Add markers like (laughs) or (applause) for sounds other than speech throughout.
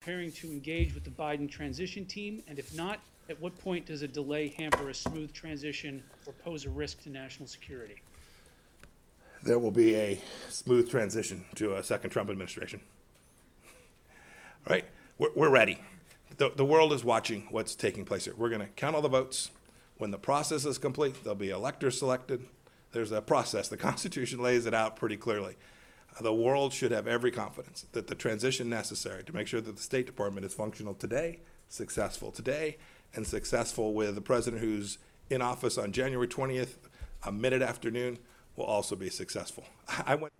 preparing to engage with the Biden transition team? And if not, at what point does a delay hamper a smooth transition or pose a risk to national security? There will be a smooth transition to a second Trump administration. All right, we're, we're ready. The, the world is watching what's taking place here. We're going to count all the votes. When the process is complete, there'll be electors selected. There's a process. The (laughs) Constitution lays it out pretty clearly. The world should have every confidence that the transition necessary to make sure that the State Department is functional today, successful today, and successful with the president who's in office on January 20th, a minute afternoon, will also be successful. (laughs) I went.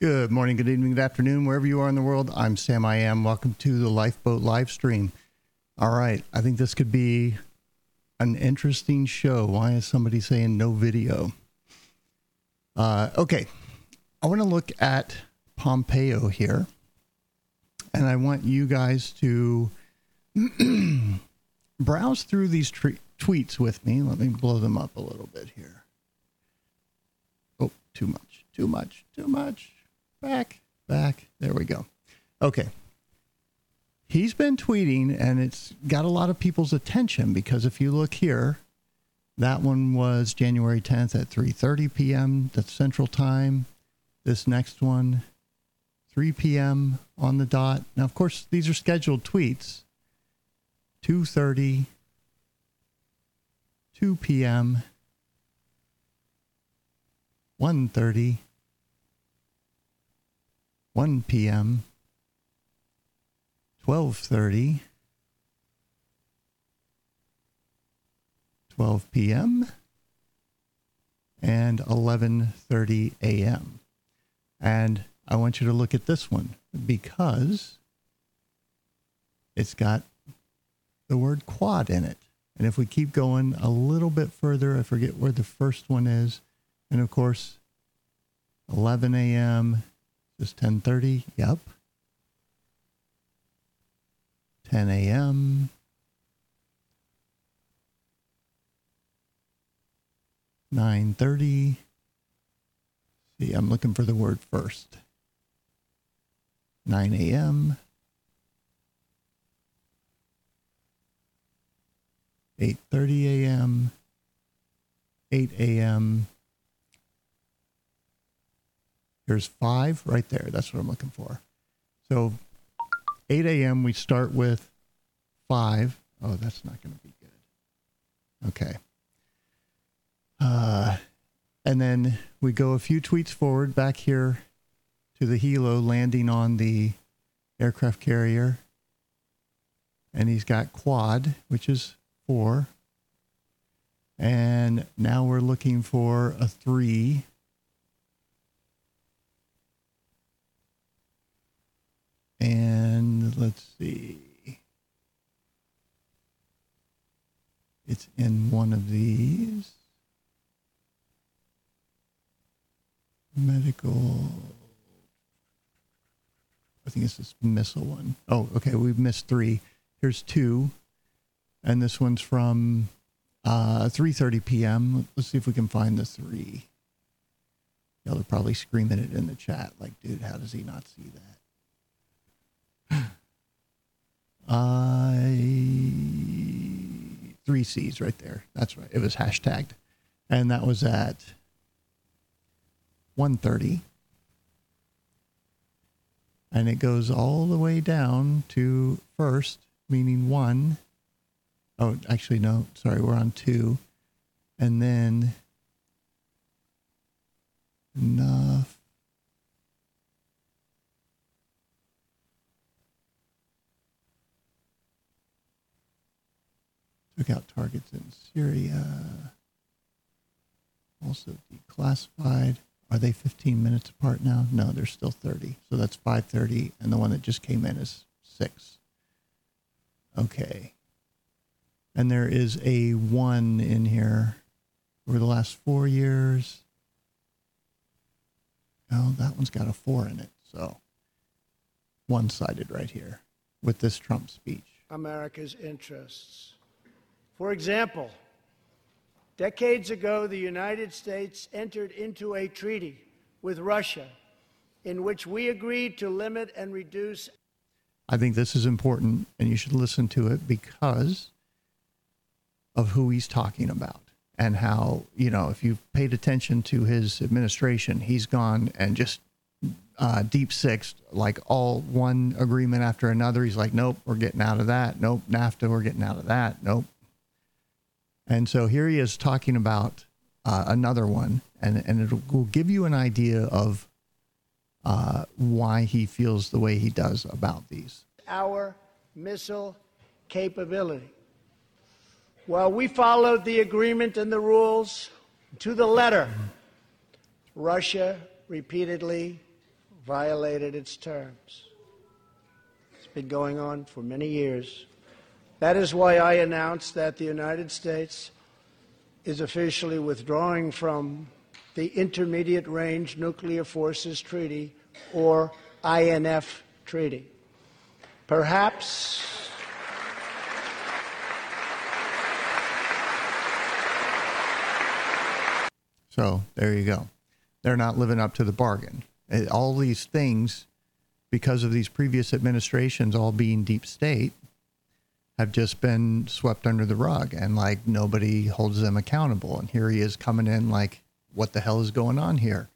Good morning, good evening, good afternoon, wherever you are in the world. I'm Sam I am. Welcome to the Lifeboat live stream. All right, I think this could be an interesting show. Why is somebody saying no video? Uh, okay, I want to look at Pompeo here, and I want you guys to (clears throat) browse through these tweets with me. Let me blow them up a little bit here. Oh, too much, too much, too much. Back, back. There we go. Okay. He's been tweeting and it's got a lot of people's attention because if you look here, that one was January 10th at 3:30 p.m. That's Central Time. This next one 3 p.m. on the dot. Now of course, these are scheduled tweets. 2:30 2 p.m. 1:30 1 p.m. 12:30 12 p.m. and 11:30 a.m. And I want you to look at this one because it's got the word quad in it. And if we keep going a little bit further, I forget where the first one is. And of course, 11 a.m. is 10:30. Yep. 10 a.m. 9:30. See, I'm looking for the word first. 9 a.m. 8:30 a.m. 8 a.m. There's five right there. That's what I'm looking for. So 8 a.m. we start with five. Oh, that's not going to be good. Okay. Uh, and then we go a few tweets forward back here to the helo landing on the aircraft carrier. And he's got quad, which is four. And now we're looking for a three. And let's see. It's in one of these. Medical. I think it's this missile one. Oh, okay. We've missed three. Here's two. And this one's from uh, 3.30 p.m. Let's see if we can find the three. Y'all are probably screaming it in the chat like, dude, how does he not see that? I three C's right there. That's right. It was hashtagged, and that was at 1.30. and it goes all the way down to first, meaning one. Oh, actually, no. Sorry, we're on two, and then enough. Took out targets in Syria. Also declassified. Are they 15 minutes apart now? No, they're still 30. So that's 5:30, and the one that just came in is six. Okay. And there is a one in here over the last four years. Oh, that one's got a four in it. So one sided right here with this Trump speech. America's interests. For example, Decades ago, the United States entered into a treaty with Russia in which we agreed to limit and reduce. I think this is important and you should listen to it because of who he's talking about and how, you know, if you've paid attention to his administration, he's gone and just uh, deep six, like all one agreement after another. He's like, nope, we're getting out of that. Nope, NAFTA, we're getting out of that. Nope. And so here he is talking about uh, another one, and, and it will give you an idea of uh, why he feels the way he does about these. Our missile capability. Well, we followed the agreement and the rules to the letter, Russia repeatedly violated its terms. It's been going on for many years. That is why I announced that the United States is officially withdrawing from the Intermediate Range Nuclear Forces Treaty, or INF Treaty. Perhaps. So there you go. They're not living up to the bargain. All these things, because of these previous administrations all being deep state, have just been swept under the rug and like nobody holds them accountable. And here he is coming in like, what the hell is going on here?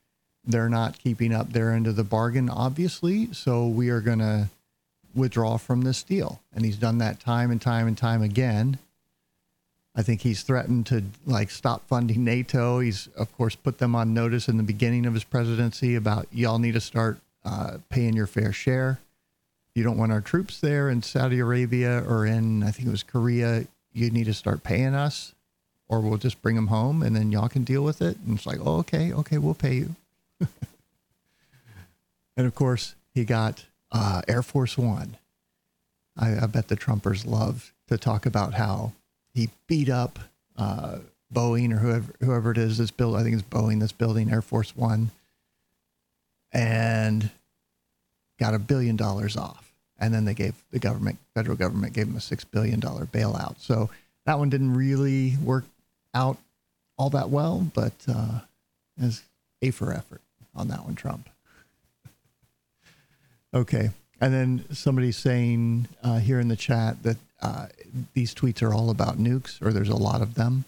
They're not keeping up their end of the bargain, obviously. So we are going to withdraw from this deal. And he's done that time and time and time again. I think he's threatened to like stop funding NATO. He's of course put them on notice in the beginning of his presidency about y'all need to start uh, paying your fair share. You don't want our troops there in Saudi Arabia or in I think it was Korea. You need to start paying us, or we'll just bring them home and then y'all can deal with it. And it's like, oh, okay, okay, we'll pay you. (laughs) and of course, he got uh, Air Force One. I, I bet the Trumpers love to talk about how he beat up uh, Boeing or whoever whoever it is that's built. I think it's Boeing that's building Air Force One, and got a billion dollars off. And then they gave the government, federal government, gave him a six billion dollar bailout. So that one didn't really work out all that well, but uh, as a for effort on that one, Trump. (laughs) okay. And then somebody saying uh, here in the chat that uh, these tweets are all about nukes, or there's a lot of them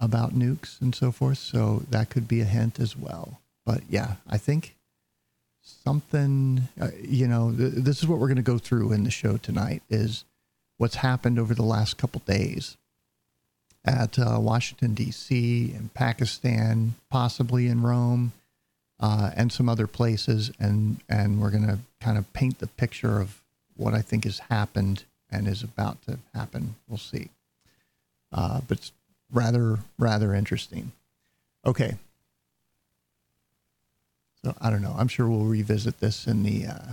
about nukes and so forth. So that could be a hint as well. But yeah, I think something, uh, you know, th- this is what we're going to go through in the show tonight is what's happened over the last couple days at uh, Washington, D.C., in Pakistan, possibly in Rome, uh, and some other places. And, and we're going to kind of paint the picture of what I think has happened and is about to happen. We'll see. Uh, but it's rather, rather interesting. Okay. So I don't know. I'm sure we'll revisit this in the uh,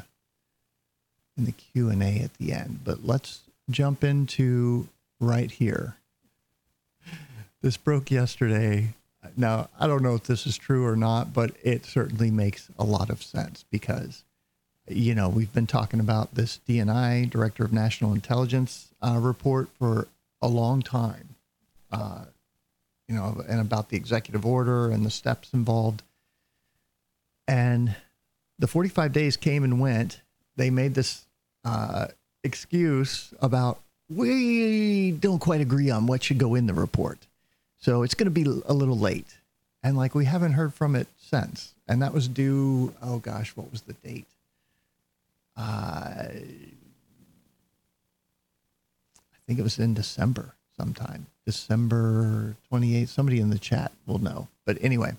in the Q and A at the end. But let's jump into right here. This broke yesterday. Now I don't know if this is true or not, but it certainly makes a lot of sense because you know, we've been talking about this DNI, Director of National Intelligence uh, report for a long time, uh, you know, and about the executive order and the steps involved. And the 45 days came and went. They made this uh, excuse about we don't quite agree on what should go in the report. So it's going to be a little late. And like we haven't heard from it since. And that was due, oh gosh, what was the date? uh, I think it was in December sometime, December 28th. Somebody in the chat will know. But anyway,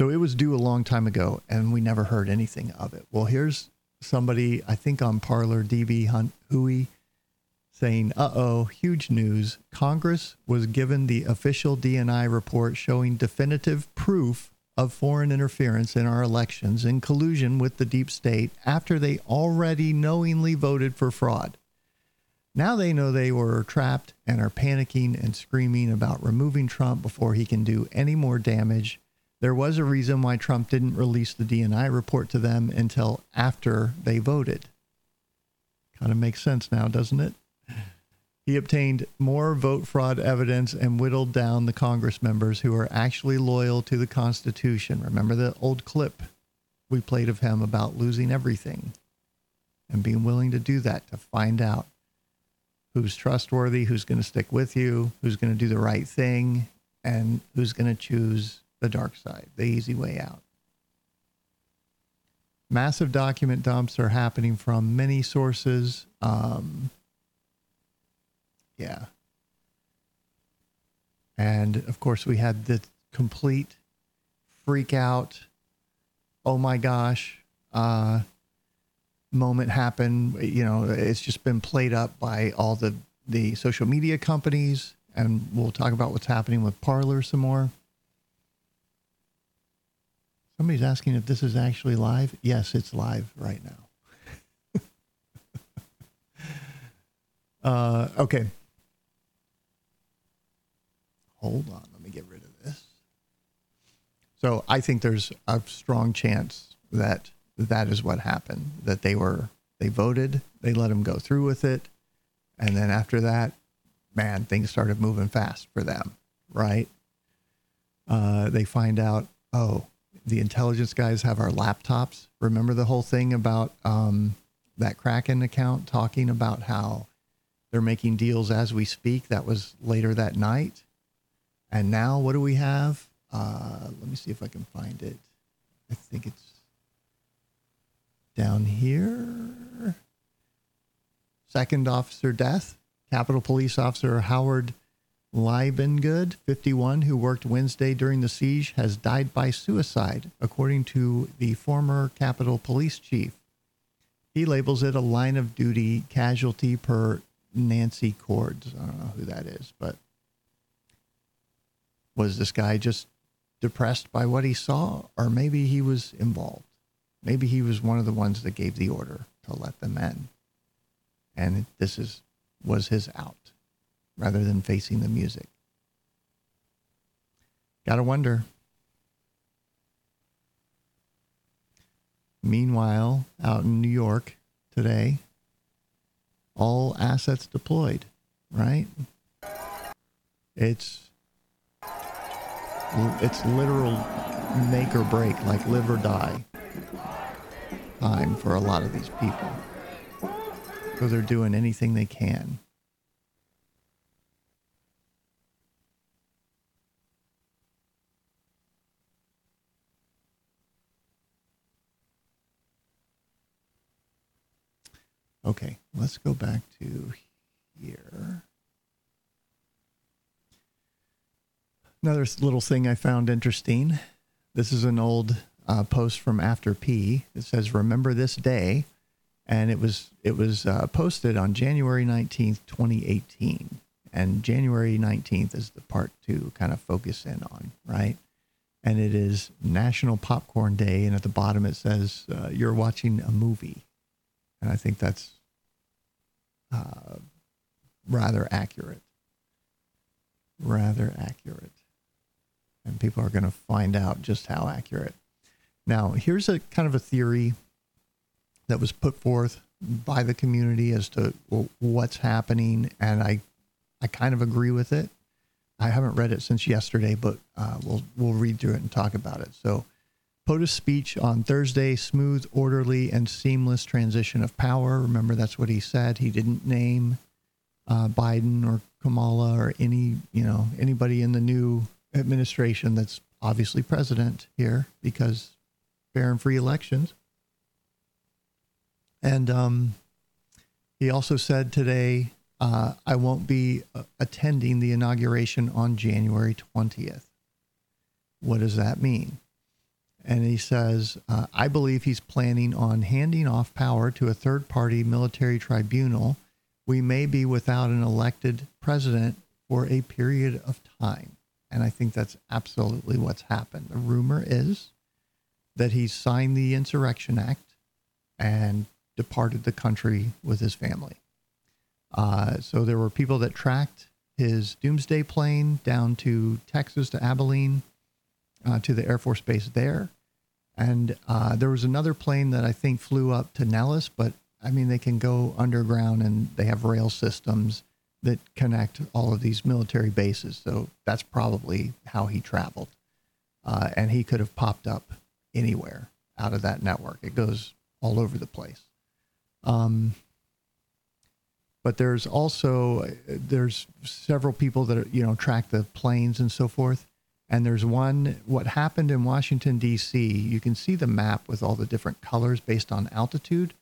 so it was due a long time ago and we never heard anything of it. Well, here's somebody, I think on Parler, DB Hunt Hui, saying, uh oh, huge news. Congress was given the official DNI report showing definitive proof of foreign interference in our elections in collusion with the deep state after they already knowingly voted for fraud. Now they know they were trapped and are panicking and screaming about removing Trump before he can do any more damage. There was a reason why Trump didn't release the DNI report to them until after they voted. Kind of makes sense now, doesn't it? He obtained more vote fraud evidence and whittled down the Congress members who are actually loyal to the Constitution. Remember the old clip we played of him about losing everything and being willing to do that to find out who's trustworthy, who's going to stick with you, who's going to do the right thing, and who's going to choose the dark side, the easy way out. Massive document dumps are happening from many sources. Um, yeah. And of course, we had the complete freak out, oh my gosh, uh, moment happen. You know, it's just been played up by all the, the social media companies. And we'll talk about what's happening with Parler some more. Somebody's asking if this is actually live. Yes, it's live right now. (laughs) uh, okay. Hold on. Let me get rid of this. So I think there's a strong chance that that is what happened. That they were they voted, they let him go through with it, and then after that, man, things started moving fast for them, right? Uh, they find out, oh, the intelligence guys have our laptops. Remember the whole thing about um, that Kraken account talking about how they're making deals as we speak? That was later that night. And now what do we have? Uh, let me see if I can find it. I think it's down here. Second officer death. Capitol Police Officer Howard Liebengood, 51, who worked Wednesday during the siege, has died by suicide, according to the former Capitol Police Chief. He labels it a line of duty casualty per Nancy Cordes. I don't know who that is, but was this guy just depressed by what he saw, or maybe he was involved? Maybe he was one of the ones that gave the order to let them in, and this is was his out rather than facing the music. Gotta wonder. Meanwhile, out in New York today, all assets deployed, right? It's it's literal make or break, like live or die time for a lot of these people. So they're doing anything they can. Okay, let's go back to here. Another little thing I found interesting. This is an old uh, post from After P. It says, "Remember this day," and it was it was uh, posted on January nineteenth, twenty eighteen. And January nineteenth is the part to kind of focus in on, right? And it is National Popcorn Day, and at the bottom it says, uh, "You're watching a movie." And I think that's uh, rather accurate. Rather accurate. And people are going to find out just how accurate. Now, here's a kind of a theory that was put forth by the community as to what's happening, and I, I kind of agree with it. I haven't read it since yesterday, but uh, we'll we'll read through it and talk about it. So, POTUS speech on Thursday, smooth, orderly, and seamless transition of power. Remember, that's what he said. He didn't name uh, Biden or Kamala or any, you know, anybody in the new administration that's obviously president here because fair and free elections. And um, he also said today, uh, I won't be uh, attending the inauguration on January 20th. What does that mean? And he says, uh, I believe he's planning on handing off power to a third party military tribunal. We may be without an elected president for a period of time. And I think that's absolutely what's happened. The rumor is that he signed the Insurrection Act and departed the country with his family. Uh, so there were people that tracked his doomsday plane down to Texas to Abilene uh, to the Air Force Base there. And uh, there was another plane that I think flew up to Nellis, but I mean, they can go underground and they have rail systems. that connect all of these military bases. So that's probably how he traveled. Uh, and he could have popped up anywhere out of that network. It goes all over the place. Um, but there's also there's several people that are, you know track the planes and so forth. And there's one what happened in Washington D.C. You can see the map with all the different colors based on altitude.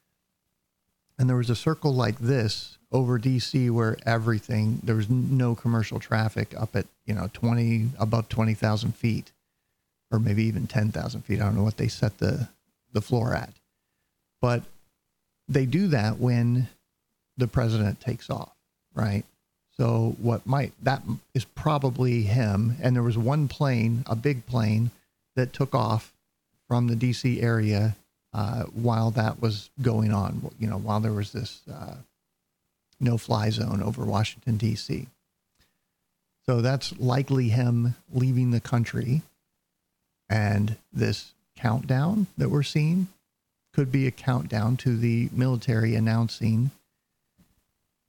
And there was a circle like this over DC where everything there was no commercial traffic up at you know 20 above 20,000 feet or maybe even 10,000 feet. I don't know what they set the the floor at, but they do that when the president takes off, right? So what might that is probably him. And there was one plane, a big plane, that took off from the D.C. area uh, while that was going on. You know, while there was this uh, no-fly zone over Washington D.C. So that's likely him leaving the country, and this countdown that we're seeing could be a countdown to the military announcing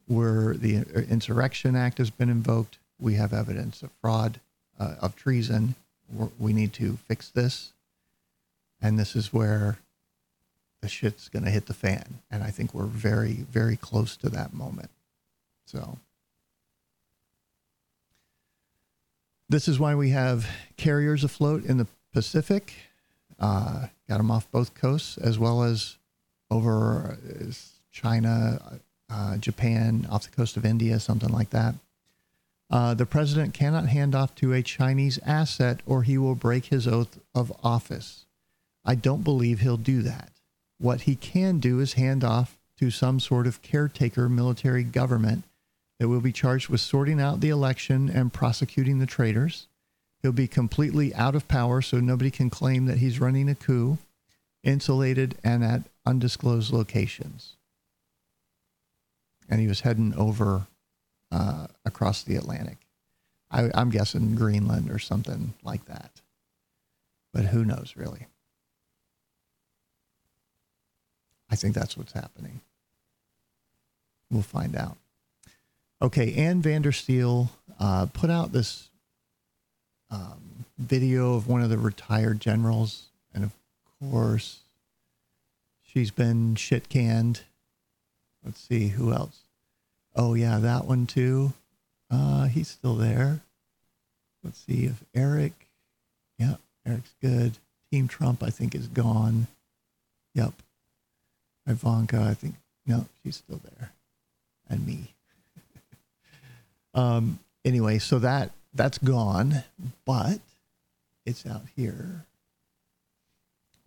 where the Insurrection Act has been invoked. We have evidence of fraud, uh, of treason. We're, we need to fix this. And this is where the shit's going to hit the fan. And I think we're very, very close to that moment. So, this is why we have carriers afloat in the Pacific. Uh, got them off both coasts, as well as over uh, China, uh, Japan, off the coast of India, something like that. Uh, the president cannot hand off to a Chinese asset or he will break his oath of office. I don't believe he'll do that. What he can do is hand off to some sort of caretaker military government that will be charged with sorting out the election and prosecuting the traitors. He'll be completely out of power, so nobody can claim that he's running a coup, insulated and at undisclosed locations and he was heading over uh, across the Atlantic. I, I'm guessing Greenland or something like that. But who knows, really? I think that's what's happening. We'll find out. Okay, Ann Vandersteel uh, put out this um, video of one of the retired generals, and of course, she's been shit canned Let's see who else. Oh yeah, that one too. Uh, he's still there. Let's see if Eric. Yeah, Eric's good. Team Trump, I think, is gone. Yep. Ivanka, I think. No, she's still there, and me. (laughs) um. Anyway, so that that's gone, but it's out here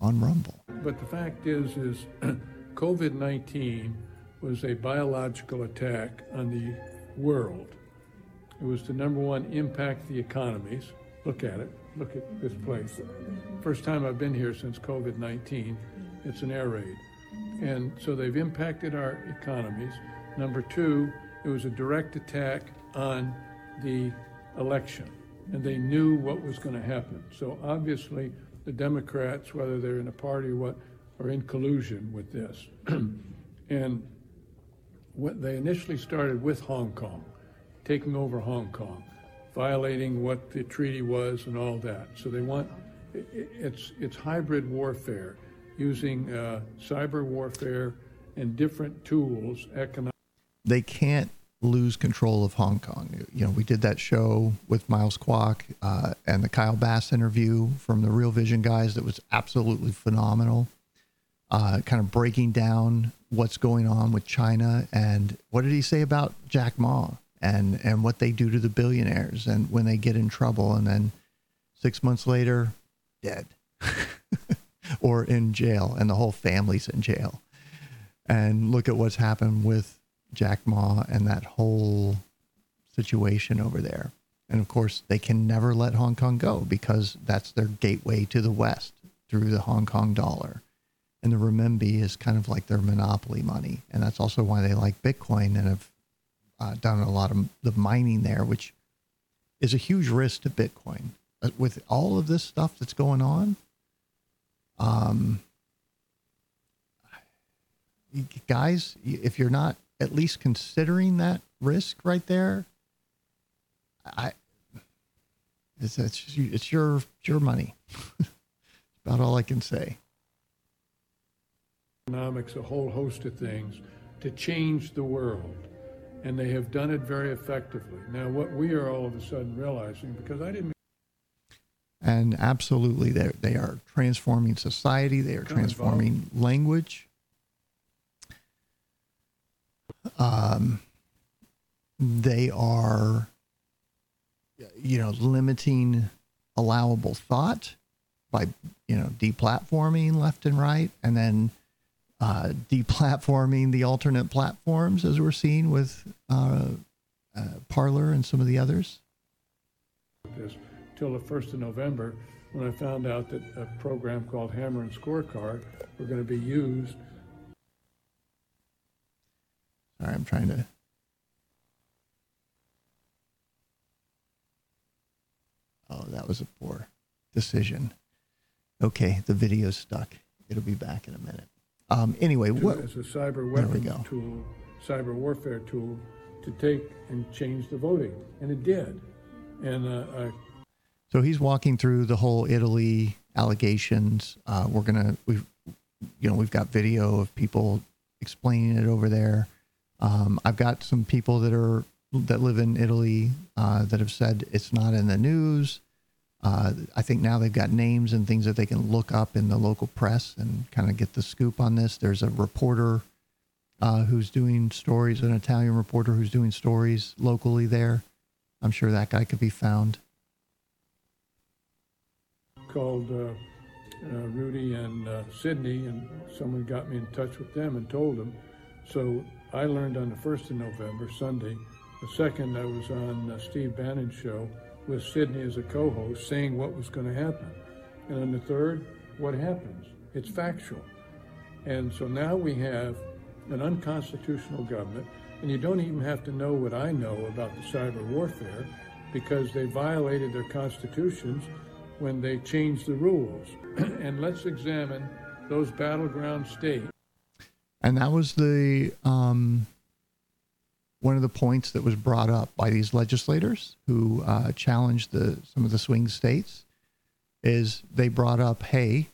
on Rumble. But the fact is, is (clears throat) COVID nineteen was a biological attack on the world. It was to number one impact the economies. Look at it. Look at this place. First time I've been here since COVID 19. It's an air raid. And so they've impacted our economies. Number two, it was a direct attack on the election. And they knew what was going to happen. So obviously, the Democrats, whether they're in a party or what, are in collusion with this. (clears throat) and what they initially started with Hong Kong, taking over Hong Kong, violating what the treaty was and all that. So they want it's it's hybrid warfare using uh, cyber warfare and different tools. Economic. They can't lose control of Hong Kong. You know, we did that show with Miles Kwok uh, and the Kyle Bass interview from the Real Vision guys that was absolutely phenomenal. Uh, kind of breaking down what's going on with China and what did he say about Jack Ma and and what they do to the billionaires and when they get in trouble and then six months later dead (laughs) or in jail and the whole family's in jail. And look at what's happened with Jack Ma and that whole situation over there. And of course they can never let Hong Kong go because that's their gateway to the west through the Hong Kong dollar and the renminbi is kind of like their monopoly money, and that's also why they like Bitcoin and have uh, done a lot of the mining there, which is a huge risk to Bitcoin. With all of this stuff that's going on, um, guys, if you're not at least considering that risk right there, I it's it's, it's your your money. (laughs) About all I can say. Economics, a whole host of things to change the world. And they have done it very effectively. Now, what we are all of a sudden realizing, because I didn't And absolutely, they they are transforming society. They are transforming language. Um, they are, you know, limiting allowable thought by you know deplatforming left and right, and then uh, deplatforming the alternate platforms as we're seeing with uh, uh, Parler and some of the others. this till the 1st of November when I found out that a program called Hammer and Scorecard were going to be used Sorry, I'm trying to. Oh, that was a poor decision. Okay, the video's stuck. It'll be back in a minute. Um, anyway, to- what? as a cyber There we go. tool, cyber warfare tool to take and change the voting. And it did. And uh, I So he's walking through the whole Italy allegations. Uh, we're gonna we've you know we've got video of people explaining it over there. Um, I've got some people that are that live in Italy uh, that have said it's not in the news. Uh, I think now they've got names and things that they can look up in the local press and kind of get the scoop on this. There's a reporter uh, who's doing stories, an Italian reporter who's doing stories locally there. I'm sure that guy could be found. called uh, uh, Rudy and uh, Sydney, and someone got me in touch with them and told them. So I learned on the 1st of November, Sunday. The second, I was on Steve Bannon's show with Sydney as a co host saying what was going to happen. And on the third, what happens? It's factual. And so now we have an unconstitutional government, and you don't even have to know what I know about the cyber warfare because they violated their constitutions when they changed the rules. (clears throat) and let's examine those battleground states. And that was the um, one of the points that was brought up by these legislators who uh, challenged the some of the swing states. Is they brought up, hey,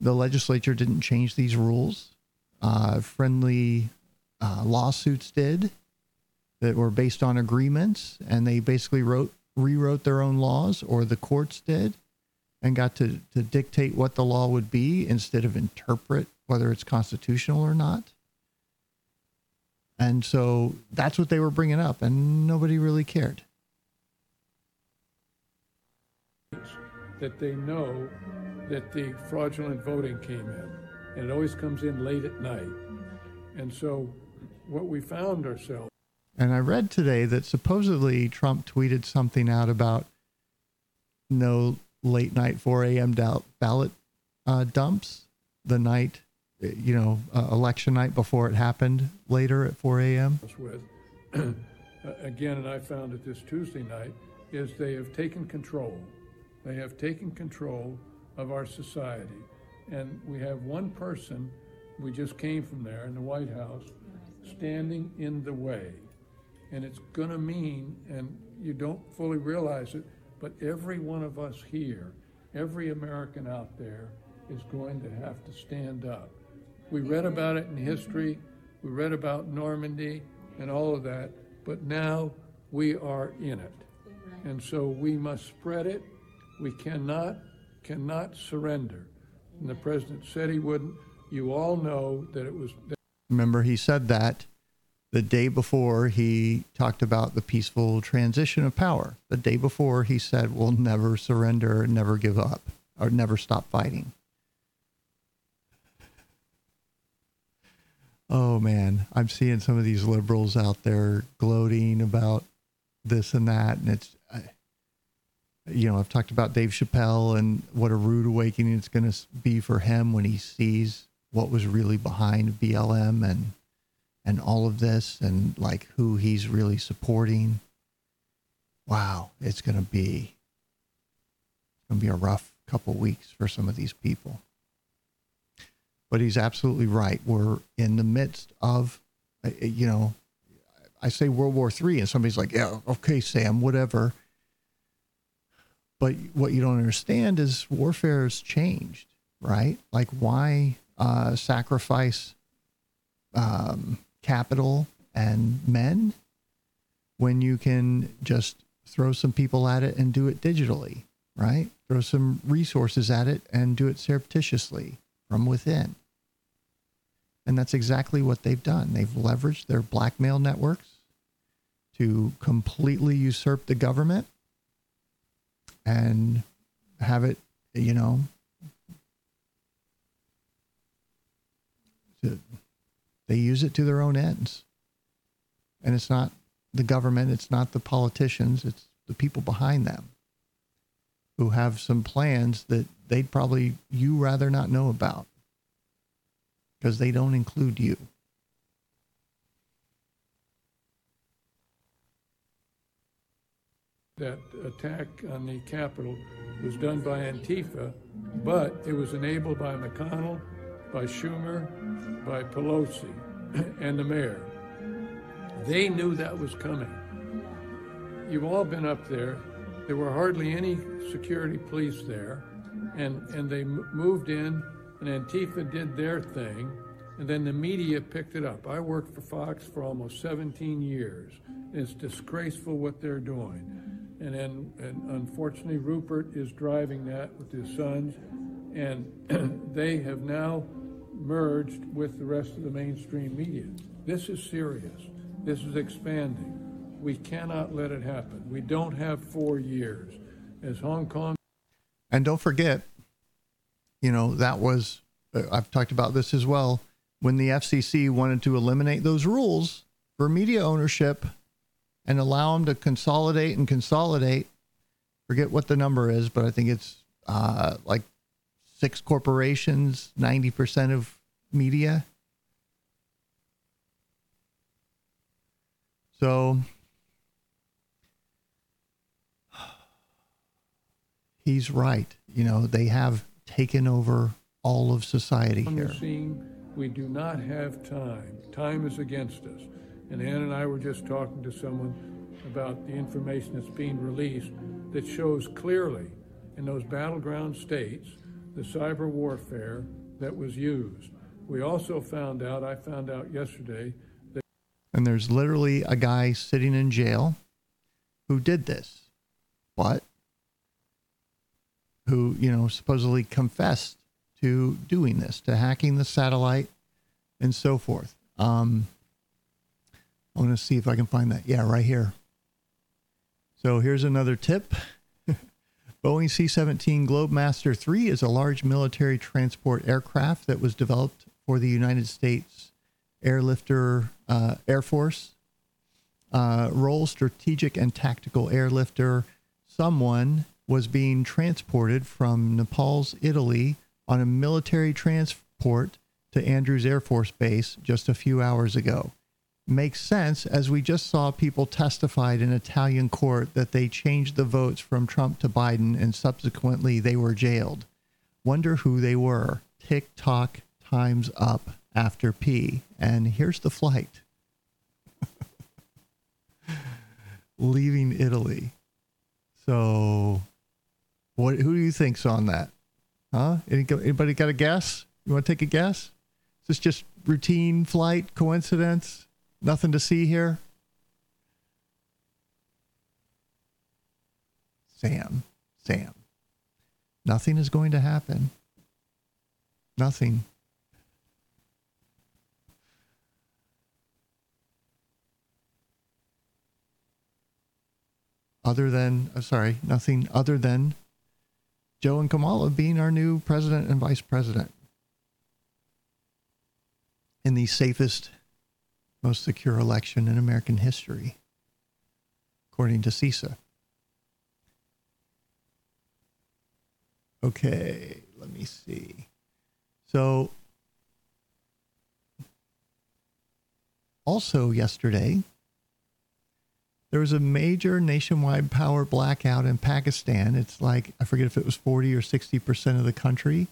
the legislature didn't change these rules. Uh, friendly uh, lawsuits did that were based on agreements, and they basically wrote rewrote their own laws, or the courts did, and got to, to dictate what the law would be instead of interpret whether it's constitutional or not. And so that's what they were bringing up, and nobody really cared. that they know that the fraudulent voting came in. And it always comes in late at night. And so what we found ourselves And I read today that supposedly Trump tweeted something out about no late night 4 a.m. ballot uh, dumps the night, you know, uh, election night before it happened later at 4 a.m. with, (clears throat) again, and I found it this Tuesday night, is they have taken control. They have taken control of our society. And we have one person, we just came from there in the White House, standing in the way. And it's going to mean, and you don't fully realize it, but every one of us here, every American out there, is going to have to stand up. We read about it in history, we read about Normandy and all of that, but now we are in it. And so we must spread it. We cannot, cannot surrender. And the president said he wouldn't. You all know that it was. Remember, he said that the day before he talked about the peaceful transition of power. The day before he said, we'll never surrender, never give up, or never stop fighting. Oh man, I'm seeing some of these liberals out there gloating about this and that, and it's, I, you know, I've talked about Dave Chappelle and what a rude awakening it's going to be for him when he sees what was really behind BLM and and all of this and like who he's really supporting. Wow, it's going to be it's going to be a rough couple weeks for some of these people. But he's absolutely right. We're in the midst of, uh, you know, I say World War Three, and somebody's like, "Yeah, okay, Sam, whatever." But what you don't understand is warfare has changed, right? Like, why uh, sacrifice um, capital and men when you can just throw some people at it and do it digitally, right? Throw some resources at it and do it surreptitiously from within. And that's exactly what they've done. They've leveraged their blackmail networks to completely usurp the government and have it, you know, to, they use it to their own ends. And it's not the government, it's not the politicians, it's the people behind them who have some plans that they'd probably you rather not know about because they don't include you. That attack on the Capitol was done by Antifa, but it was enabled by McConnell, by Schumer, by Pelosi, (clears throat) and the mayor. They knew that was coming. You've all been up there. There were hardly any security police there, and, and they moved in, and Antifa did their thing, and then the media picked it up. I worked for Fox for almost 17 years. It's disgraceful what they're doing. And then, and unfortunately, Rupert is driving that with his sons, and (clears throat) they have now merged with the rest of the mainstream media. This is serious. This is expanding. We cannot let it happen. We don't have four years. As Hong Kong And don't forget, you know, that was, uh, I've talked about this as well. When the FCC wanted to eliminate those rules for media ownership and allow them to consolidate and consolidate, forget what the number is, but I think it's uh, like six corporations, 90% of media. So he's right. You know, they have taken over all of society here. scene, we do not have time. Time is against us. And Ann and I were just talking to someone about the information that's being released that shows clearly in those battleground states the cyber warfare that was used. We also found out, I found out yesterday, that And there's literally a guy sitting in jail who did this, but who, you know, supposedly confessed to doing this, to hacking the satellite and so forth. Um, I'm going to see if I can find that. Yeah, right here. So here's another tip. (laughs) Boeing C 17 Globemaster 3 is a large military transport aircraft that was developed for the United States Airlifter uh, Air Force. Uh, role strategic and tactical airlifter. Someone was being transported from Naples, Italy, on a military transport to Andrews Air Force Base just a few hours ago. Makes sense as we just saw people testified in Italian court that they changed the votes from Trump to Biden and subsequently they were jailed. Wonder who they were. Tick tock, time's up after P. And here's the flight (laughs) leaving Italy. So, what? Who do you think's on that? Huh? Anybody got a guess? You want to take a guess? Is this just routine flight coincidence? Nothing to see here. Sam, Sam. Nothing is going to happen. Nothing. Other than, sorry, nothing other than Joe and Kamala being our new president and vice president in the safest, most secure election in American history, according to CISA. Okay, let me see. So, also yesterday, there was a major nationwide power blackout in Pakistan. It's like, I forget if it was 40 or 60% of the country.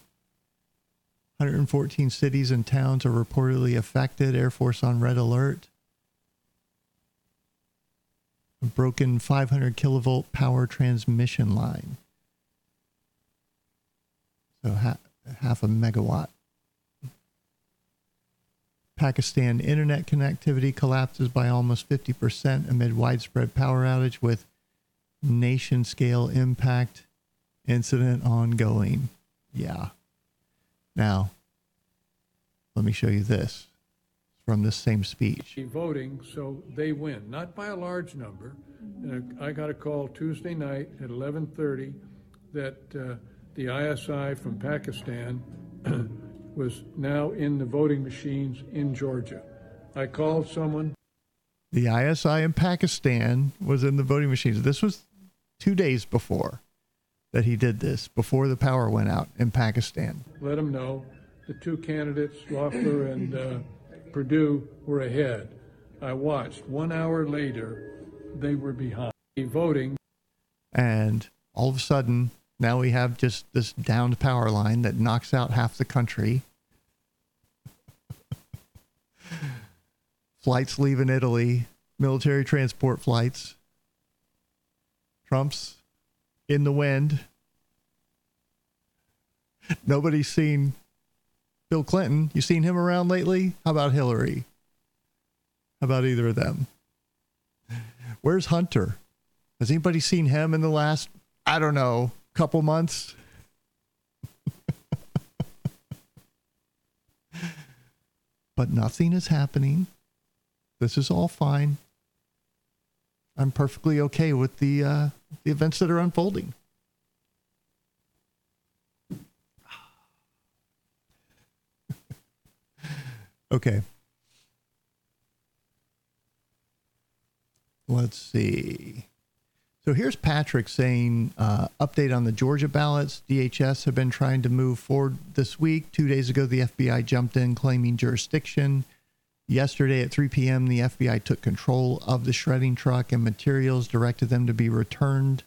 114 cities and towns are reportedly affected. Air Force on red alert. a broken 500 kilovolt power transmission line. So ha- half a megawatt. Pakistan internet connectivity collapses by almost 50% amid widespread power outage with nation scale impact incident ongoing. Yeah. Now, let me show you this from this same speech. voting, so they win, not by a large number. And I got a call Tuesday night at 11:30 that uh, the ISI from Pakistan (clears throat) was now in the voting machines in Georgia. I called someone, The ISI in Pakistan was in the voting machines. This was two days before that he did this, before the power went out in Pakistan. let them know the two candidates, Loeffler and uh, Perdue, were ahead. I watched. One hour later, they were behind. Voting And all of a sudden, now we have just this downed power line that knocks out half the country. (laughs) flights leaving Italy, military transport flights. Trump's in the wind. Nobody's seen Bill Clinton. You seen him around lately? How about Hillary? How about either of them? Where's Hunter? Has anybody seen him in the last, I don't know, couple months? but nothing is happening. This is all fine. I'm perfectly okay with the uh, the events that are unfolding. (sighs) okay. Let's see. So here's Patrick saying uh, update on the Georgia ballots. DHS have been trying to move forward this week. Two days ago, the FBI jumped in claiming jurisdiction. Yesterday at 3 p.m., the FBI took control of the shredding truck and materials, directed them to be returned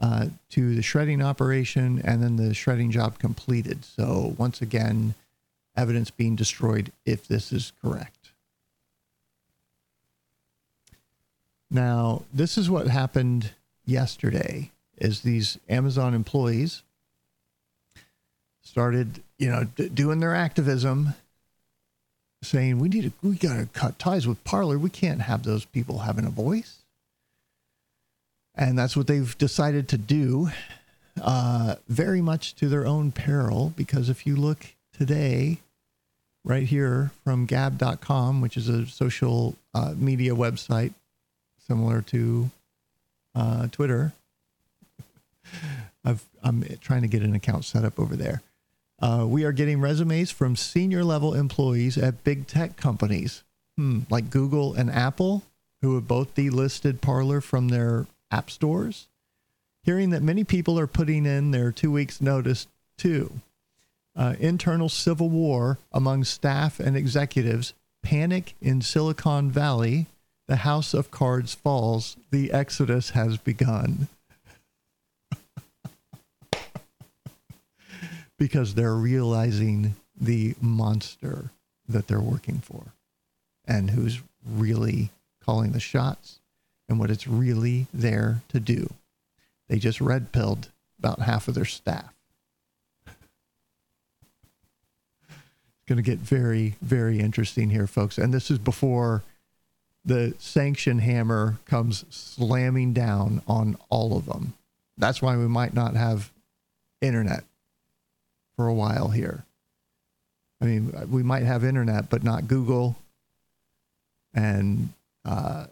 uh, to the shredding operation, and then the shredding job completed. So, once again, evidence being destroyed if this is correct. Now, this is what happened yesterday is these Amazon employees started, you know, d- doing their activism saying we need to we got to cut ties with Parler. We can't have those people having a voice. And that's what they've decided to do, uh, very much to their own peril. Because if you look today, right here from Gab.com, which is a social uh, media website similar to uh, Twitter, I've, I'm trying to get an account set up over there. Uh, we are getting resumes from senior level employees at big tech companies hmm, like Google and Apple, who have both delisted Parler from their app stores. Hearing that many people are putting in their two weeks' notice too. Uh, internal civil war among staff and executives, panic in Silicon Valley, the house of cards falls, the exodus has begun. (laughs) because they're realizing the monster that they're working for and who's really calling the shots and what it's really there to do. They just red pilled about half of their staff. (laughs) It's going to get very, very interesting here, folks. And this is before the sanction hammer comes slamming down on all of them. That's why we might not have internet for a while here. I mean, we might have internet, but not Google and uh,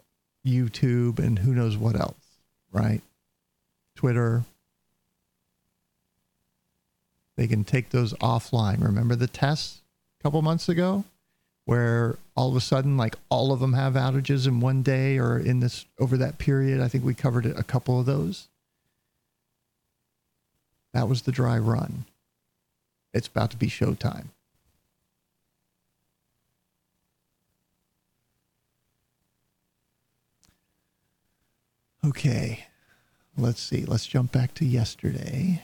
YouTube and who knows what else, right? Twitter. They can take those offline. Remember the tests a couple months ago where all of a sudden, like all of them have outages in one day or in this over that period? I think we covered a couple of those. That was the dry run. It's about to be showtime. Okay, let's see. Let's jump back to yesterday.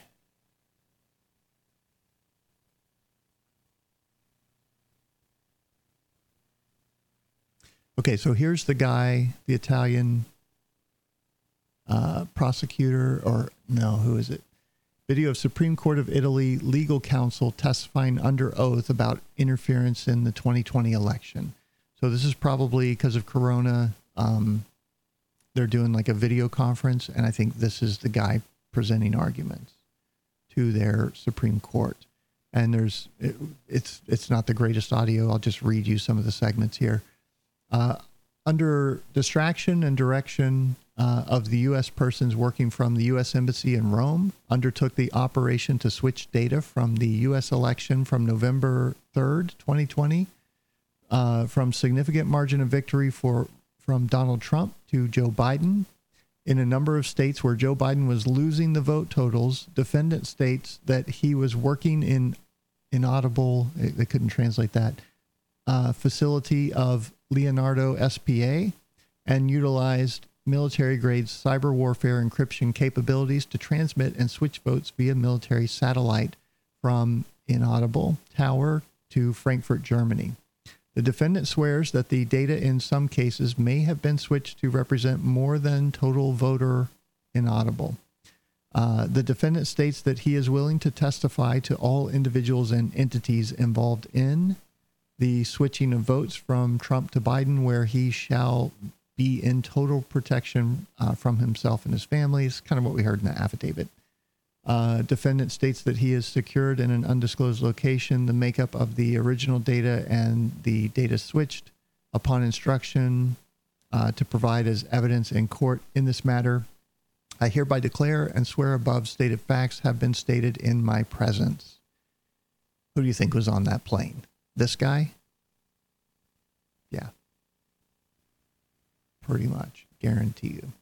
Okay, so here's the guy, the Italian uh, prosecutor, or no, who is it? Video of Supreme Court of Italy legal counsel testifying under oath about interference in the 2020 election. So this is probably because of Corona. Um, they're doing like a video conference, and I think this is the guy presenting arguments to their Supreme Court. And there's it, it's it's not the greatest audio. I'll just read you some of the segments here. Uh, under distraction and direction uh, of the U.S. persons working from the U.S. Embassy in Rome, undertook the operation to switch data from the U.S. election from November 3rd, 2020, uh, from significant margin of victory for from Donald Trump to Joe Biden. In a number of states where Joe Biden was losing the vote totals, defendant states that he was working in inaudible, they couldn't translate that, uh, facility of Leonardo SPA and utilized military grade cyber warfare encryption capabilities to transmit and switch votes via military satellite from Inaudible Tower to Frankfurt, Germany. The defendant swears that the data in some cases may have been switched to represent more than total voter inaudible. Uh, the defendant states that he is willing to testify to all individuals and entities involved in the switching of votes from Trump to Biden, where he shall be in total protection uh, from himself and his family. It's kind of what we heard in the affidavit. Uh, defendant states that he is secured in an undisclosed location the makeup of the original data and the data switched upon instruction uh, to provide as evidence in court in this matter. I hereby declare and swear above stated facts have been stated in my presence. Who do you think was on that plane? This guy? Yeah. Pretty much. Guarantee you.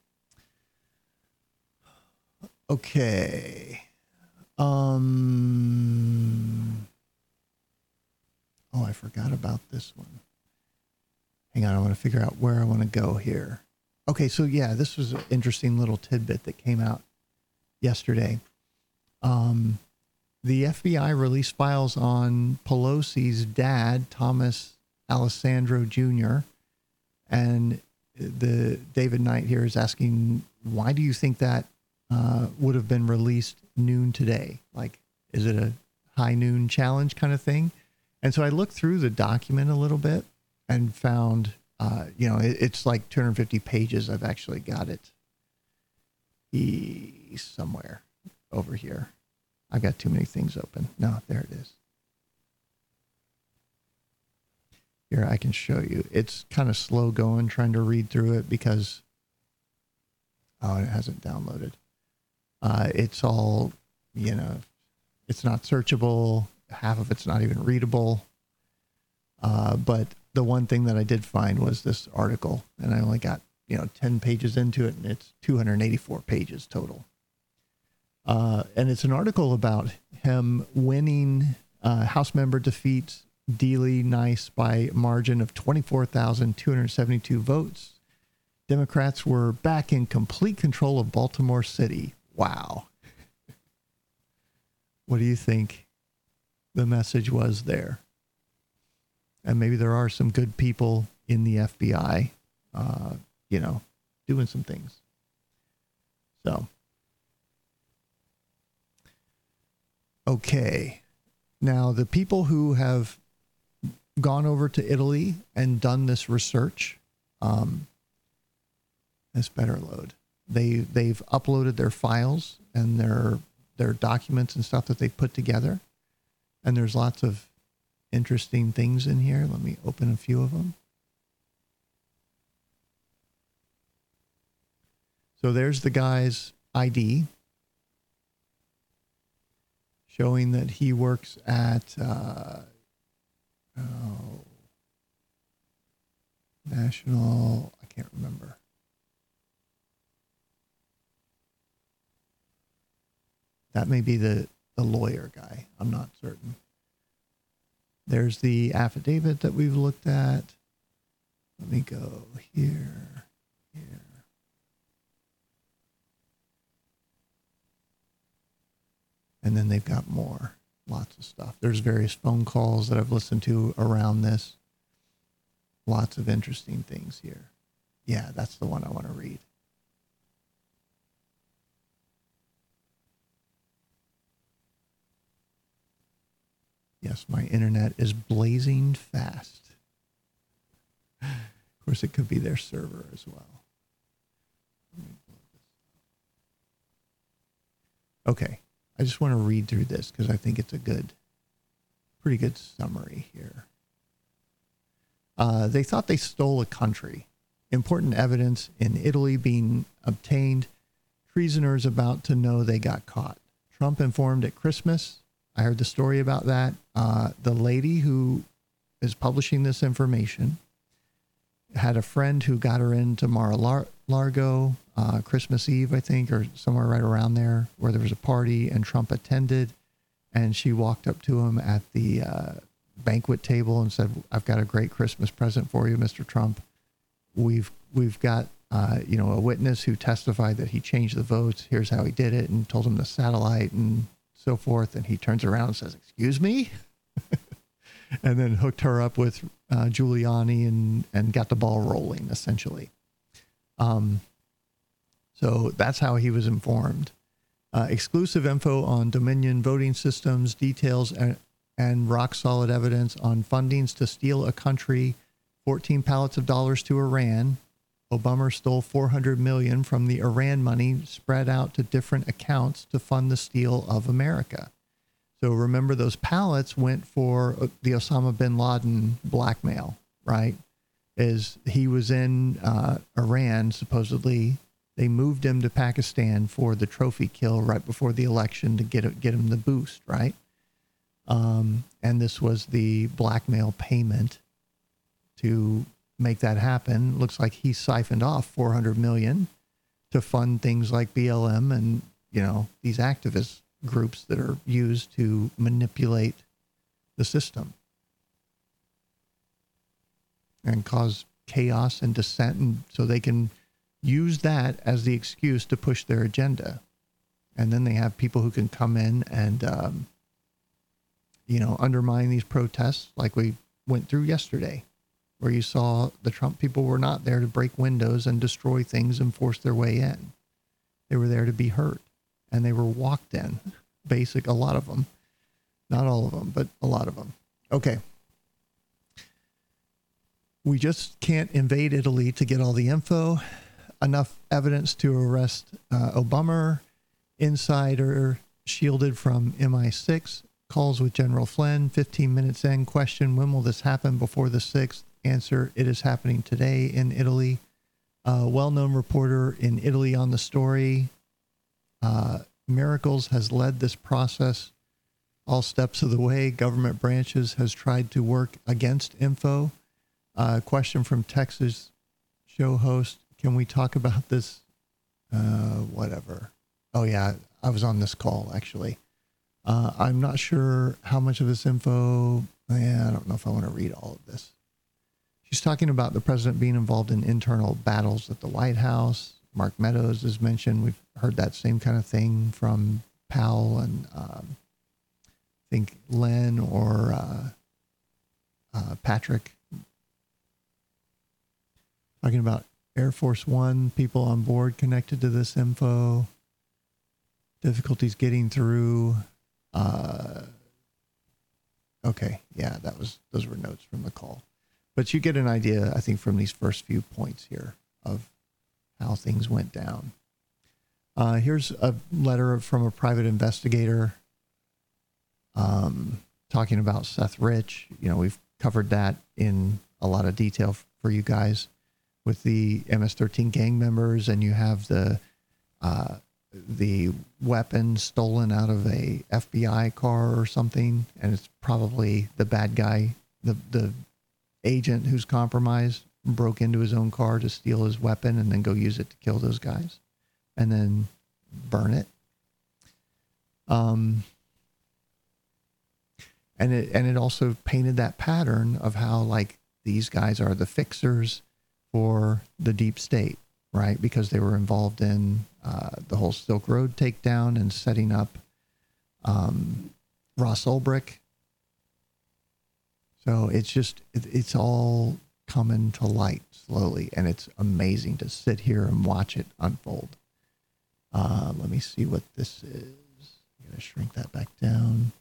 Okay. Um. Oh, I forgot about this one. Hang on, I want to figure out where I want to go here. Okay, so yeah, this was an interesting little tidbit that came out yesterday. Um, the FBI released files on Pelosi's dad, Thomas Alessandro Jr., and the David Knight here is asking, why do you think that uh, would have been released noon today? Like, is it a high noon challenge kind of thing? And so I looked through the document a little bit and found, uh, you know, it, it's like 250 pages. I've actually got it somewhere over here. I've got too many things open. No, there it is. Here, I can show you. It's kind of slow going trying to read through it because, oh, it hasn't downloaded. Uh, it's all, you know, it's not searchable. Half of it's not even readable. Uh, but the one thing that I did find was this article, and I only got, you know, 10 pages into it, and it's 284 pages total. Uh, and it's an article about him winning. Uh, House member defeats Deeley Nice by margin of 24,272 votes. Democrats were back in complete control of Baltimore City. Wow. (laughs) What do you think the message was there? And maybe there are some good people in the FBI, uh, you know, doing some things. So, okay. Now, the people who have gone over to Italy and done this research, um, this better load. They they've uploaded their files and their their documents and stuff that they put together, and there's lots of interesting things in here. Let me open a few of them. So there's the guy's ID showing that he works at uh, oh, National, I can't remember. That may be the, the lawyer guy. I'm not certain. There's the affidavit that we've looked at. Let me go here, here. and then they've got more, lots of stuff. There's various phone calls that I've listened to around this. Lots of interesting things here. Yeah, that's the one I want to read. Yes, my internet is blazing fast. Of course, it could be their server as well. Okay. I just want to read through this because I think it's a good, pretty good summary here. Uh, they thought they stole a country. Important evidence in Italy being obtained. Treasoners about to know they got caught. Trump informed at Christmas. I heard the story about that. Uh, the lady who is publishing this information had a friend who got her into Mar-a-Lago uh, Christmas Eve, I think, or somewhere right around there, where there was a party and Trump attended. And she walked up to him at the uh, banquet table and said, "I've got a great Christmas present for you, Mr. Trump. We've we've got uh, you know a witness who testified that he changed the votes. Here's how he did it, and told him the satellite and so forth." And he turns around and says, "Excuse me," (laughs) and then hooked her up with uh, Giuliani and and got the ball rolling essentially. Um, so that's how he was informed. Uh, exclusive info on Dominion voting systems, details, and, and rock solid evidence on fundings to steal a country, 14 pallets of dollars to Iran. Obama stole 400 million from the Iran money spread out to different accounts to fund the steal of America. So remember, those pallets went for uh, the Osama bin Laden blackmail, right? Is he was in uh, Iran supposedly they moved him to Pakistan for the trophy kill right before the election to get get him the boost, right? Um, and this was the blackmail payment to make that happen. Looks like he siphoned off 400 million to fund things like BLM and you know these activist groups that are used to manipulate the system and cause chaos and dissent, and so they can use that as the excuse to push their agenda. And then they have people who can come in and, um, you know, undermine these protests like we went through yesterday, where you saw the Trump people were not there to break windows and destroy things and force their way in. They were there to be hurt and they were walked in. Basic, a lot of them. Not all of them, but a lot of them. Okay. We just can't invade Italy to get all the info enough evidence to arrest uh, Obama. Insider shielded from MI6. Calls with General Flynn. 15 minutes in. Question When will this happen before the 6th? Answer It is happening today in Italy. Uh, well known reporter in Italy on the story. Uh, Miracles has led this process all steps of the way. Government branches has tried to work against info. Uh, question from Texas show host can we talk about this? Uh, whatever. Oh, yeah. I was on this call, actually. Uh, I'm not sure how much of this info. Yeah, I don't know if I want to read all of this. She's talking about the president being involved in internal battles at the White House. Mark Meadows is mentioned. We've heard that same kind of thing from Powell and um, I think Len or uh, uh, Patrick talking about Air Force One people on board connected to this info. Difficulties getting through. Uh, okay, yeah, that was those were notes from the call, but you get an idea, I think, from these first few points here of how things went down. Uh, here's a letter from a private investigator um, talking about Seth Rich. You know, we've covered that in a lot of detail for you guys with the MS-13 gang members, and you have the uh, the weapon stolen out of a FBI car or something, and it's probably the bad guy, the the agent who's compromised, broke into his own car to steal his weapon and then go use it to kill those guys, and then burn it. Um, and it and it also painted that pattern of how like these guys are the fixers for the deep state, right? Because they were involved in uh, the whole Silk Road takedown and setting up um, Ross Ulbricht. So it's just, it, it's all coming to light slowly, and it's amazing to sit here and watch it unfold. Uh, let me see what this is. I'm going to shrink that back down.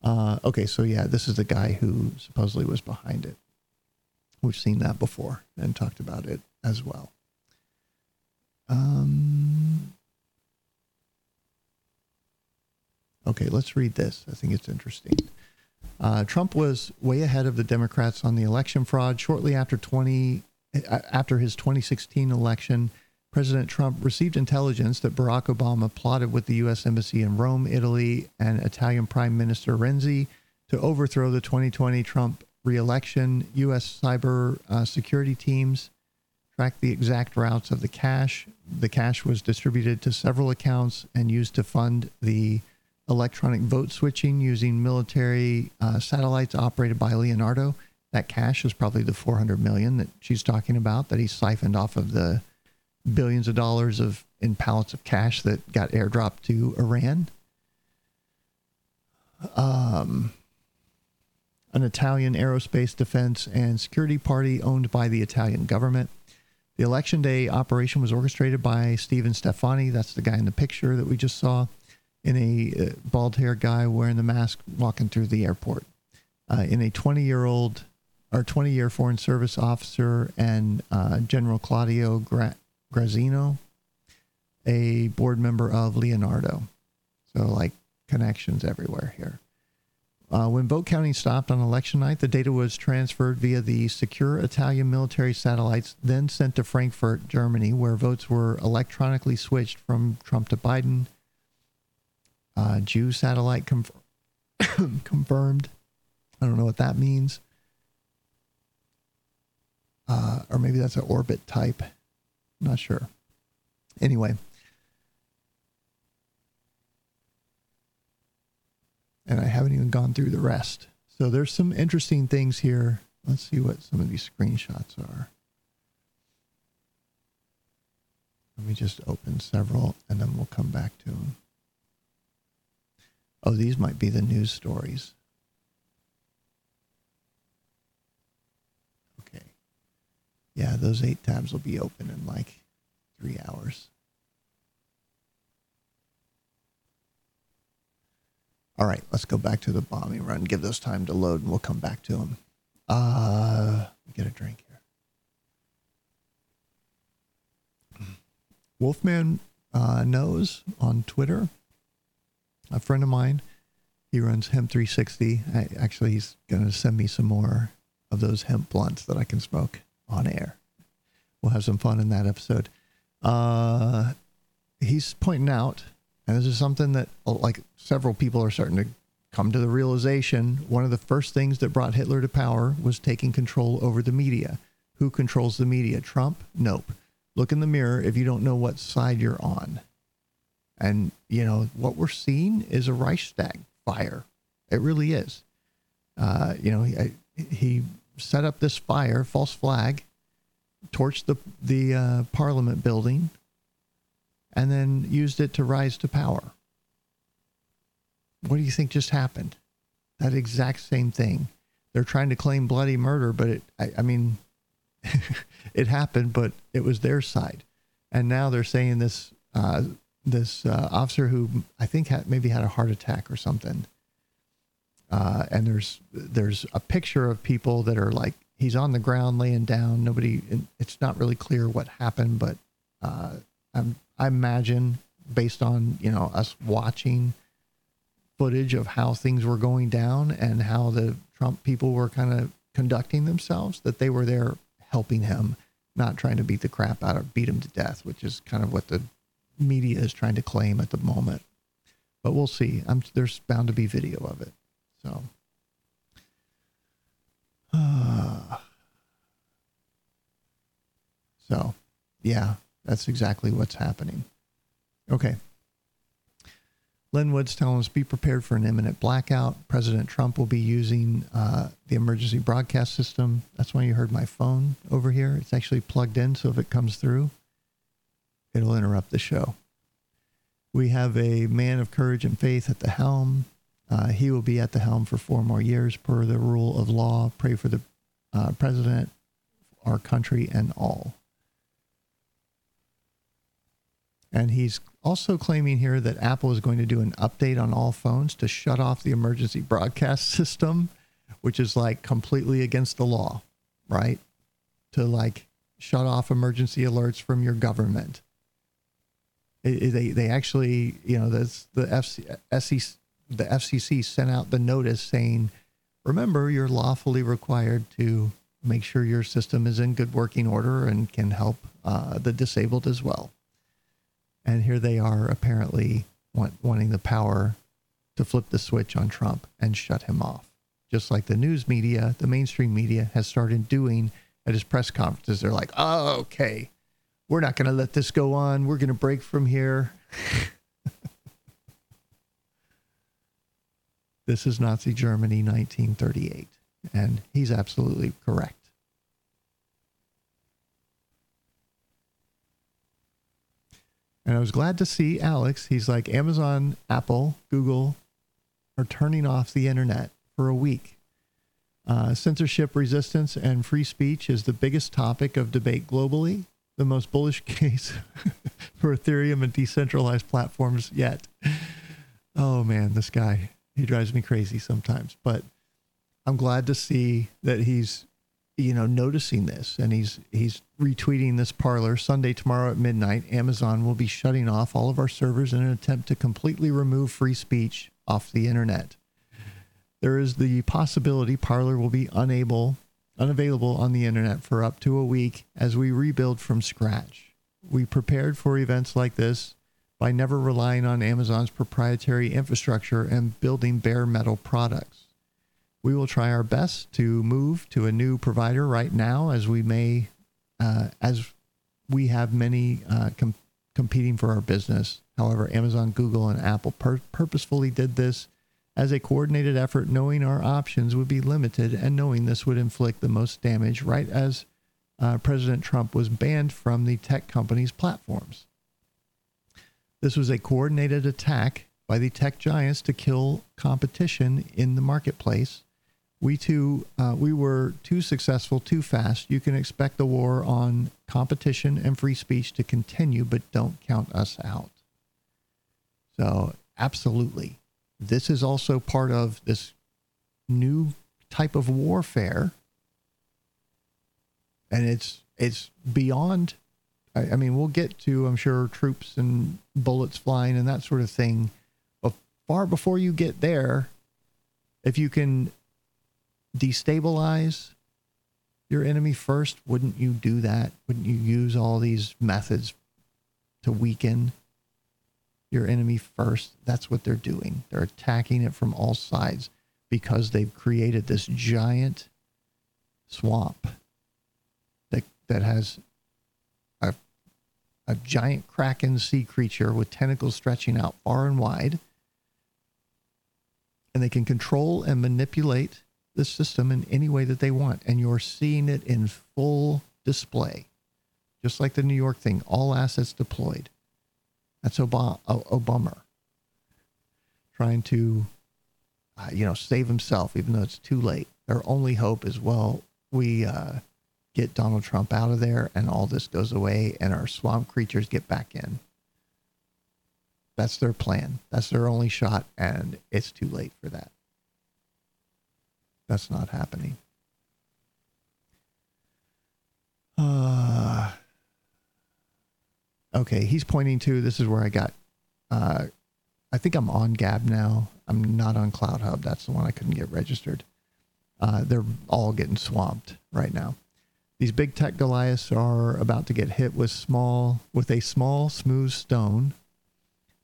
Uh, okay, so yeah, this is the guy who supposedly was behind it. We've seen that before and talked about it as well. Um, okay, let's read this. I think it's interesting. Uh, Trump was way ahead of the Democrats on the election fraud. Shortly after 20, uh, after his 2016 election, President Trump received intelligence that Barack Obama plotted with the U.S. Embassy in Rome, Italy, and Italian Prime Minister Renzi to overthrow the 2020 Trump reelection. U.S. cyber uh, security teams tracked the exact routes of the cash. The cash was distributed to several accounts and used to fund the electronic vote switching using military uh, satellites operated by Leonardo. That cash is probably the 400 million that she's talking about that he siphoned off of the billions of dollars of in pallets of cash that got airdropped to Iran. Um, an Italian aerospace defense and security party owned by the Italian government. The election day operation was orchestrated by Stephen Stefani. That's the guy in the picture that we just saw in a uh, bald haired guy wearing the mask walking through the airport. Uh, in a 20 year old or 20 year Foreign Service officer and uh, General Claudio Gra- Grazzino, a board member of Leonardo. So, like connections everywhere here. Uh, when vote counting stopped on election night, the data was transferred via the secure Italian military satellites, then sent to Frankfurt, Germany, where votes were electronically switched from Trump to Biden uh, Jew satellite (coughs) confirmed. I don't know what that means. Uh, or maybe that's an orbit type. Not sure. Anyway. And I haven't even gone through the rest. So there's some interesting things here. Let's see what some of these screenshots are. Let me just open several and then we'll come back to them. Oh, these might be the news stories. Okay. Yeah, those eight tabs will be open in like three hours. All right, let's go back to the bombing run. Give those time to load, and we'll come back to them. Uh, get a drink here. Wolfman uh, knows on Twitter a friend of mine. He runs Hemp 360. I, actually, he's going to send me some more of those hemp blunts that I can smoke on air. We'll have some fun in that episode. Uh, he's pointing out, and this is something that like several people are starting to come to the realization. One of the first things that brought Hitler to power was taking control over the media. Who controls the media? Trump? Nope. Look in the mirror if you don't know what side you're on. And, you know, what we're seeing is a Reichstag fire. It really is. Uh, you know, he, he set up this fire, false flag, torched the, the uh, parliament building, and then used it to rise to power. What do you think just happened? That exact same thing. They're trying to claim bloody murder, but it, I, I mean, (laughs) it happened, but it was their side. And now they're saying this uh, this uh, officer who I think had, maybe had a heart attack or something. Uh, and there's there's a picture of people that are like he's on the ground laying down. Nobody, it's not really clear what happened, but uh, I'm, I imagine based on you know us watching footage of how things were going down and how the Trump people were kind of conducting themselves, that they were there helping him, not trying to beat the crap out of beat him to death, which is kind of what the media is trying to claim at the moment. But we'll see. I'm, there's bound to be video of it. So. Uh, (sighs) so, yeah, that's exactly what's happening. Okay. Lin Wood's telling us be prepared for an imminent blackout. President Trump will be using uh, the emergency broadcast system. That's why you heard my phone over here. It's actually plugged in, so if it comes through, it'll interrupt the show. We have a man of courage and faith at the helm. Uh, he will be at the helm for four more years per the rule of law. Pray for the uh, president, our country, and all. And he's also claiming here that Apple is going to do an update on all phones to shut off the emergency broadcast (laughs) system, which is like completely against the law, right? To like shut off emergency alerts from your government. It, it- they they actually, you know, that's the the FCC sent out the notice saying, remember, you're lawfully required to make sure your system is in good working order and can help uh, the disabled as well. And here they are apparently want, wanting the power to flip the switch on Trump and shut him off. Just like the news media, the mainstream media has started doing at his press conferences. They're like, oh, okay, we're not going to let this go on. We're going to break from here. (laughs) this is Nazi Germany 1938. And he's absolutely correct. And I was glad to see Alex. He's like, Amazon, Apple, Google are turning off the internet for a week. Uh, censorship resistance and free speech is the biggest topic of debate globally. The most bullish (laughs) case for Ethereum and decentralized platforms yet. Oh man, this guy, he drives me crazy sometimes. But I'm glad to see that he's, you know, noticing this and he's he's retweeting this Parler Sunday tomorrow at midnight. Amazon will be shutting off all of our servers in an attempt to completely remove free speech off the internet. There is the possibility Parler will be unable unavailable on the internet for up to a week as we rebuild from scratch. We prepared for events like this by never relying on Amazon's proprietary infrastructure and building bare metal products. We will try our best to move to a new provider right now, as we may, uh, as we have many uh, com- competing for our business. However, Amazon, Google, and Apple pur- purposefully did this as a coordinated effort, knowing our options would be limited and knowing this would inflict the most damage, right as uh, President Trump was banned from the tech companies' platforms. This was a coordinated attack by the tech giants to kill competition in the marketplace. We too, uh, we were too successful too fast. You can expect the war on competition and free speech to continue, but don't count us out. So, absolutely, this is also part of this new type of warfare, and it's it's beyond I, I mean, we'll get to, I'm sure, troops and bullets flying and that sort of thing. But far before you get there, if you can destabilize your enemy first, wouldn't you do that? Wouldn't you use all these methods to weaken your enemy first? That's what they're doing. They're attacking it from all sides because they've created this giant swamp that that has a a giant kraken sea creature with tentacles stretching out far and wide. And they can control and manipulate the system in any way that they want. And you're seeing it in full display, just like the New York thing, all assets deployed. That's Obama, Obama trying to, uh, you know, save himself, even though it's too late. Their only hope is, well, we uh, get Donald Trump out of there and all this goes away and our swamp creatures get back in. That's their plan. That's their only shot, and it's too late for that. That's not happening. Uh, okay, he's pointing to this is where I got. Uh, I think I'm on Gab now. I'm not on CloutHub. That's the one I couldn't get registered. Uh, they're all getting swamped right now. These big tech Goliaths are about to get hit with small with a small smooth stone,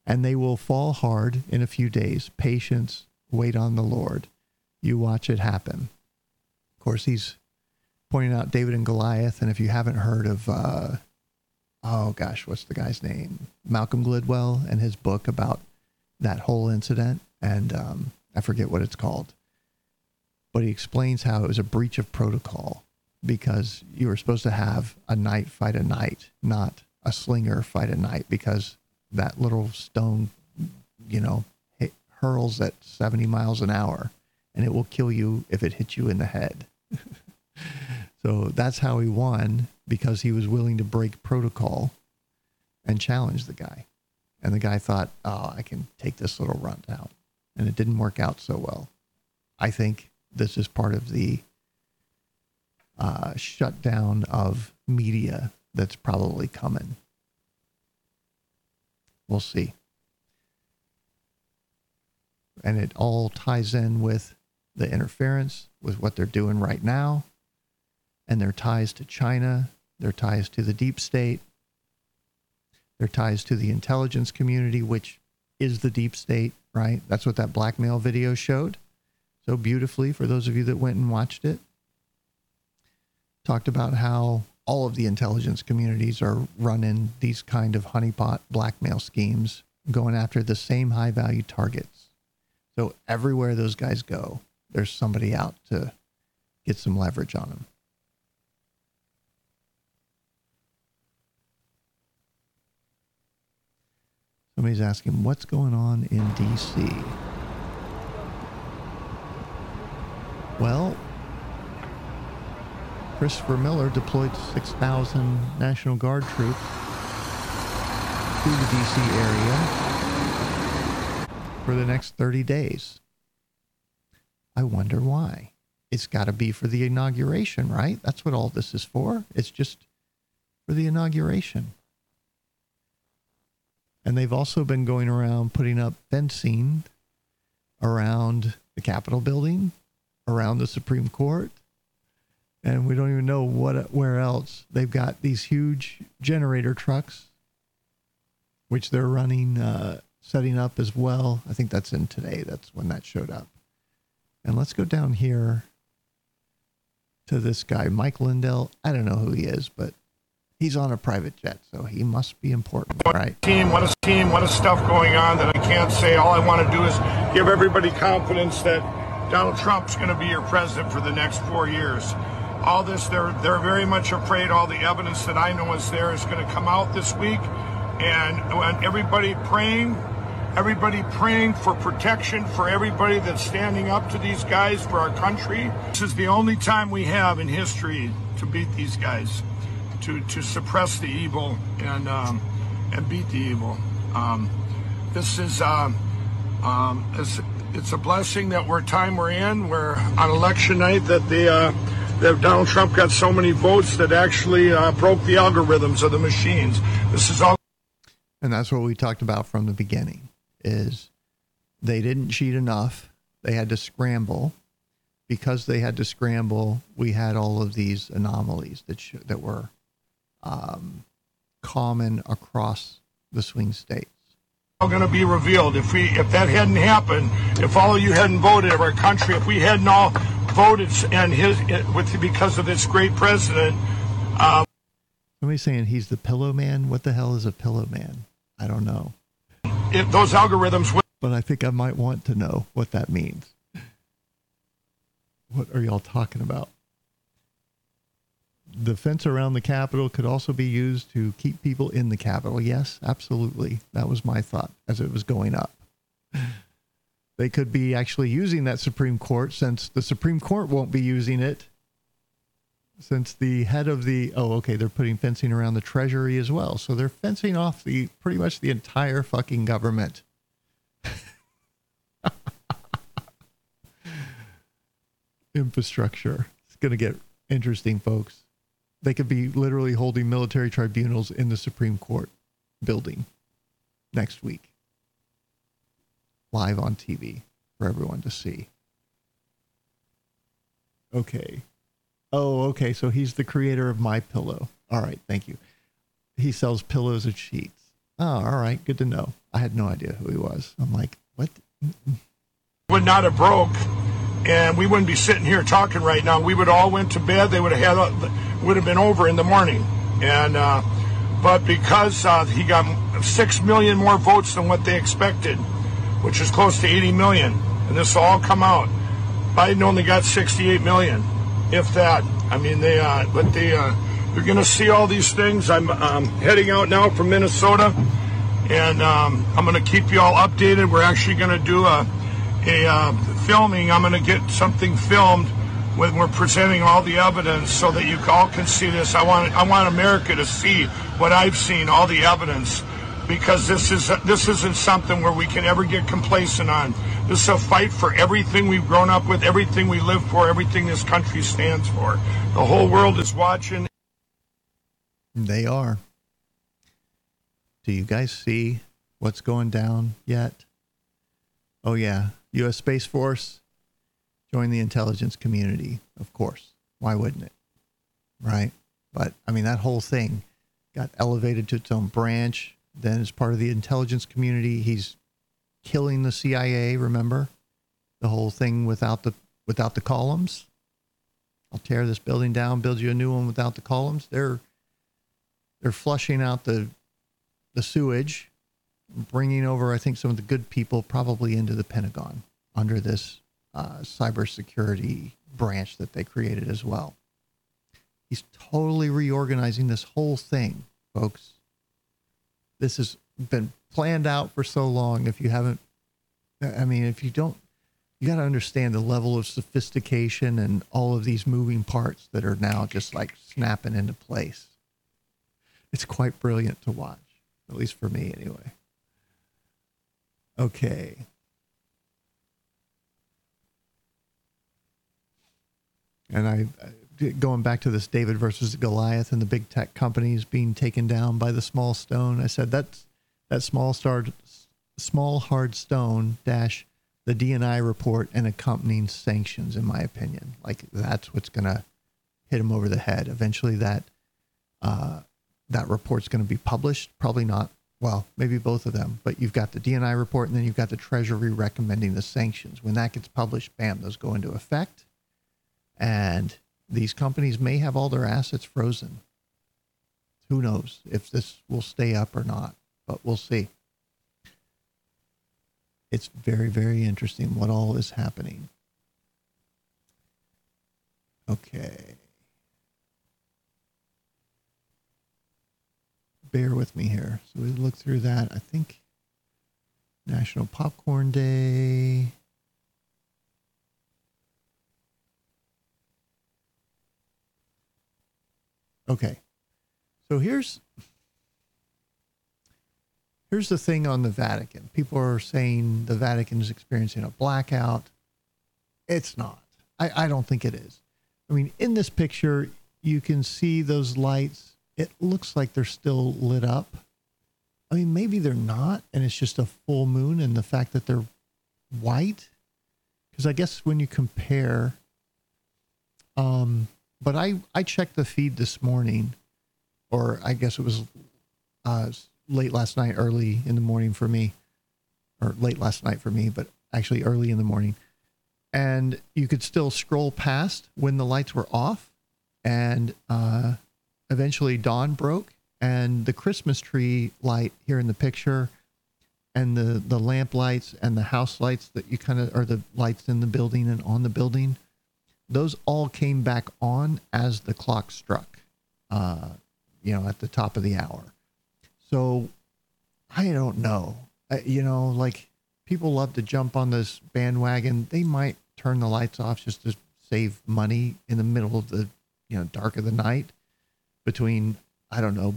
and they will fall hard in a few days. Patience, wait on the Lord. You watch it happen. Of course, he's pointing out David and Goliath, and if you haven't heard of, uh, oh gosh, what's the guy's name? Malcolm Gladwell and his book about that whole incident, and um, I forget what it's called, but he explains how it was a breach of protocol because you were supposed to have a knight fight a knight, not a slinger fight a knight, because that little stone, you know, hurls at 70 miles an hour and it will kill you if it hits you in the head. (laughs) so that's how he won because he was willing to break protocol and challenge the guy. And the guy thought, oh, I can take this little runt out. And it didn't work out so well. I think this is part of the uh, shutdown of media that's probably coming. We'll see. And it all ties in with the interference, with what they're doing right now, and their ties to China, their ties to the deep state, their ties to the intelligence community, which is the deep state, right? That's what that blackmail video showed so beautifully for those of you that went and watched it. Talked about how all of the intelligence communities are running these kind of honeypot blackmail schemes, going after the same high value targets. So everywhere those guys go, there's somebody out to get some leverage on them. Somebody's asking, what's going on in DC? Well, Christopher Miller deployed 6,000 National Guard troops to the DC area for the next 30 days. I wonder why. It's got to be for the inauguration, right? That's what all this is for. It's just for the inauguration. And they've also been going around putting up fencing around the Capitol building, around the Supreme Court, and we don't even know what where else. They've got these huge generator trucks, which they're running, uh, setting up as well. I think that's in today. That's when that showed up. And let's go down here to this guy, Mike Lindell. I don't know who he is, but he's on a private jet, so he must be important, right? Team, what a team, what a stuff going on that I can't say. All I want to do is give everybody confidence that Donald Trump's going to be your president for the next four years. All this, they're they're very much afraid. All the evidence that I know is there is going to come out this week, and, and everybody praying, everybody praying for protection for everybody that's standing up to these guys for our country. This is the only time we have in history to beat these guys, to to suppress the evil and um, and beat the evil. Um, this is um, um, it's, it's a blessing that we're time we're in. We're on election night that the uh, that Donald Trump got so many votes that actually uh, broke the algorithms of the machines. This is all. And that's what we talked about from the beginning is they didn't cheat enough. They had to scramble. Because they had to scramble, we had all of these anomalies that sh- that were um, common across the swing states. Going to be revealed if we if that hadn't happened, if all of you hadn't voted of our country, if we hadn't all voted and his with because of this great president. Um, Somebody's saying he's the pillow man. What the hell is a pillow man? I don't know. Those algorithms would but I think I might want to know what that means. What are y'all talking about? The fence around the Capitol could also be used to keep people in the Capitol. Yes, absolutely. That was my thought as it was going up. They could be actually using that Supreme Court since the Supreme Court won't be using it. Since the head of the oh okay they're putting fencing around the Treasury as well, so they're fencing off the pretty much the entire fucking government. (laughs) infrastructure. It's going to get interesting, folks. They could be literally holding military tribunals in the Supreme Court building next week, live on TV for everyone to see. Okay. Oh, okay. So he's the creator of My Pillow. All right. Thank you. He sells pillows and sheets. Oh, all right. Good to know. I had no idea who he was. I'm like, what? would not have broke and we wouldn't be sitting here talking right now. We would all went to bed. They would have had would have been over in the morning, and uh, but because uh, he got six million more votes than what they expected, which is close to 80 million, and this will all come out. Biden only got 68 million, if that. I mean, they uh, but they uh, they're going to see all these things. I'm um, heading out now from Minnesota, and um, I'm going to keep you all updated. We're actually going to do a a uh, filming. I'm going to get something filmed when we're presenting all the evidence so that you all can see this. I want I want America to see what I've seen, all the evidence, because this is this isn't something where we can ever get complacent on. This is a fight for everything we've grown up with, everything we live for, everything this country stands for. The whole world is watching. They are. Do you guys see what's going down yet? Oh, yeah. U.S. Space Force, join the intelligence community, of course. Why wouldn't it? Right? But, I mean, that whole thing got elevated to its own branch. Then, as part of the intelligence community, he's killing the CIA, remember? The whole thing without the without the columns. I'll tear this building down, build you a new one without the columns. They're they're flushing out the the sewage, bringing over I think some of the good people probably into the Pentagon under this uh, cybersecurity branch that they created as well. He's totally reorganizing this whole thing, folks. This has been planned out for so long. If you haven't, I mean, if you don't, you got to understand the level of sophistication and all of these moving parts that are now just like snapping into place. It's quite brilliant to watch, at least for me, anyway. Okay. And I, going back to this David versus Goliath and the big tech companies being taken down by the small stone, I said that's that small star, small hard stone dash the DNI report and accompanying sanctions, in my opinion. Like that's what's to hit him over the head. Eventually, that uh, that report's going to be published. Probably not. Well, maybe both of them. But you've got the DNI report, and then you've got the Treasury recommending the sanctions. When that gets published, bam, those go into effect, and these companies may have all their assets frozen. Who knows if this will stay up or not? But we'll see it's very, very interesting what all is happening. Okay. Bear with me here. So we look through that. I think National Popcorn Day. Okay. So here's here's the thing on the Vatican. People are saying the Vatican is experiencing a blackout. It's not. I, I don't think it is. I mean, in this picture, you can see those lights. It looks like they're still lit up. I mean, maybe they're not, and it's just a full moon, and the fact that they're white. Because I guess when you compare, um, but I I checked the feed this morning, or I guess it was uh, late last night, early in the morning for me, or late last night for me, but actually early in the morning. And you could still scroll past when the lights were off. And uh, eventually dawn broke, and the Christmas tree light here in the picture, and the, the lamp lights and the house lights that you kind of, are the lights in the building and on the building, those all came back on as the clock struck, uh, you know, at the top of the hour. So I don't know. you know, like people love to jump on this bandwagon. They might turn the lights off just to save money in the middle of the, you know, dark of the night between, I don't know,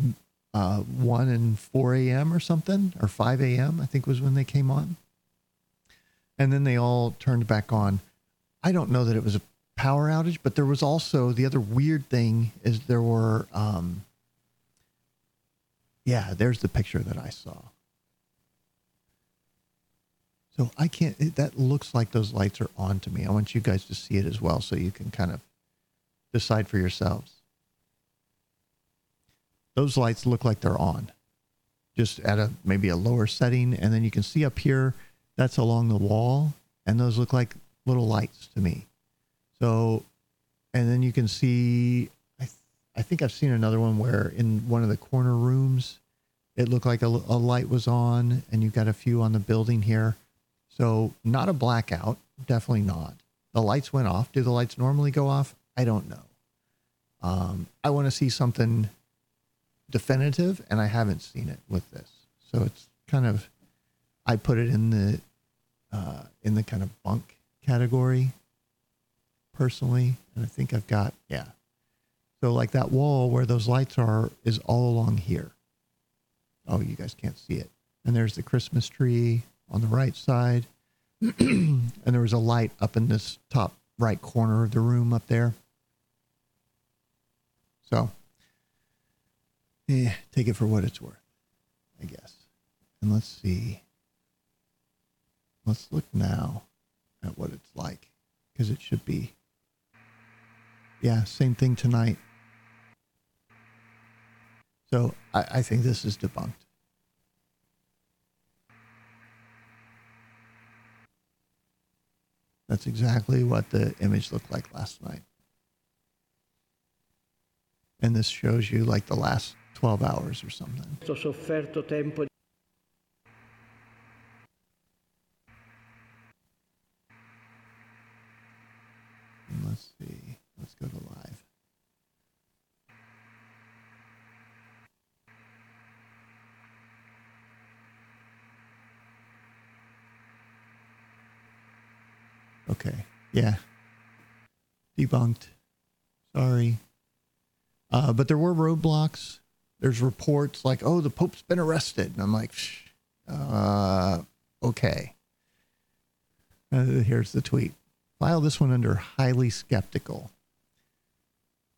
uh, 1 and 4 a.m. or something, or 5 a.m., I think was when they came on. And then they all turned back on. I don't know that it was a power outage, but there was also the other weird thing is there were um, yeah, there's the picture that I saw. So I can't, it, that looks like those lights are on to me. I want you guys to see it as well so you can kind of decide for yourselves. Those lights look like they're on, just at a maybe a lower setting. And then you can see up here, that's along the wall. And those look like little lights to me. So, and then you can see I I think I've seen another one where in one of the corner rooms, it looked like a, a light was on, and you've got a few on the building here. So not a blackout, definitely not. The lights went off. Do the lights normally go off? I don't know. Um, I want to see something definitive, and I haven't seen it with this. So it's kind of, I put it in the uh, in the kind of bunk category. Personally, and I think I've got yeah. So like that wall where those lights are is all along here. Oh, you guys can't see it. And there's the Christmas tree on the right side. (clears throat) and there was a light up in this top right corner of the room up there. So, yeah, take it for what it's worth, I guess. And let's see. Let's look now at what it's like because it should be. Yeah, same thing tonight. So I, I think this is debunked. That's exactly what the image looked like last night. And this shows you like the last 12 hours or something. sofferto tempo And let's see. Let's Okay. Yeah. Debunked. Sorry. Uh, but there were roadblocks. There's reports like, oh, the Pope's been arrested. And I'm like, uh, okay. Uh, here's the tweet. File this one under highly skeptical.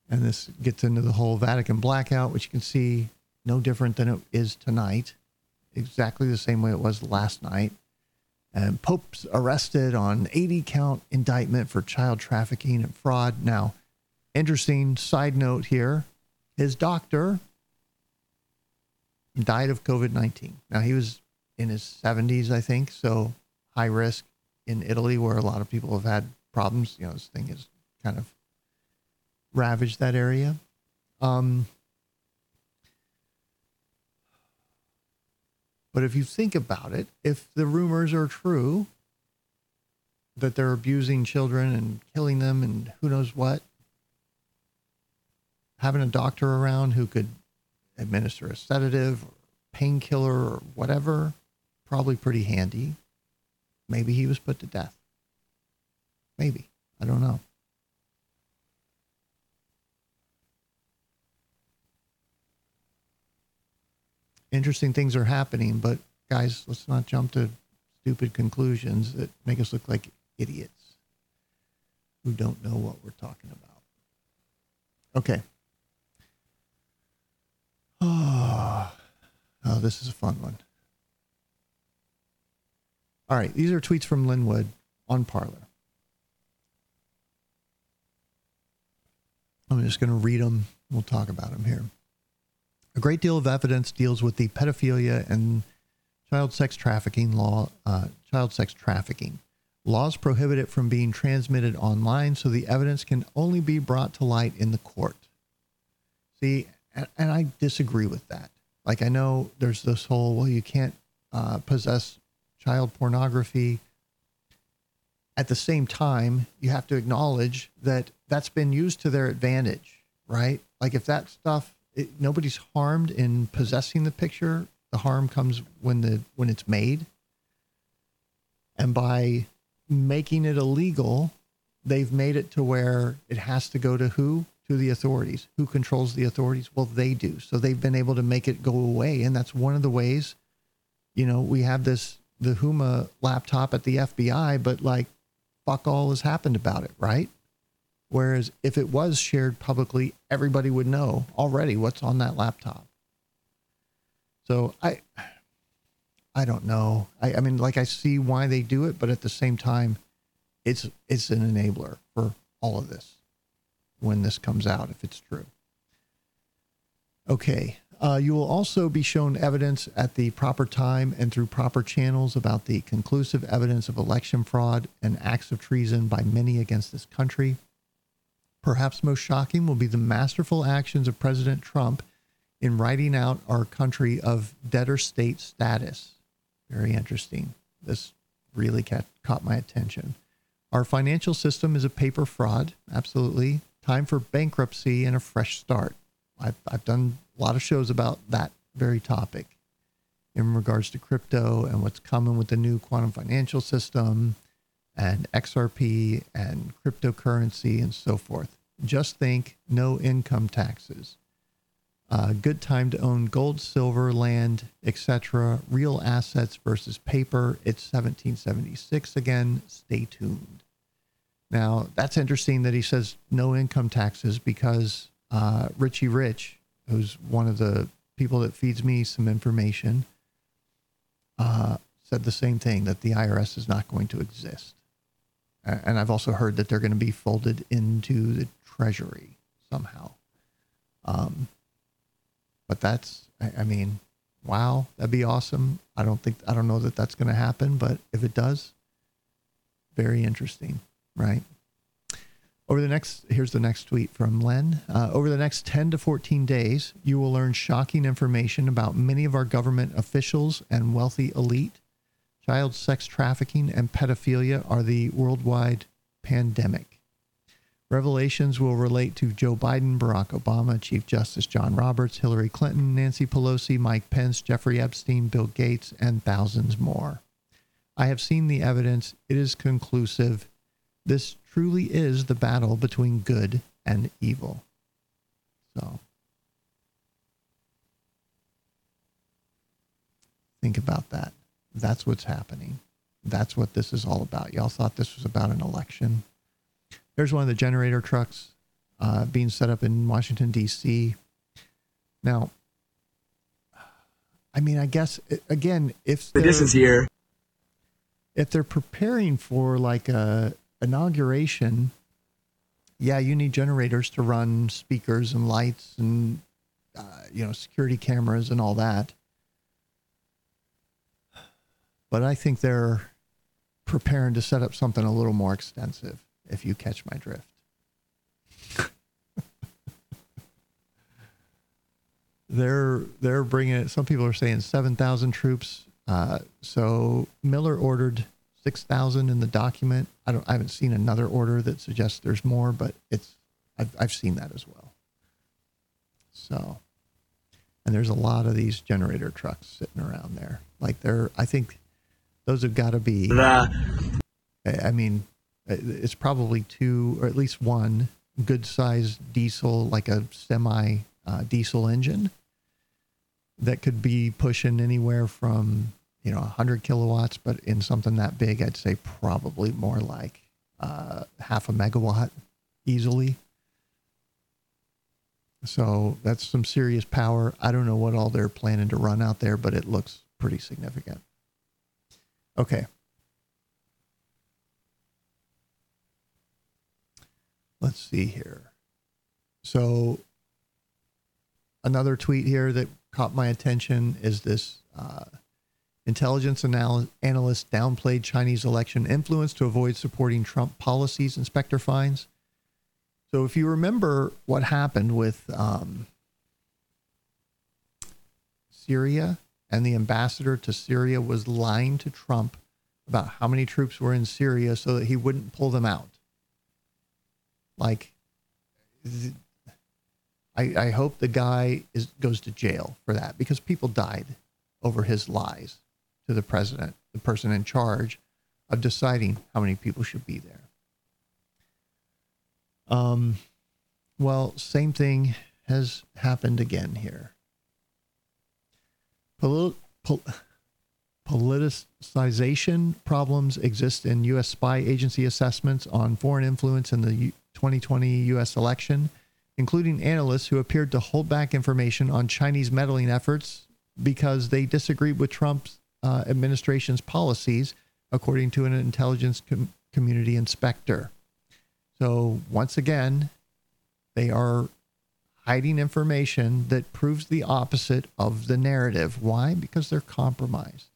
And this gets into the whole Vatican blackout, which you can see no different than it is tonight, exactly the same way it was last night. And Pope's arrested on 80 count indictment for child trafficking and fraud. Now, interesting side note here his doctor died of COVID 19. Now, he was in his 70s, I think, so high risk in Italy, where a lot of people have had problems. You know, this thing is kind of ravaged that area. Um, but if you think about it, if the rumors are true that they're abusing children and killing them and who knows what, having a doctor around who could administer a sedative or painkiller or whatever, probably pretty handy. Maybe he was put to death. Maybe. I don't know. Interesting things are happening, but guys, let's not jump to stupid conclusions that make us look like idiots who don't know what we're talking about. Okay. Oh, (sighs) oh this is a fun one. All right, these are tweets from Lin Wood on Parler. I'm just going to read them. We'll talk about them here. A great deal of evidence deals with the pedophilia and child sex trafficking law. Uh, child sex trafficking laws prohibit it from being transmitted online, so the evidence can only be brought to light in the court. See, and, and I disagree with that. Like I know there's this whole well, you can't uh, possess child pornography. At the same time, you have to acknowledge that that's been used to their advantage, right? Like if that stuff, it, nobody's harmed in possessing the picture. The harm comes when the when it's made, and by making it illegal, they've made it to where it has to go to who? To the authorities. Who controls the authorities? Well, they do. So they've been able to make it go away, and that's one of the ways. You know, we have this the Huma laptop at the FBI, but like fuck all has happened about it, right? Whereas if it was shared publicly, everybody would know already what's on that laptop. So I I don't know. I, I mean like I see why they do it, but at the same time, it's it's an enabler for all of this when this comes out, if it's true. Okay. Uh, you will also be shown evidence at the proper time and through proper channels about the conclusive evidence of election fraud and acts of treason by many against this country. Perhaps most shocking will be the masterful actions of President Trump in writing out our country of debtor state status. Very interesting. This really caught my attention. Our financial system is a paper fraud. Absolutely. Time for bankruptcy and a fresh start. I've, I've done a lot of shows about that very topic in regards to crypto and what's coming with the new quantum financial system and XRP and cryptocurrency and so forth. Just think no income taxes. Uh, good time to own gold, silver, land, etc. Real assets versus paper. It's 1776 again. Stay tuned. Now, that's interesting that he says no income taxes because uh, Richie Rich, who's one of the people that feeds me some information, uh, said the same thing that the IRS is not going to exist. And I've also heard that they're going to be folded into the Treasury somehow. Um, but that's, I, I mean, wow, that'd be awesome. I don't think, I don't know that that's going to happen, but if it does, very interesting, right? Over the next, here's the next tweet from Len. Uh, over the next 10 to 14 days, you will learn shocking information about many of our government officials and wealthy elite. Child sex trafficking and pedophilia are the worldwide pandemic. Revelations will relate to Joe Biden, Barack Obama, Chief Justice John Roberts, Hillary Clinton, Nancy Pelosi, Mike Pence, Jeffrey Epstein, Bill Gates, and thousands more. I have seen the evidence. It is conclusive. This truly is the battle between good and evil. So, think about that. That's what's happening. That's what this is all about. Y'all thought this was about an election. There's one of the generator trucks uh, being set up in Washington, D.C. Now, I mean, I guess, again, if this is here, if they're preparing for like a inauguration, yeah, you need generators to run speakers and lights and uh, you know security cameras and all that. But I think they're preparing to set up something a little more extensive. If you catch my drift. (laughs) they're they're bringing it. Some people are saying seven thousand troops. Uh, so Miller ordered six thousand in the document. I don't. I haven't seen another order that suggests there's more, but it's. I've I've seen that as well. So, and there's a lot of these generator trucks sitting around there. Like they're. I think those have got to be. I mean, it's probably two or at least one good sized diesel, like a semi uh, diesel engine that could be pushing anywhere from you know 100 kilowatts, but in something that big, I'd say probably more like uh, half a megawatt easily. So that's some serious power. I don't know what all they're planning to run out there, but it looks pretty significant. Okay. Let's see here. So another tweet here that caught my attention is this uh, intelligence anal- analyst downplayed Chinese election influence to avoid supporting Trump policies, inspector finds. So if you remember what happened with um, Syria and the ambassador to Syria was lying to Trump about how many troops were in Syria so that he wouldn't pull them out. Like, I, I hope the guy is goes to jail for that because people died over his lies to the president, the person in charge of deciding how many people should be there. Um, well, same thing has happened again here. Pol- pol- politicization problems exist in U.S. spy agency assessments on foreign influence in the 2020 U.S. election, including analysts who appeared to hold back information on Chinese meddling efforts because they disagreed with Trump's uh, administration's policies, according to an intelligence com- community inspector. So, once again, they are hiding information that proves the opposite of the narrative. Why? Because they're compromised.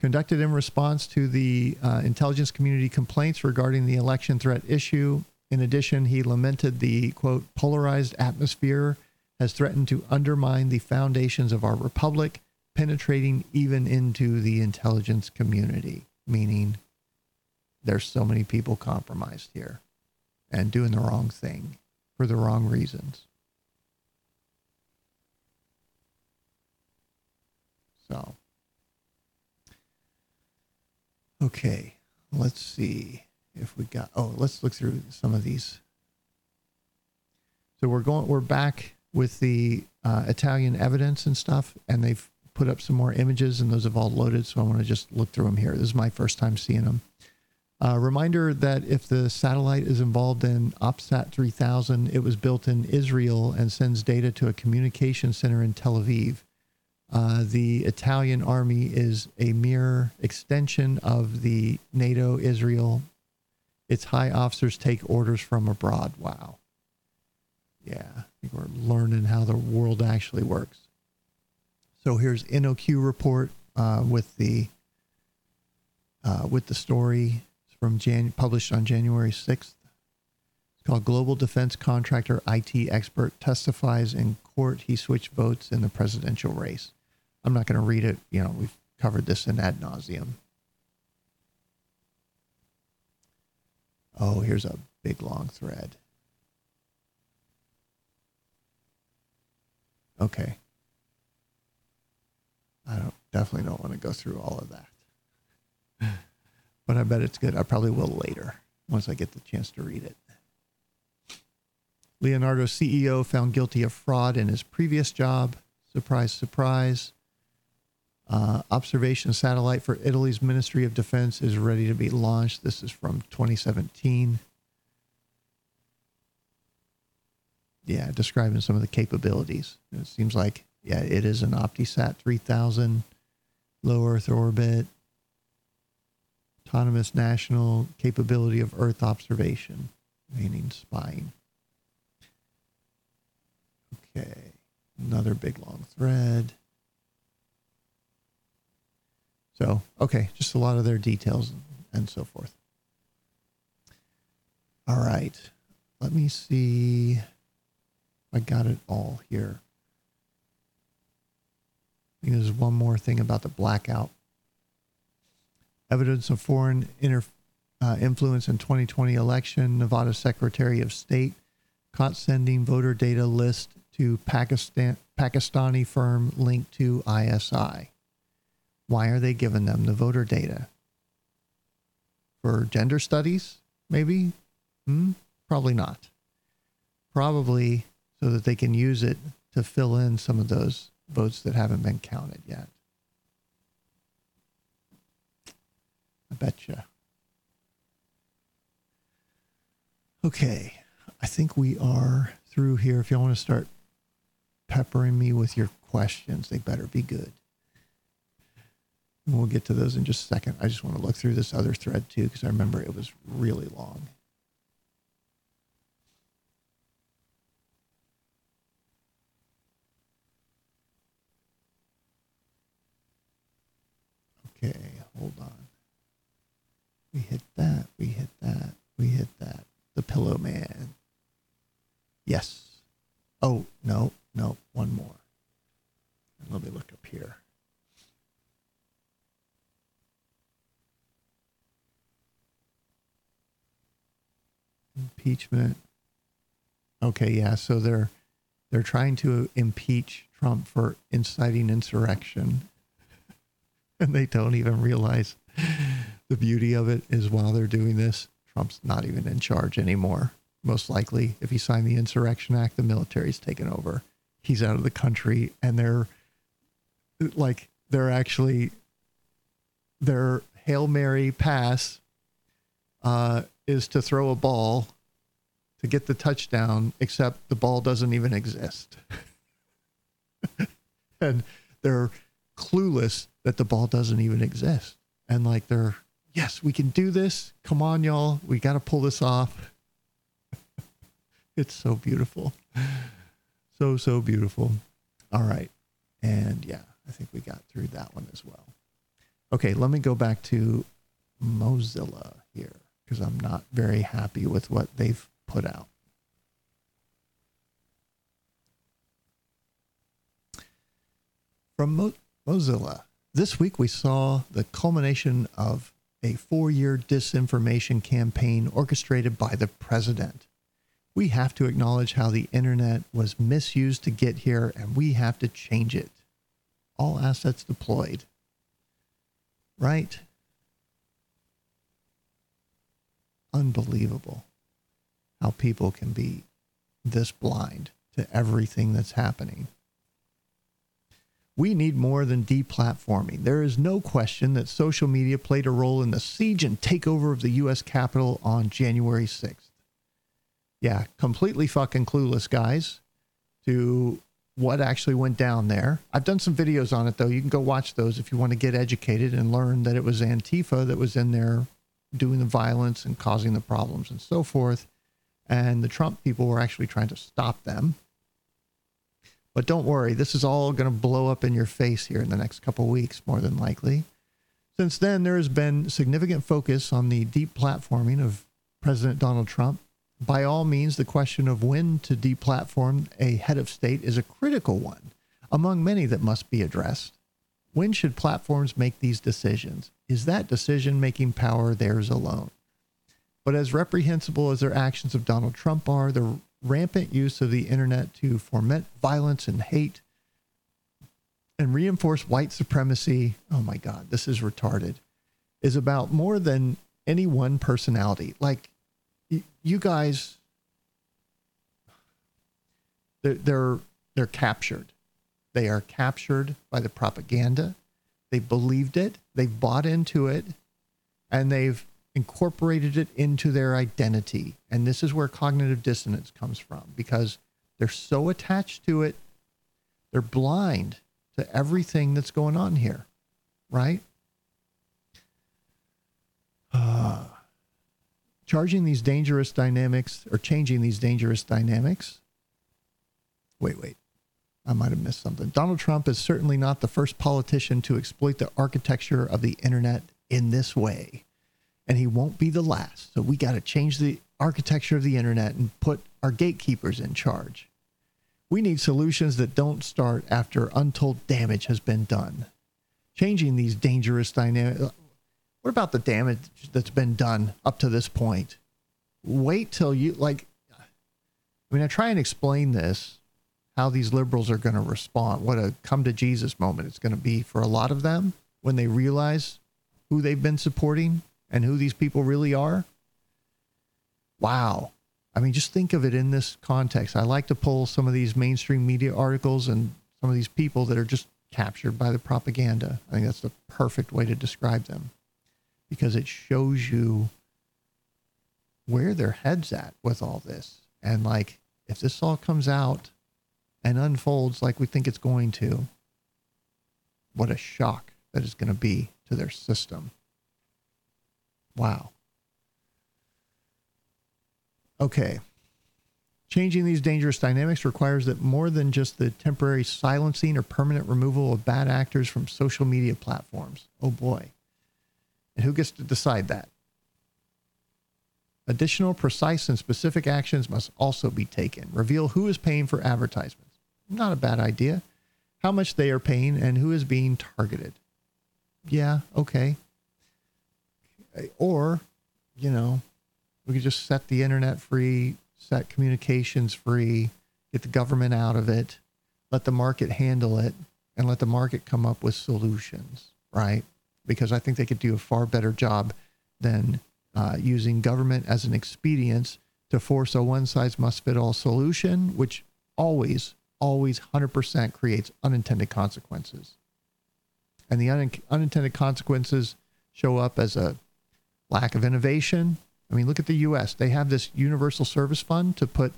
Conducted in response to the uh, intelligence community complaints regarding the election threat issue, in addition, he lamented the quote, polarized atmosphere has threatened to undermine the foundations of our republic, penetrating even into the intelligence community, meaning there's so many people compromised here and doing the wrong thing for the wrong reasons. So, okay, let's see if we got. Oh, let's look through some of these. So we're going. We're back with the uh, Italian evidence and stuff, and they've put up some more images, and those have all loaded. So I want to just look through them here. This is my first time seeing them. Uh, reminder that if the satellite is involved in OPTSAT 3000, it was built in Israel and sends data to a communication center in Tel Aviv. Uh, the Italian army is a mere extension of the NATO Israel. Its high officers take orders from abroad. Wow. Yeah, I think we're learning how the world actually works. So here's NOQ report uh, with the uh, with the story from Jan- published on January 6th. It's called Global Defense Contractor IT Expert Testifies in Court He Switched Votes in the Presidential Race. I'm not going to read it. You know, we've covered this in ad nauseum. Oh, here's a big long thread. Okay. I don't definitely don't want to go through all of that. (laughs) But I bet it's good. I probably will later once I get the chance to read it. Leonardo CEO found guilty of fraud in his previous job. Surprise, surprise. Uh, observation satellite for Italy's Ministry of Defense is ready to be launched. This is from 2017. Yeah, describing some of the capabilities. It seems like, yeah, it is an OptiSat 3000 low Earth orbit, autonomous national capability of Earth observation, meaning spying. Okay, another big long thread. So, okay, just a lot of their details and so forth. All right, let me see. I got it all here. I think there's one more thing about the blackout. Evidence of foreign inter, uh, influence in 2020 election. Nevada Secretary of State caught sending voter data list to Pakistan, Pakistani firm linked to ISI. Why are they giving them the voter data? For gender studies, maybe? Hmm? Probably not. Probably so that they can use it to fill in some of those votes that haven't been counted yet. I betcha. Okay, I think we are through here. If y'all want to start peppering me with your questions, they better be good. And we'll get to those in just a second. I just want to look through this other thread too, because I remember it was really long. Okay, hold on. We hit that. We hit that. We hit that. The Pillow Man. Yes. Oh, no, no, one more. Let me look up here. Impeachment. Okay, yeah, so they're they're trying to impeach Trump for inciting insurrection. (laughs) and they don't even realize the beauty of it is while they're doing this, Trump's not even in charge anymore. Most likely, if he signed the Insurrection Act, the military's taken over. He's out of the country, and they're like, they're actually, their Hail Mary pass uh, is to throw a ball to get the touchdown, except the ball doesn't even exist. (laughs) and they're clueless that the ball doesn't even exist. And like they're yes, we can do this. Come on, y'all. We got to pull this off. (laughs) it's so beautiful. So, so beautiful. All right. And yeah, I think we got through that one as well. Okay, let me go back to Mozilla here because I'm not very happy with what they've put out. From Mo- Mozilla, this week we saw the culmination of a four year disinformation campaign orchestrated by the president. We have to acknowledge how the internet was misused to get here, and we have to change it. All assets deployed. Right? Unbelievable how people can be this blind to everything that's happening. We need more than deplatforming. There is no question that social media played a role in the siege and takeover of the U.S. Capitol on January 6th. Yeah, completely fucking clueless, guys, to what actually went down there. I've done some videos on it, though. You can go watch those if you want to get educated and learn that it was Antifa that was in there doing the violence and causing the problems and so forth. And the Trump people were actually trying to stop them. But don't worry, this is all going to blow up in your face here in the next couple weeks, more than likely. Since then, there has been significant focus on the deplatforming of President Donald Trump. By all means, the question of when to deplatform a head of state is a critical one, among many that must be addressed. When should platforms make these decisions? Is that decision making power theirs alone? But as reprehensible as their actions of Donald Trump are, the rampant use of the internet to foment violence and hate and reinforce white supremacy, oh my God, this is retarded, is about more than any one personality. Like, y- you guys, they're, they're, they're captured. They are captured by the propaganda. They believed it, they've bought into it, and they've incorporated it into their identity. And this is where cognitive dissonance comes from because they're so attached to it, they're blind to everything that's going on here, right? Uh, (sighs) charging these dangerous dynamics or changing these dangerous dynamics. Wait, wait. I might have missed something. Donald Trump is certainly not the first politician to exploit the architecture of the internet in this way and he won't be the last. So we got to change the architecture of the internet and put our gatekeepers in charge. We need solutions that don't start after untold damage has been done. Changing these dangerous dynamics. What about the damage that's been done up to this point? Wait till you, like, I mean, I try and explain this, how these liberals are going to respond, what a come to Jesus moment it's going to be for a lot of them when they realize who they've been supporting and who these people really are. Wow. I mean, just think of it in this context. I like to pull some of these mainstream media articles and some of these people that are just captured by the propaganda. I think that's the perfect way to describe them because it shows you where their head's at with all this. And like, if this all comes out and unfolds like we think it's going to, what a shock that is going to be to their system. Wow. Okay. Changing these dangerous dynamics requires that more than just the temporary silencing or permanent removal of bad actors from social media platforms. Oh boy. And who gets to decide that? Additional precise and specific actions must also be taken. Reveal who is paying for advertisements. Not a bad idea. How much they are paying and who is being targeted. Yeah, okay. Or, you know, we could just set the internet free, set communications free, get the government out of it, let the market handle it, and let the market come up with solutions, right? Because I think they could do a far better job than uh, using government as an expedient to force a one size must fit all solution, which always, always 100% creates unintended consequences. And the un- unintended consequences show up as a lack of innovation. I mean, look at the U.S. They have this universal service fund to put,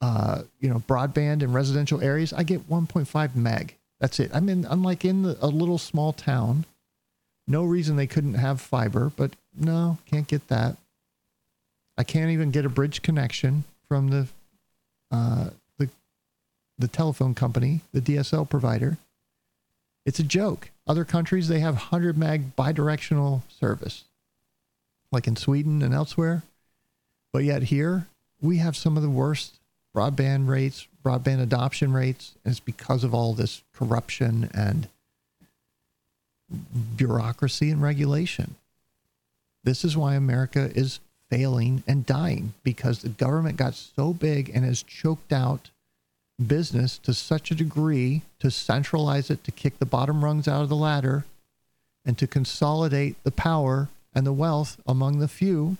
uh, you know, broadband in residential areas. I get 1.5 meg. That's it. I mean, unlike in the, a little small town, no reason they couldn't have fiber, but no, can't get that. I can't even get a bridge connection from the, uh, the, telephone company, the DSL provider. It's a joke. Other countries they have 100 meg bidirectional service like in Sweden and elsewhere. But yet here, we have some of the worst broadband rates, broadband adoption rates, and it's because of all this corruption and bureaucracy and regulation. This is why America is failing and dying because the government got so big and has choked out business to such a degree to centralize it, to kick the bottom rungs out of the ladder, and to consolidate the power and the wealth among the few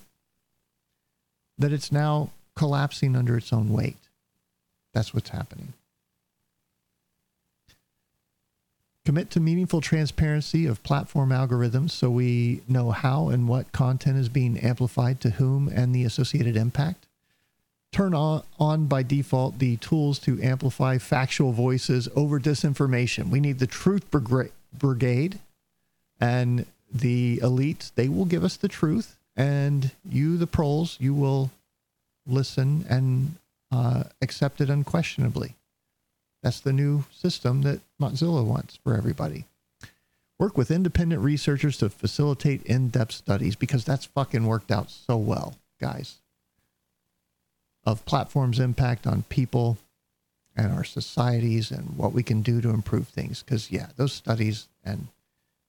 that it's now collapsing under its own weight. That's what's happening. Commit to meaningful transparency of platform algorithms so we know how and what content is being amplified to whom and the associated impact. Turn on, on by default the tools to amplify factual voices over disinformation. We need the truth brigade and the elites. They will give us the truth, and you, the proles, you will listen and uh, accept it unquestionably. That's the new system that Mozilla wants for everybody. Work with independent researchers to facilitate in depth studies because that's fucking worked out so well, guys. Of platforms' impact on people and our societies and what we can do to improve things. Because, yeah, those studies and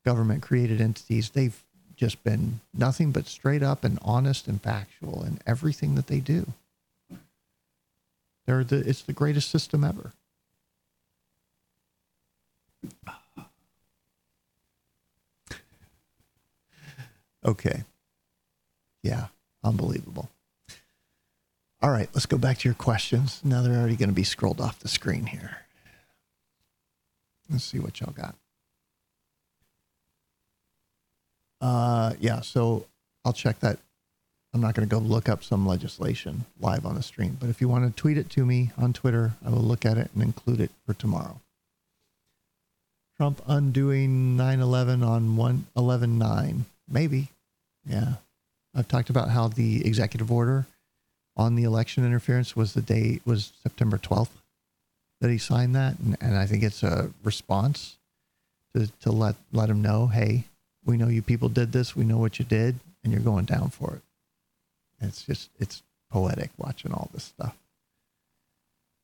government created entities, they've just been nothing but straight up and honest and factual in everything that they do. They're the, it's the greatest system ever. (sighs) Okay. Yeah, unbelievable. All right, let's go back to your questions. Now they're already going to be scrolled off the screen here. Let's see what y'all got. Uh, yeah, so I'll check that. I'm not going to go look up some legislation live on the stream, but if you want to tweet it to me on Twitter, I will look at it and include it for tomorrow. Trump undoing 9 11 on 1 11 9. Maybe. Yeah. I've talked about how the executive order on the election interference was the day, was September 12th that he signed that. And, and I think it's a response to, to let, let him know, hey, we know you people did this. We know what you did, and you're going down for it. It's just, it's poetic watching all this stuff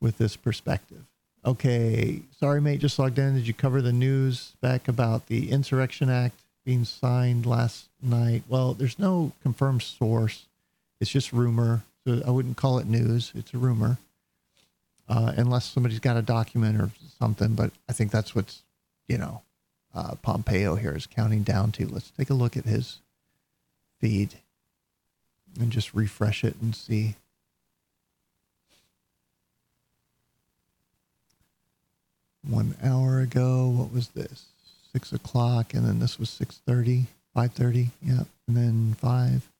with this perspective. Okay, sorry, mate, just logged in. Did you cover the news back about the Insurrection Act being signed last night? Well, there's no confirmed source. It's just rumor. I wouldn't call it news. It's a rumor, uh, unless somebody's got a document or something. But I think that's what's, you know, uh, Pompeo here is counting down to. Let's take a look at his feed and just refresh it and see. One hour ago, what was this? Six o'clock, and then this was six thirty, five thirty, yeah, and then 5.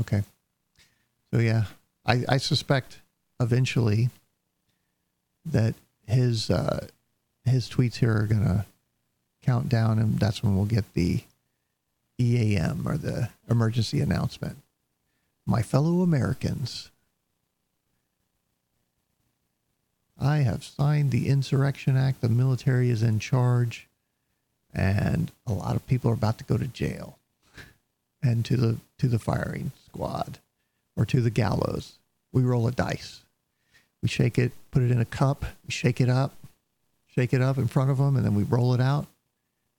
Okay, so yeah, I, I suspect eventually that his uh, his tweets here are gonna count down, and that's when we'll get the EAM or the emergency announcement. My fellow Americans, I have signed the Insurrection Act. The military is in charge, and a lot of people are about to go to jail and to the to the firing squad or to the gallows. We roll a dice. We shake it, put it in a cup, we shake it up, shake it up in front of them, and then we roll it out,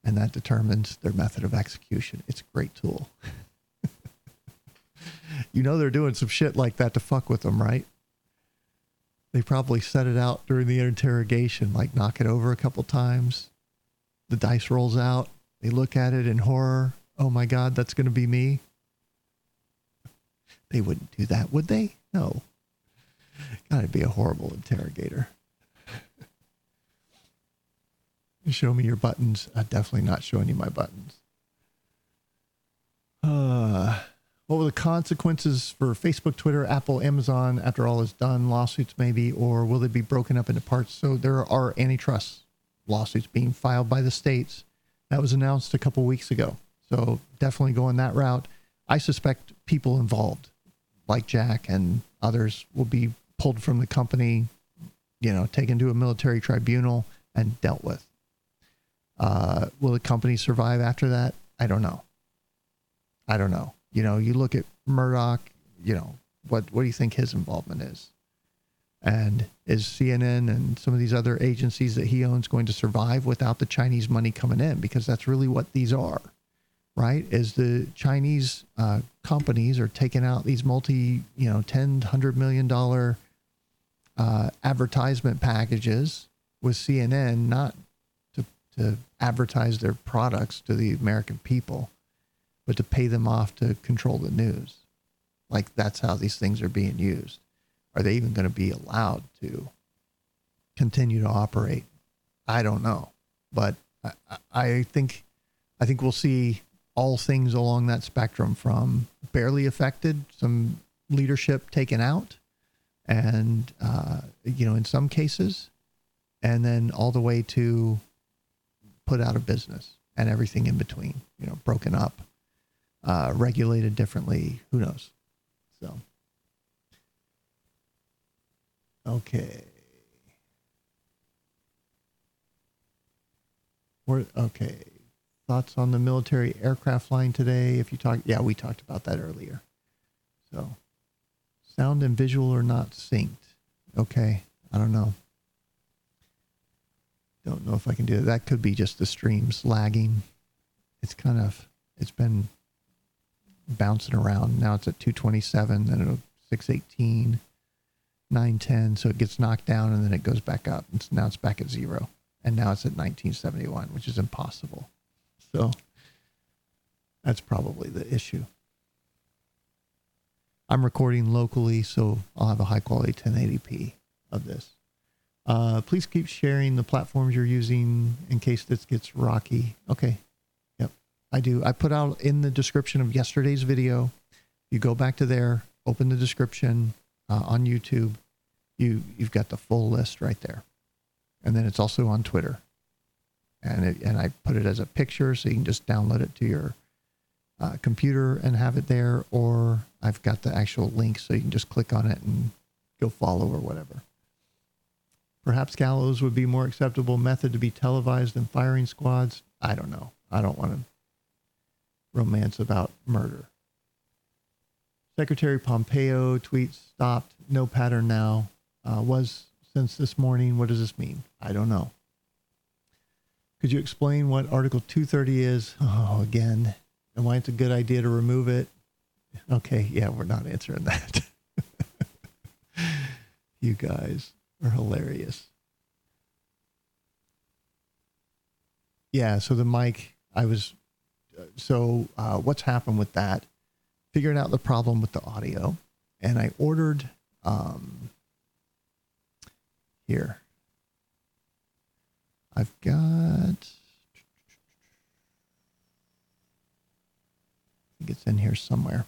and that determines their method of execution. It's a great tool. (laughs) you know they're doing some shit like that to fuck with them, right? They probably set it out during the interrogation, like knock it over a couple times. The dice rolls out. They look at it in horror. Oh my God, that's going to be me. They wouldn't do that, would they? No. Gotta be a horrible interrogator. Show me your buttons. I'm definitely not showing you my buttons. Uh, what were the consequences for Facebook, Twitter, Apple, Amazon after all is done? Lawsuits, maybe, or will they be broken up into parts? So there are antitrust lawsuits being filed by the states. That was announced a couple weeks ago. So definitely going that route. I suspect people involved, like Jack and others, will be pulled from the company, you know, taken to a military tribunal and dealt with. Uh, will the company survive after that? I don't know. I don't know. You know, you look at Murdoch, you know, what, what do you think his involvement is? And is CNN and some of these other agencies that he owns going to survive without the Chinese money coming in? Because that's really what these are, right? Is the Chinese uh, companies are taking out these multi, you know, ten, hundred million dollar uh, advertisement packages with CNN, not to to advertise their products to the American people, but to pay them off to control the news. Like that's how these things are being used. Are they even going to be allowed to continue to operate? I don't know, but I, I think I think we'll see all things along that spectrum from barely affected, some leadership taken out, and uh, you know in some cases, and then all the way to put out of business and everything in between. You know, broken up, uh, regulated differently. Who knows? So, okay. We're, okay. Thoughts on the military aircraft line today? If you talk, yeah, we talked about that earlier. So, sound and visual are not synced. Okay. I don't know. Don't know if I can do it. That could be just the streams lagging. It's kind of, it's been bouncing around. Now it's at 227, then it'll 618, 910. So it gets knocked down and then it goes back up. It's, now it's back at zero. And now it's at 1971, which is impossible. So that's probably the issue. I'm recording locally, so I'll have a high quality 1080p of this. Uh, please keep sharing the platforms you're using in case this gets rocky. Okay. Yep. I do. I put out in the description of yesterday's video. You go back to there, open the description uh, on YouTube. You you've got the full list right there, and then it's also on Twitter. And it, and I put it as a picture, so you can just download it to your uh, computer and have it there, or I've got the actual link, so you can just click on it and go follow or whatever. Perhaps gallows would be more acceptable method to be televised than firing squads. I don't know. I don't want to romance about murder. Secretary Pompeo tweets stopped. No pattern now. Uh, was since this morning. What does this mean? I don't know. Could you explain what Article 230 is? Oh, again. And why it's a good idea to remove it? Okay, yeah, we're not answering that. (laughs) you guys are hilarious. Yeah, so the mic, I was, so uh, what's happened with that? Figuring out the problem with the audio, and I ordered um, here. I've got. I think it's in here somewhere.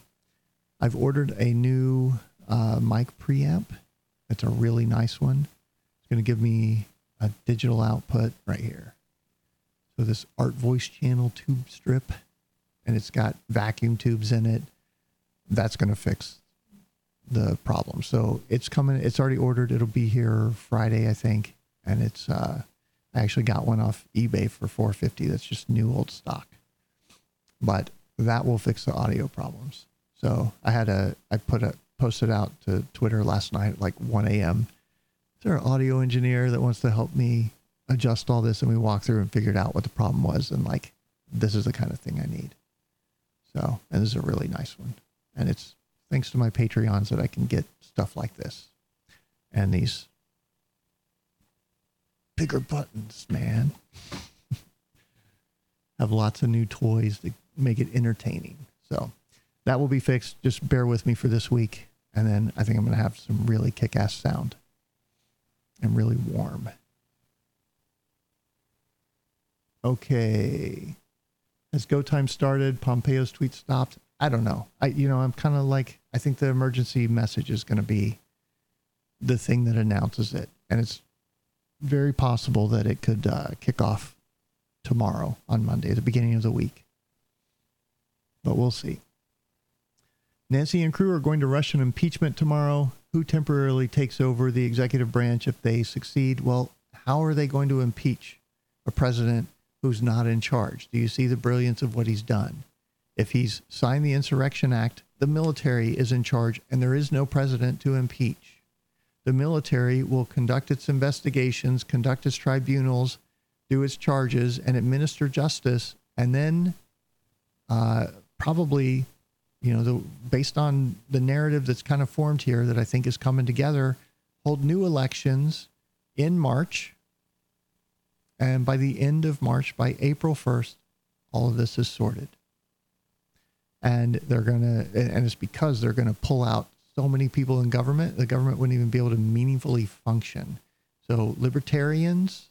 I've ordered a new uh, mic preamp. It's a really nice one. It's going to give me a digital output right here. So this art voice channel tube strip, and it's got vacuum tubes in it. That's going to fix the problem. So it's coming. It's already ordered. It'll be here Friday, I think. And it's uh, I actually got one off eBay for 450. That's just new old stock. But that will fix the audio problems. So I had a I put a posted out to Twitter last night at like 1 a.m. Is there an audio engineer that wants to help me adjust all this? And we walked through and figured out what the problem was. And like, this is the kind of thing I need. So, and this is a really nice one. And it's thanks to my Patreons that I can get stuff like this and these bigger buttons, man. (laughs) Have lots of new toys to make it entertaining. So that will be fixed. Just bear with me for this week. And then I think I'm going to have some really kick ass sound and really warm. Okay. Has go time started? Pompeo's tweet stopped? I don't know. I you know, I'm kind of like I think the emergency message is going to be the thing that announces it. And it's very possible that it could uh, kick off tomorrow on Monday, the beginning of the week. But we'll see. Nancy and crew are going to rush an impeachment tomorrow. Who temporarily takes over the executive branch if they succeed? Well, how are they going to impeach a president who's not in charge? Do you see the brilliance of what he's done? If he's signed the Insurrection Act, the military is in charge and there is no president to impeach. The military will conduct its investigations, conduct its tribunals, do its charges, and administer justice, and then uh, probably you know, the, based on the narrative that's kind of formed here that I think is coming together, hold new elections in March And by the end of March, by April 1st, all of this is sorted. And they're going to, and it's because they're going to pull out so many people in government, the government wouldn't even be able to meaningfully function. So libertarians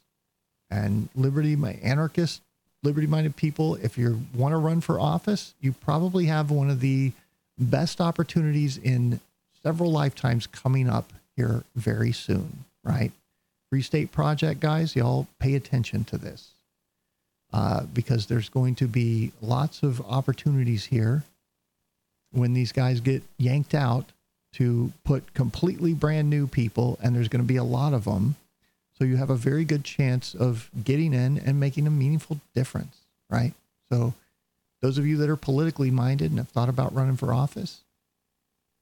and liberty, my anarchists, liberty minded people, if you want to run for office, you probably have one of the best opportunities in several lifetimes coming up here very soon, right? Free State Project guys, y'all pay attention to this uh, because there's going to be lots of opportunities here when these guys get yanked out to put completely brand new people, and there's going to be a lot of them. So you have a very good chance of getting in and making a meaningful difference, right? So those of you that are politically minded and have thought about running for office,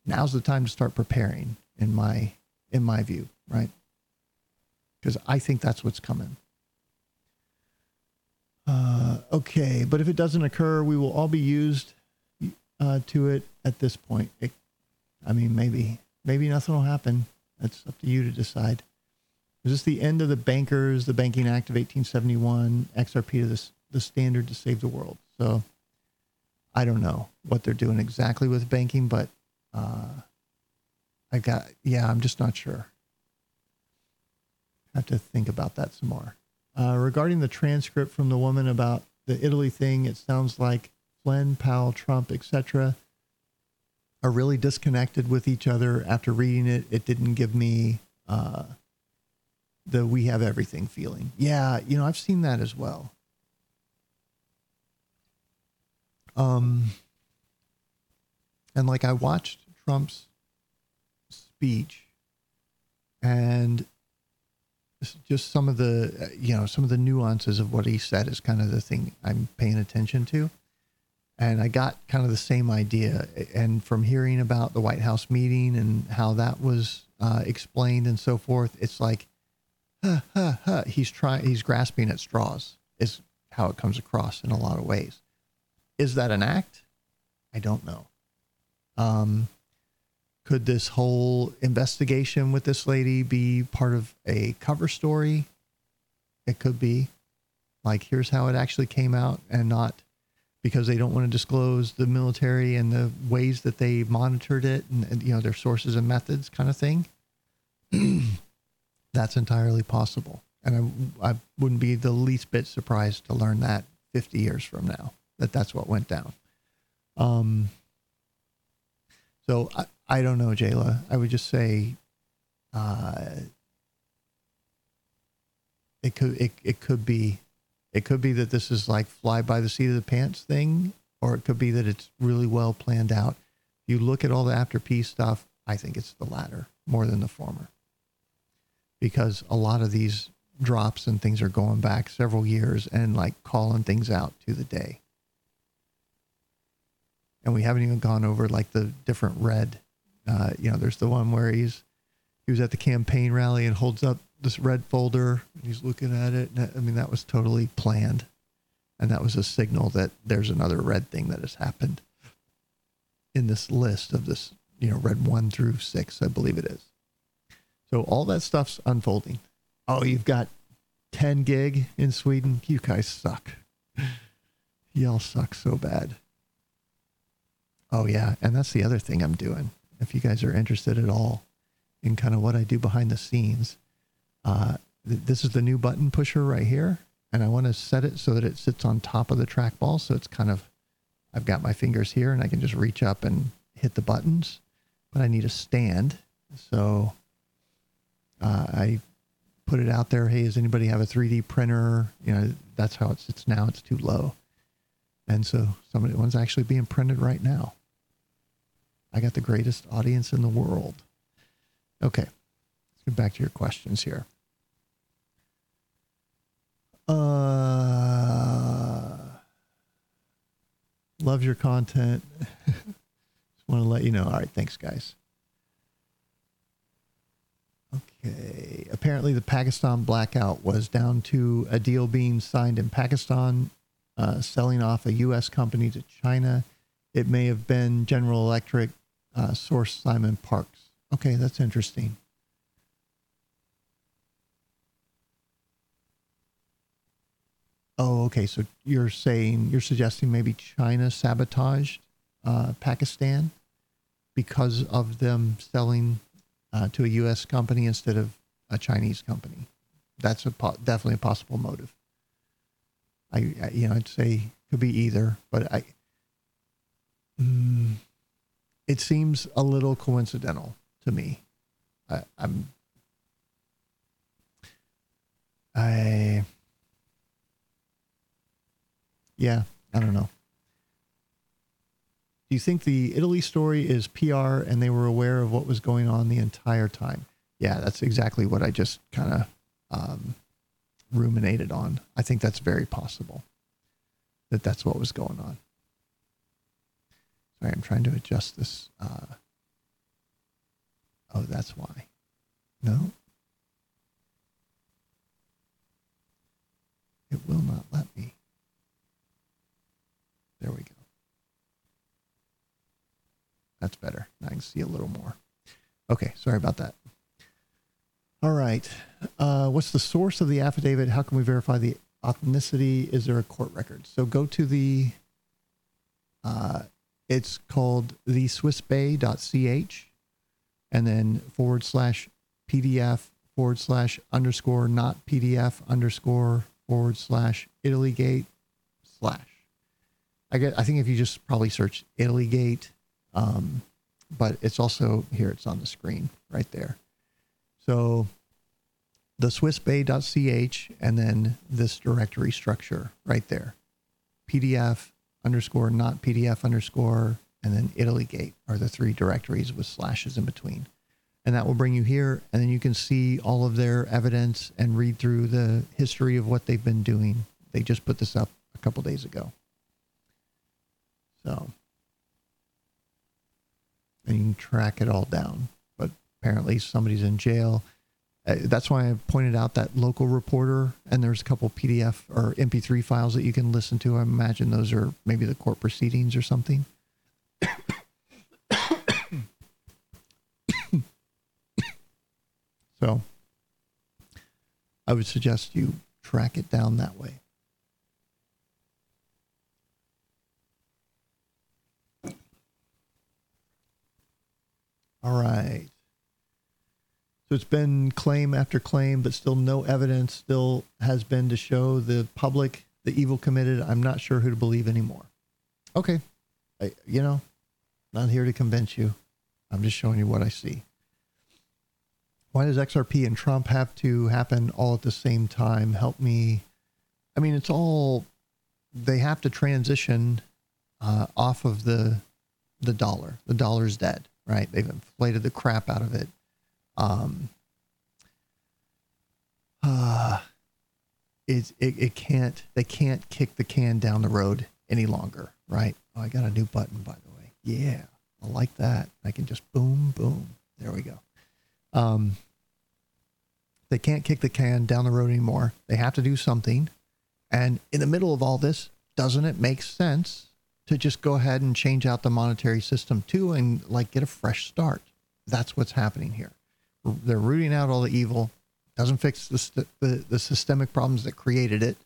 now's the time to start preparing in my in my view, right? Because I think that's what's coming. Uh, okay, but if it doesn't occur, we will all be used uh, to it at this point. It, I mean, maybe maybe nothing will happen. That's up to you to decide. Is this the end of the bankers, the Banking Act of 1871, XRP to the, the standard to save the world? So I don't know what they're doing exactly with banking, but uh, I got, yeah, I'm just not sure. Have to think about that some more. Uh, regarding the transcript from the woman about the Italy thing, it sounds like Flynn, Powell, Trump, etc., are really disconnected with each other. After reading it, it didn't give me uh, the "we have everything" feeling. Yeah, you know, I've seen that as well. Um, and like I watched Trump's speech, and just some of the you know some of the nuances of what he said is kind of the thing I'm paying attention to and I got kind of the same idea. And from hearing about the White House meeting and how that was uh, explained and so forth, it's like, huh, huh, huh. he's trying, he's grasping at straws. Is how it comes across in a lot of ways. Is that an act? I don't know. Um, could this whole investigation with this lady be part of a cover story? It could be. Like, here's how it actually came out and not because they don't want to disclose the military and the ways that they monitored it and, and you know their sources and methods kind of thing. (clears throat) That's entirely possible. And I, I wouldn't be the least bit surprised to learn that 50 years from now that that's what went down. Um so i, I don't know jayla. I would just say uh it could it, it could be it could be that this is like fly by the seat of the pants thing, or it could be that it's really well planned out. You look at all the after peace stuff, I think it's the latter more than the former. Because a lot of these drops and things are going back several years and like calling things out to the day. And we haven't even gone over like the different red. Uh, you know, there's the one where he's he was at the campaign rally and holds up this red folder. and He's looking at it. I mean, that was totally planned. And that was a signal that there's another red thing that has happened in this list of this, you know, red one through six, I believe it is. So all that stuff's unfolding. Oh, you've got 10 gig in Sweden. You guys suck. (laughs) Y'all suck so bad. Oh, yeah. And that's the other thing I'm doing. If you guys are interested at all in kind of what I do behind the scenes, uh, th- this is the new button pusher right here. And I want to set it so that it sits on top of the trackball. So it's kind of, I've got my fingers here and I can just reach up and hit the buttons, but I need a stand. So uh, I put it out there. Hey, does anybody have a 3D printer? You know, that's how it sits now. It's too low. And so somebody, one's actually being printed right now. I got the greatest audience in the world. Okay, let's get back to your questions here. Uh, love your content. (laughs) Just want to let you know. All right, thanks, guys. Okay. Apparently, the Pakistan blackout was down to a deal being signed in Pakistan, uh, selling off a U.S. company to China. It may have been General Electric, uh, source Simon Parkes. Okay, that's interesting. Oh, okay. So you're saying you're suggesting maybe China sabotaged uh, Pakistan because of them selling uh, to a U.S. company instead of a Chinese company. That's a po- definitely a possible motive. I, I, you know, I'd say could be either, but I. Mm, it seems a little coincidental to me. I, I'm. I. Yeah, I don't know. Do you think the Italy story is PR and they were aware of what was going on the entire time? Yeah, that's exactly what I just kind of um, ruminated on. I think that's very possible that that's what was going on. Sorry, I'm trying to adjust this. Uh, oh, that's why. No. It will not let me. There we go. That's better. I can see a little more. Okay, sorry about that. All right. Uh, what's the source of the affidavit? How can we verify the authenticity? Is there a court record? So go to the, uh, it's called the swissbay.ch and then forward slash PDF forward slash underscore not PDF underscore forward slash Italygate slash. I get, I think if you just probably search Italygate, um, but it's also here, it's on the screen right there. So the swissbay.ch and then this directory structure right there. PDF underscore not PDF underscore and then Italygate are the three directories with slashes in between. And that will bring you here and then you can see all of their evidence and read through the history of what they've been doing. They just put this up a couple days ago. So and you can track it all down. But apparently somebody's in jail. Uh, that's why I pointed out that local reporter, and there's a couple PDF or MP3 files that you can listen to. I imagine those are maybe the court proceedings or something. (coughs) so I would suggest you track it down that way. All right. So it's been claim after claim, but still no evidence still has been to show the public the evil committed. I'm not sure who to believe anymore. Okay. I, you know, not here to convince you. I'm just showing you what I see. Why does XRP and Trump have to happen all at the same time? Help me. I mean, it's all, they have to transition uh, off of the the dollar. The dollar's dead, right? They've inflated the crap out of it. Um, uh, it, it, it can't, they can't kick the can down the road any longer, right? Oh, I got a new button, by the way. Yeah, I like that. I can just boom, boom. There we go. Um, they can't kick the can down the road anymore. They have to do something. And in the middle of all this, doesn't it make sense to just go ahead and change out the monetary system too and like get a fresh start? That's what's happening here. They're rooting out all the evil. Doesn't fix the, the, the systemic problems that created it,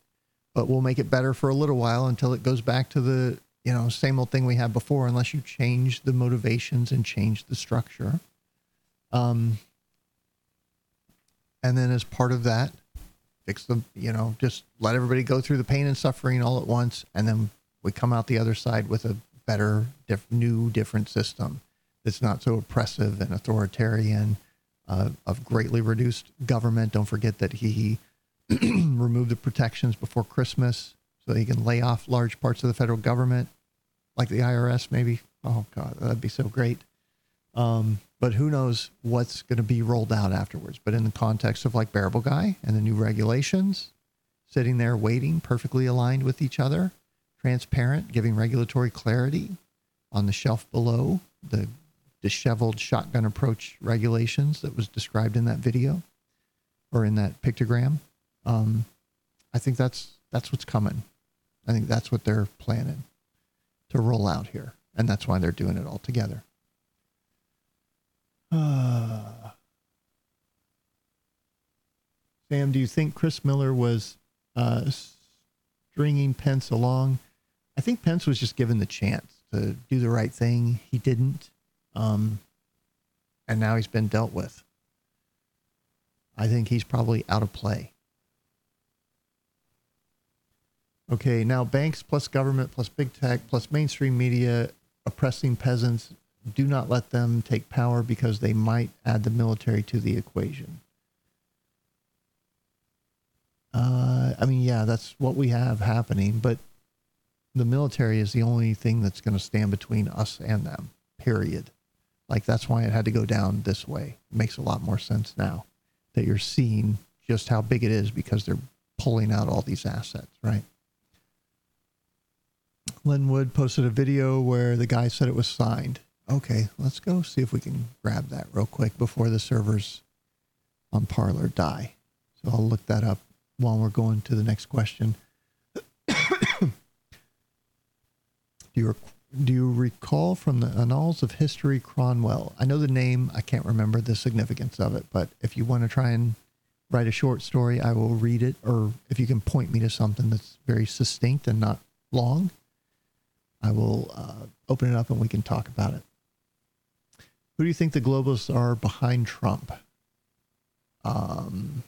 but will make it better for a little while until it goes back to the you know same old thing we had before. Unless you change the motivations and change the structure. Um, and then as part of that, fix the you know just let everybody go through the pain and suffering all at once, and then we come out the other side with a better, diff- new, different system that's not so oppressive and authoritarian uh, of greatly reduced government. Don't forget that he (clears throat) removed the protections before Christmas so he can lay off large parts of the federal government, like the IRS, maybe. Oh, God, that'd be so great. Um, but who knows what's going to be rolled out afterwards. But in the context of like Bearable Guy and the new regulations, sitting there waiting, perfectly aligned with each other, transparent, giving regulatory clarity on the shelf below, the disheveled shotgun approach regulations that was described in that video or in that pictogram. Um, I think that's that's what's coming. I think that's what they're planning to roll out here, and that's why they're doing it all together. Uh, (sighs) Sam, do you think Chris Miller was uh, stringing Pence along. I think Pence was just given the chance to do the right thing. He didn't. Um, and now he's been dealt with. I think he's probably out of play. Okay, now banks plus government plus big tech plus mainstream media oppressing peasants. Do not let them take power because they might add the military to the equation. Uh, I mean, yeah, that's what we have happening, but the military is the only thing that's going to stand between us and them, period. Like, that's why it had to go down this way. It makes a lot more sense now that you're seeing just how big it is because they're pulling out all these assets, right? Lin Wood posted a video where the guy said it was signed. Okay, let's go see if we can grab that real quick before the servers on Parler die. So I'll look that up while we're going to the next question. (coughs) do you do you recall from the Annals of History Cromwell? I know the name, I can't remember the significance of it, but if you want to try and write a short story, I will read it. Or if you can point me to something that's very succinct and not long, I will uh, open it up and we can talk about it. Who do you think the globalists are behind Trump? Um,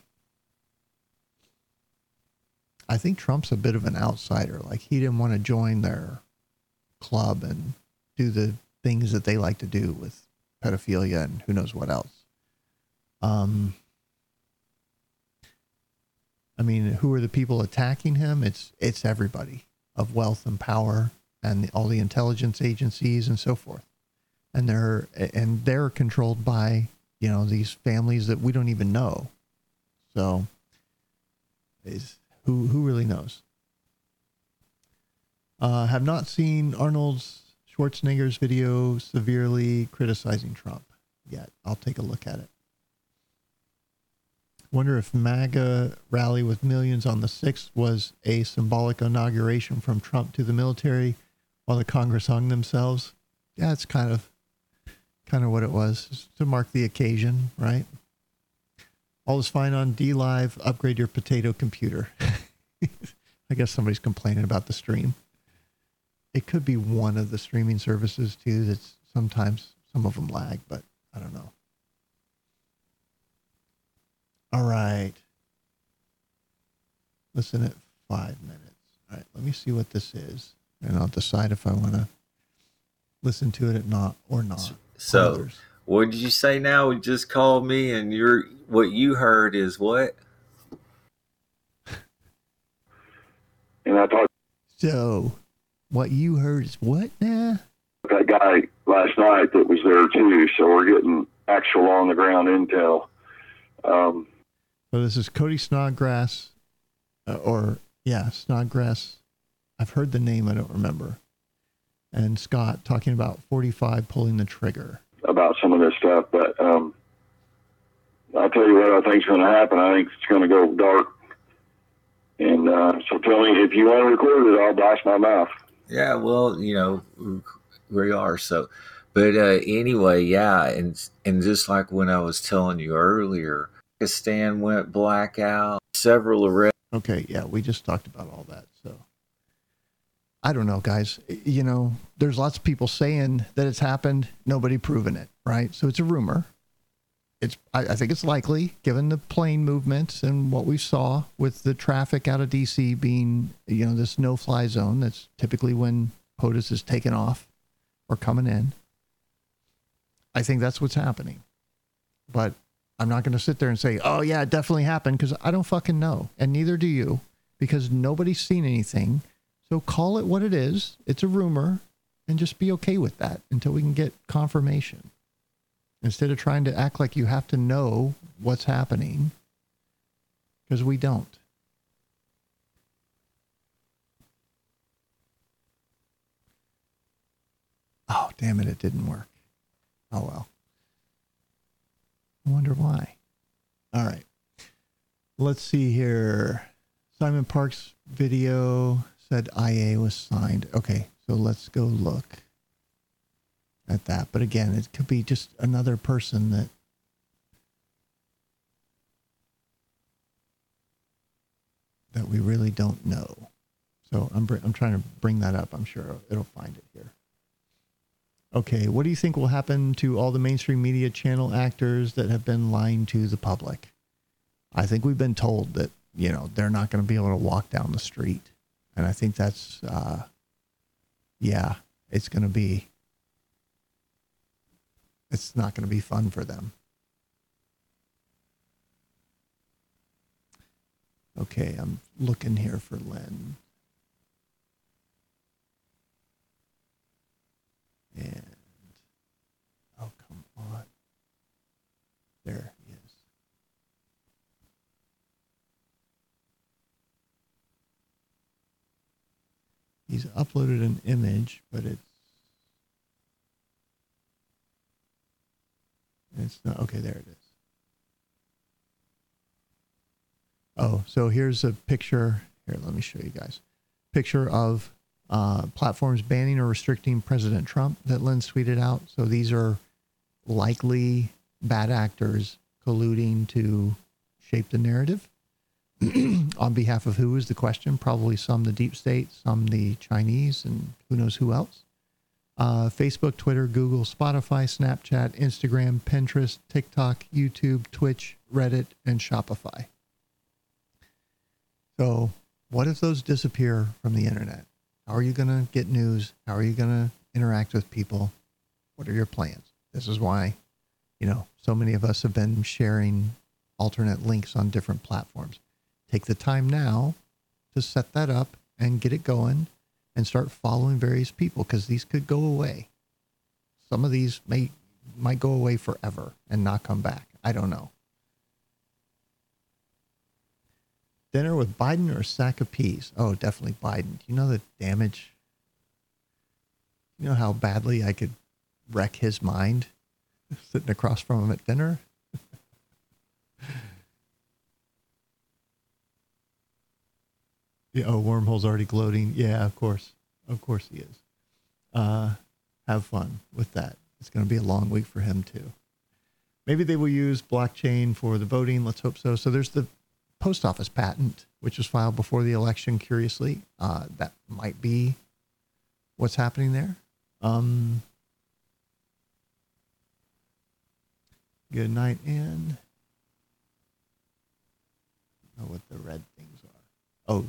I think Trump's a bit of an outsider. Like he didn't want to join their club and do the things that they like to do with pedophilia and who knows what else. Um, I mean, who are the people attacking him? It's it's everybody of wealth and power and all the intelligence agencies and so forth. And they're and they're controlled by you know these families that we don't even know. So, is who who really knows? Uh, have not seen Arnold's Schwarzenegger's video severely criticizing Trump yet. I'll take a look at it. Wonder if MAGA rally with millions on the 6th was a symbolic inauguration from Trump to the military while the Congress hung themselves. Yeah, it's kind of kind of what it was to mark the occasion, right? All is fine on DLive. Upgrade your potato computer. (laughs) I guess somebody's complaining about the stream. It could be one of the streaming services too. That's sometimes some of them lag, but I don't know. All right. Listen at five minutes. All right. Let me see what this is, and I'll decide if I want to listen to it or not or not. So, Others. what did you say now? You just called me, and you're what you heard is what? (laughs) And I talked So, what you heard is what now? that guy last night that was there too, so we're getting actual on the ground intel. Um, So this is Cody Snodgrass, uh, or yeah, Snodgrass. I've heard the name, I don't remember. And Scott talking about 45 pulling the trigger. about some of this stuff, but um, I'll tell you what I think's going to happen. I think it's going to go dark. And uh, so tell me if you want to record it, I'll blast my mouth. Yeah, well, you know, we are so. But uh, anyway, yeah, and and just like when I was telling you earlier, Pakistan went blackout. Several arrests. Okay, yeah, we just talked about all that. So I don't know, guys. You know, there's lots of people saying that it's happened, nobody proven it, right? So it's a rumor. It's I, I think it's likely, given the plane movements and what we saw with the traffic out of DC being, you know, this no-fly zone. That's typically when POTUS is taken off or coming in. I think that's what's happening. But I'm not going to sit there and say, oh, yeah, it definitely happened because I don't fucking know. And neither do you because nobody's seen anything. So call it what it is. It's a rumor and just be okay with that until we can get confirmation. Instead of trying to act like you have to know what's happening because we don't. Oh, damn it, it didn't work. Oh, well. I wonder why. All right. Let's see here. Simon Parkes' video said IA was signed. Okay, so let's go look at that. But again, it could be just another person that that we really don't know. So I'm br- I'm trying to bring that up. I'm sure it'll find it here. Okay, what do you think will happen to all the mainstream media channel actors that have been lying to the public? I think we've been told that you know they're not going to be able to walk down the street, and I think that's uh, yeah, it's going to be it's not going to be fun for them. Okay, I'm looking here for Lin. And oh, come on. There he is. He's uploaded an image, but it's it's not okay. There it is. Oh, so here's a picture. Here, let me show you guys. Picture of uh, platforms banning or restricting President Trump that Lin tweeted out. So these are likely bad actors colluding to shape the narrative. (clears throat) On behalf of who is the question? Probably some the deep state, some the Chinese, and who knows who else. Uh, Facebook, Twitter, Google, Spotify, Snapchat, Instagram, Pinterest, TikTok, YouTube, Twitch, Reddit, and Shopify. So, what if those disappear from the internet? How are you going to get news? How are you going to interact with people? What are your plans? This is why, you know, so many of us have been sharing alternate links on different platforms. Take the time now to set that up and get it going and start following various people because these could go away. Some of these may might go away forever and not come back. I don't know. Dinner with Biden or a sack of peas? Oh, definitely Biden. Do you know the damage? You know how badly I could wreck his mind (laughs) sitting across from him at dinner? Yeah, oh, Wormhole's already gloating. Yeah, of course. Of course he is. Uh, have fun with that. It's going to be a long week for him, too. Maybe they will use blockchain for the voting. Let's hope so. So there's the post office patent, which was filed before the election, curiously. Uh, that might be what's happening there. Um, good night, Ann. know what the red things are. Oh,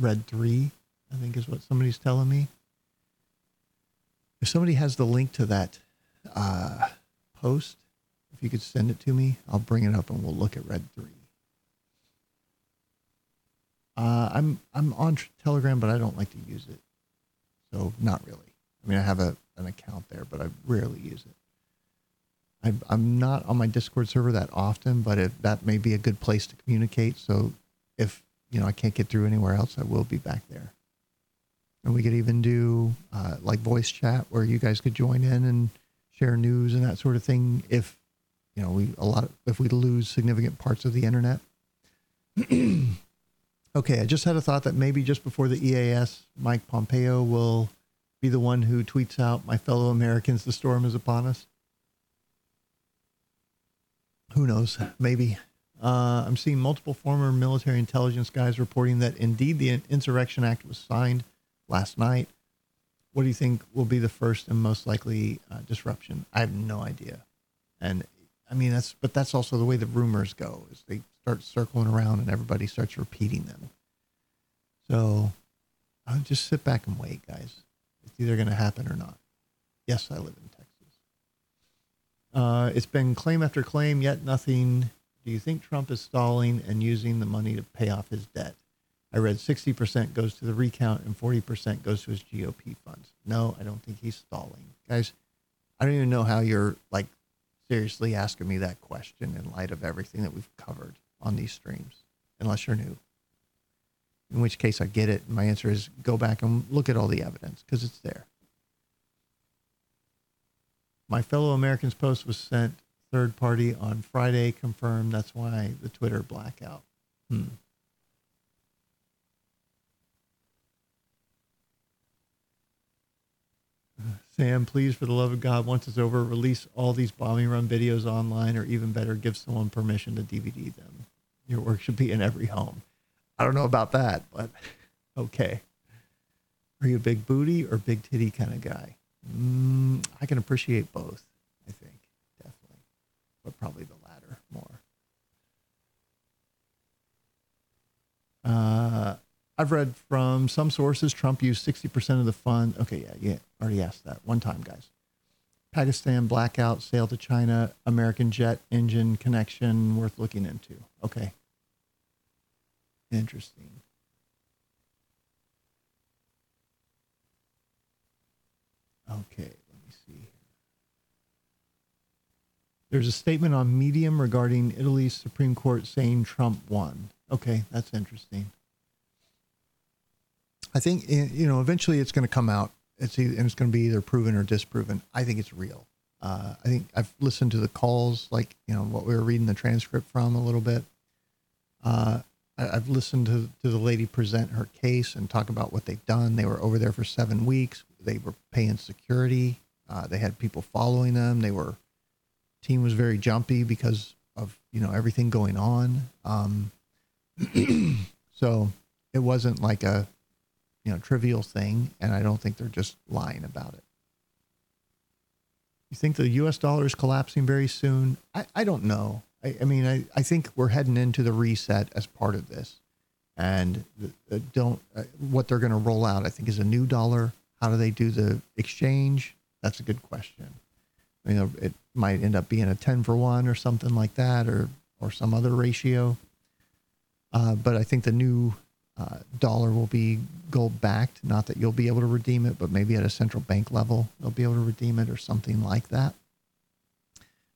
red three, I think is what somebody's telling me. If somebody has the link to that uh, post, if you could send it to me, I'll bring it up and we'll look at red three. Uh, I'm I'm on Telegram, but I don't like to use it, so not really. I mean, I have a an account there, but I rarely use it. I'm I'm not on my Discord server that often, but if that may be a good place to communicate. So if you know I can't get through anywhere else, I will be back there. And we could even do uh, like voice chat where you guys could join in and share news and that sort of thing. If you know we a lot of, if we lose significant parts of the internet. (clears throat) okay, I just had a thought that maybe just before the EAS, Mike Pompeo will be the one who tweets out, "My fellow Americans, the storm is upon us." Who knows? Maybe. Uh, I'm seeing multiple former military intelligence guys reporting that indeed the Insurrection Act was signed last night. What do you think will be the first and most likely uh, disruption? I have no idea. And I mean, that's, but that's also the way the rumors go is they start circling around and everybody starts repeating them. So I'll just sit back and wait, guys. It's either going to happen or not. Yes, I live in Texas. Uh, it's been claim after claim, yet nothing. Do you think Trump is stalling and using the money to pay off his debt? I read 60% goes to the recount and 40% goes to his GOP funds. No, I don't think he's stalling. Guys, I don't even know how you're like seriously asking me that question in light of everything that we've covered on these streams, unless you're new. In which case I get it. My answer is go back and look at all the evidence because it's there. My fellow Americans post was sent third party on Friday, confirmed. That's why the Twitter blackout. Hmm. Sam, please, for the love of God, once it's over, release all these bombing run videos online, or even better, give someone permission to DVD them. Your work should be in every home. I don't know about that, but (laughs) okay. Are you a big booty or big titty kind of guy? Mm, I can appreciate both. But probably the latter more. Uh, I've read from some sources Trump used 60% of the fund. Okay, yeah, yeah, already asked that one time, guys. Pakistan blackout, sale to China, American jet engine connection worth looking into. Okay. Interesting. Okay, let me see. There's a statement on Medium regarding Italy's Supreme Court saying Trump won. Okay, that's interesting. I think eh, you know eventually it's going to come out. It's e- and it's going to be either proven or disproven. I think it's real. Uh, I think I've listened to the calls, like you know what we were reading the transcript from a little bit. Uh, I, I've listened to to the lady present her case and talk about what they've done. They were over there for seven weeks. They were paying security. Uh, they had people following them. They were team was very jumpy because of you know everything going on. Um, (clears throat) so it wasn't like a you know trivial thing, and I don't think they're just lying about it. You think the U.S. dollar is collapsing very soon? I, I don't know. I, I mean, I, I think we're heading into the reset as part of this, and don't uh, what they're going to roll out. I think is a new dollar. How do they do the exchange? That's a good question. You know, it might end up being a ten for one or something like that, or or some other ratio. Uh, but I think the new uh, dollar will be gold backed. Not that you'll be able to redeem it, but maybe at a central bank level, they'll be able to redeem it or something like that.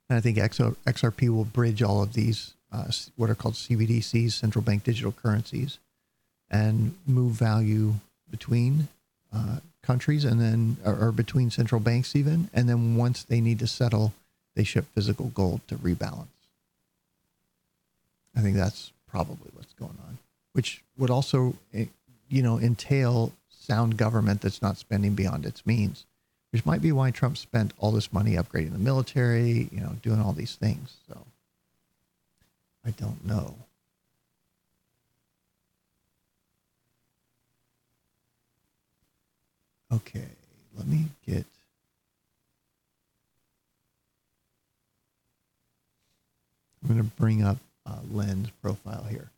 And I think XO, XRP will bridge all of these, uh, what are called CBDCs, central bank digital currencies, and move value between uh, countries and then, or, or between central banks even. And then once they need to settle, they ship physical gold to rebalance. I think that's probably what's going on, which would also, eh, you know, entail sound government that's not spending beyond its means, which might be why Trump spent all this money upgrading the military, you know, doing all these things. So I don't know. Okay, let me get. I'm going to bring up uh, Lin's profile here.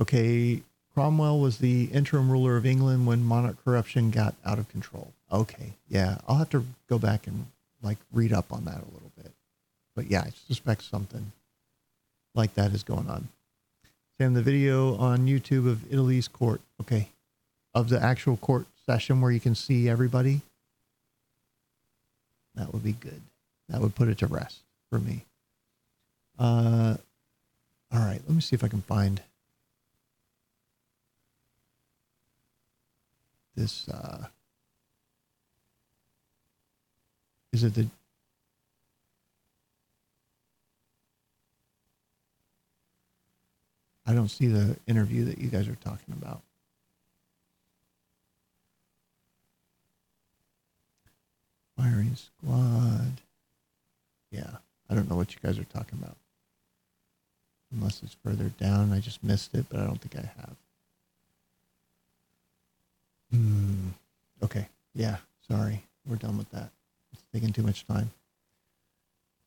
Okay, Cromwell was the interim ruler of England when monarch corruption got out of control. Okay, yeah, I'll have to go back and like read up on that a little bit. But yeah, I suspect something like that is going on. Sam, the video on YouTube of Italy's court, okay, of the actual court session where you can see everybody. That would be good. That would put it to rest for me. Uh, all right, let me see if I can find this. Uh, is it the I don't see the interview that you guys are talking about. Firing squad. Yeah, I don't know what you guys are talking about. Unless it's further down. I just missed it, but I don't think I have. Hmm. Okay. Yeah. Sorry. We're done with that. It's taking too much time.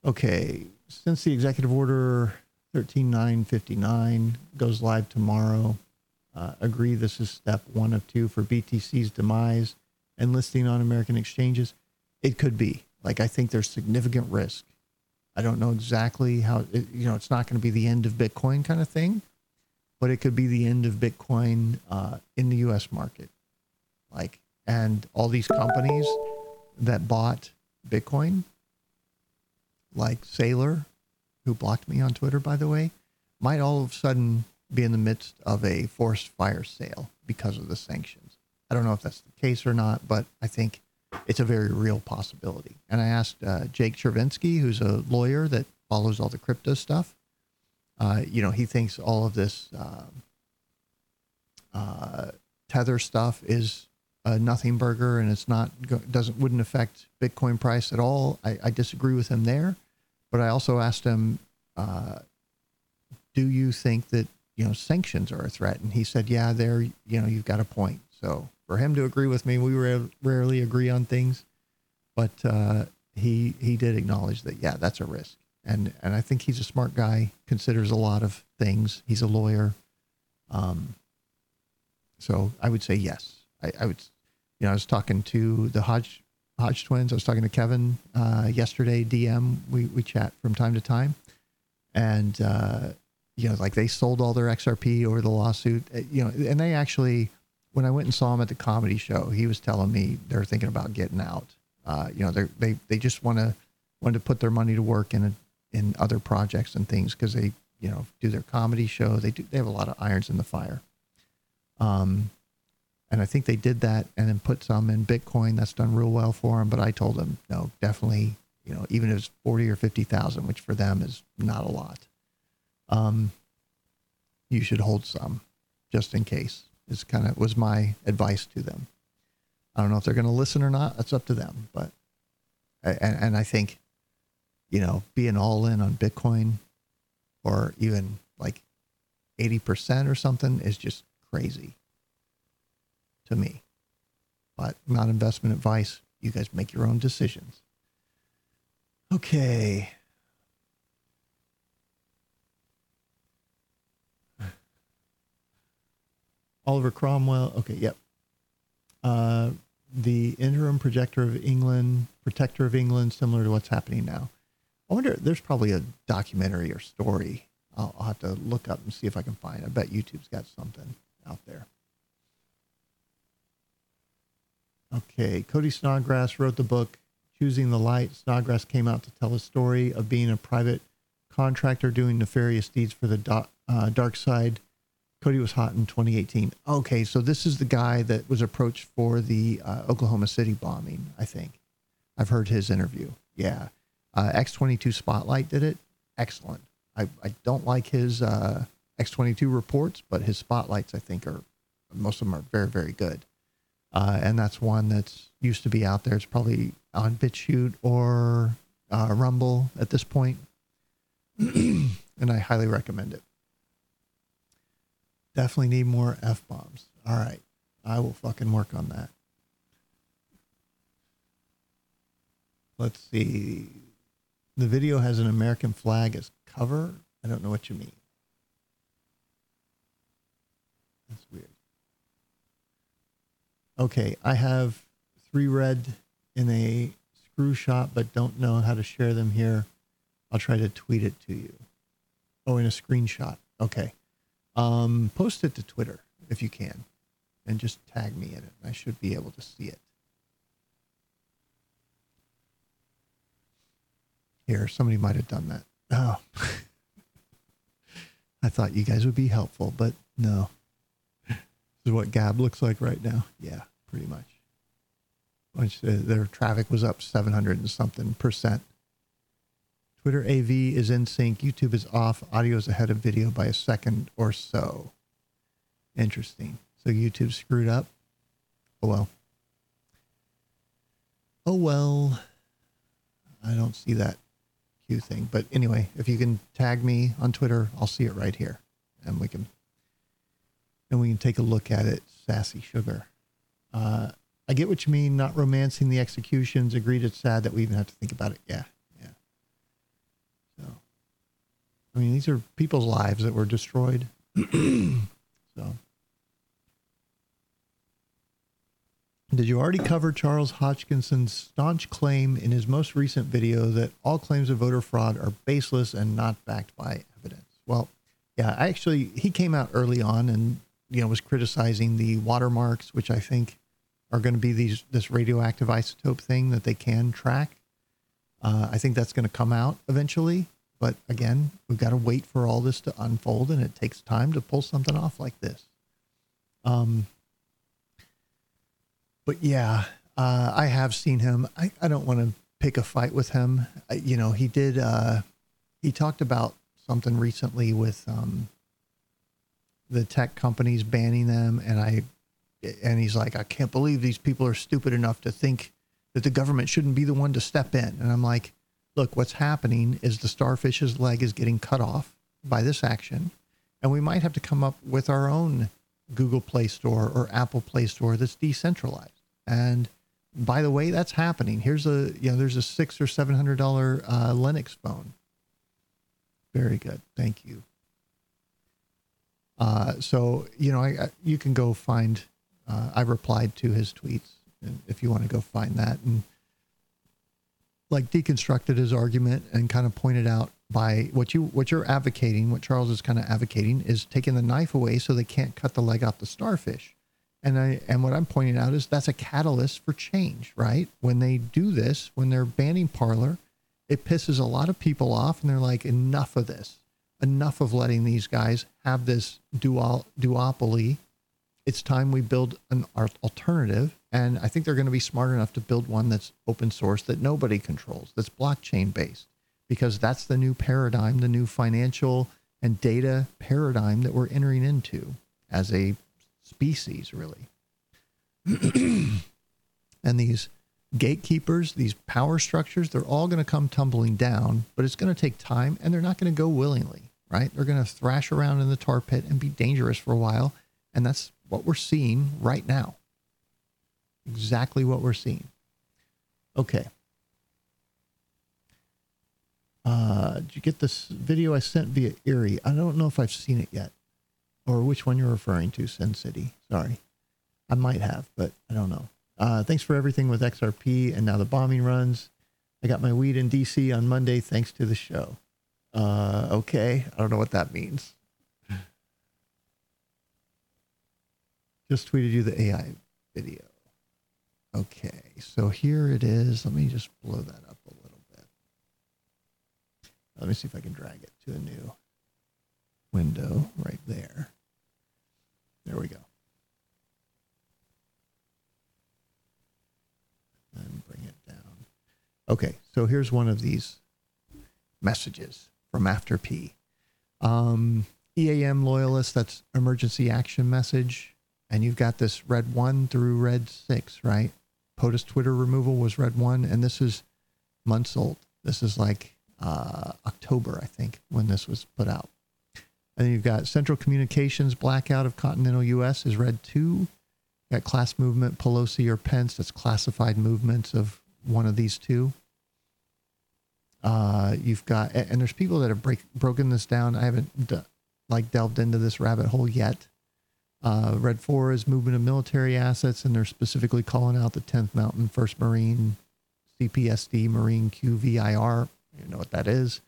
Okay. Since the executive order 13959 goes live tomorrow, uh, agree this is step one of two for BTC's demise and listing on American exchanges. It could be. Like, I think there's significant risk. I don't know exactly how, it, you know, it's not going to be the end of Bitcoin kind of thing, but it could be the end of Bitcoin uh, in the US market. Like, and all these companies that bought Bitcoin, like Saylor, who blocked me on Twitter, by the way, might all of a sudden be in the midst of a forced fire sale because of the sanctions. I don't know if that's the case or not, but I think it's a very real possibility. And I asked uh, Jake Chervinsky, who's a lawyer that follows all the crypto stuff. Uh, you know, he thinks all of this uh, uh, tether stuff is a nothing burger, and it's not doesn't wouldn't affect Bitcoin price at all. I, I disagree with him there, but I also asked him, uh, "Do you think that you know sanctions are a threat?" And he said, "Yeah, there. You know, you've got a point." So for him to agree with me, we rare, rarely agree on things, but uh, he he did acknowledge that yeah, that's a risk, and and I think he's a smart guy, considers a lot of things. He's a lawyer, um. So I would say yes. I, I would, you know, I was talking to the Hodge Hodge twins. I was talking to Kevin uh, yesterday. DM. We we chat from time to time, and uh, you know, like they sold all their XRP over the lawsuit. Uh, You know, and they actually, when I went and saw him at the comedy show, he was telling me they're thinking about getting out. Uh, you know, they they they just want to want to put their money to work in a, in other projects and things because they you know do their comedy show. They do they have a lot of irons in the fire. Um, and I think they did that and then put some in Bitcoin. That's done real well for them. But I told them, no, definitely, you know, even if it's 40 or 50,000, which for them is not a lot, um, you should hold some just in case is kind of was my advice to them. I don't know if they're going to listen or not. That's up to them. But, and, and I think, you know, being all in on Bitcoin or even like 80% or something is just crazy to me. But not investment advice. You guys make your own decisions. Okay. Oliver Cromwell. Okay, yep. Uh, the interim projector of England, protector of England, similar to what's happening now. I wonder, there's probably a documentary or story. I'll, I'll have to look up and see if I can find. I bet YouTube's got something out there. Okay, Cody Snodgrass wrote the book Choosing the Light. Snodgrass came out to tell a story of being a private contractor doing nefarious deeds for the do- uh, dark side. Cody was hot in 2018. Okay, so this is the guy that was approached for the uh, Oklahoma City bombing, I think. I've heard his interview. Yeah. Uh, X22 Spotlight did it. Excellent. I, I don't like his uh, X22 reports, but his spotlights, I think, are most of them are very, very good. Uh, and that's one that's used to be out there. It's probably on BitChute or uh, Rumble at this point. (clears throat) and I highly recommend it. Definitely need more F bombs. All right. I will fucking work on that. Let's see. The video has an American flag as cover. I don't know what you mean. That's weird. Okay, I have three red in a screw shot, but don't know how to share them here. I'll try to tweet it to you. Oh, in a screenshot. Okay. Um, post it to Twitter if you can, and just tag me in it. I should be able to see it. Here, somebody might have done that. Oh. (laughs) I thought you guys would be helpful, but no. This is what Gab looks like right now. Yeah, pretty much. Their traffic was up 700 and something percent. Twitter AV is in sync. YouTube is off. Audio is ahead of video by a second or so. Interesting. So YouTube screwed up. Oh well. Oh well. I don't see that queue thing. But anyway, if you can tag me on Twitter, I'll see it right here. And we can and we can take a look at it. Sassy sugar. Uh, I get what you mean, not romancing the executions. Agreed it's sad that we even have to think about it. Yeah. Yeah. So I mean these are people's lives that were destroyed. (clears throat) so Did you already cover Charles Hoskinson's staunch claim in his most recent video that all claims of voter fraud are baseless and not backed by evidence? Well, yeah, I actually he came out early on and you know was criticizing the watermarks, which I think are going to be these this radioactive isotope thing that they can track. Uh, I think that's going to come out eventually, but again, we've got to wait for all this to unfold, and it takes time to pull something off like this. Um, but yeah, uh, I have seen him. I, I don't want to pick a fight with him. I, you know, he did. Uh, he talked about something recently with um, the tech companies banning them, and I and he's like, I can't believe these people are stupid enough to think that the government shouldn't be the one to step in. And I'm like, look, what's happening is the starfish's leg is getting cut off by this action, and we might have to come up with our own Google Play Store or Apple Play Store that's decentralized. And by the way, that's happening. Here's a you know there's a six or seven hundred dollar uh, Linux phone. Very good, thank you. Uh, so you know, I, I, you can go find. Uh, I replied to his tweets, and if you want to go find that and like deconstructed his argument and kind of pointed out by what you what you're advocating, what Charles is kind of advocating is taking the knife away so they can't cut the leg off the starfish. And I and what I'm pointing out is that's a catalyst for change, right? When they do this, when they're banning Parler, it pisses a lot of people off and they're like, enough of this. Enough of letting these guys have this dual duopoly. It's time we build an alternative. And I think they're going to be smart enough to build one that's open source that nobody controls, that's blockchain based, because that's the new paradigm, the new financial and data paradigm that we're entering into as a species, really. (clears throat) and these gatekeepers, these power structures, they're all going to come tumbling down, but it's going to take time and they're not going to go willingly, right? They're going to thrash around in the tar pit and be dangerous for a while. And that's what we're seeing right now. Exactly what we're seeing. Okay. Uh, did you get this video I sent via Erie? I don't know if I've seen it yet or which one you're referring to, Sin City. Sorry. I might have, but I don't know. Uh, thanks for everything with XRP and now the bombing runs. I got my weed in DC on Monday thanks to the show. Uh, okay. I don't know what that means. Just tweeted you the AI video. Okay. So here it is. Let me just blow that up a little bit. Let me see if I can drag it to a new window right there. There we go. And bring it down. Okay, so here's one of these messages from After P. Um, EAM loyalist, that's emergency action message. And you've got this red one through red six, right? POTUS Twitter removal was red one, and this is months old. This is like uh, October, I think, when this was put out. And then you've got Central Communications blackout of continental U.S. is red two. Got class movement Pelosi or Pence. That's classified movements of one of these two. Uh, you've got and there's people that have break, broken this down. I haven't d- like delved into this rabbit hole yet. Uh, red four is movement of military assets, and they're specifically calling out the 10th Mountain First Marine, CPSD Marine QVIR. You know what that is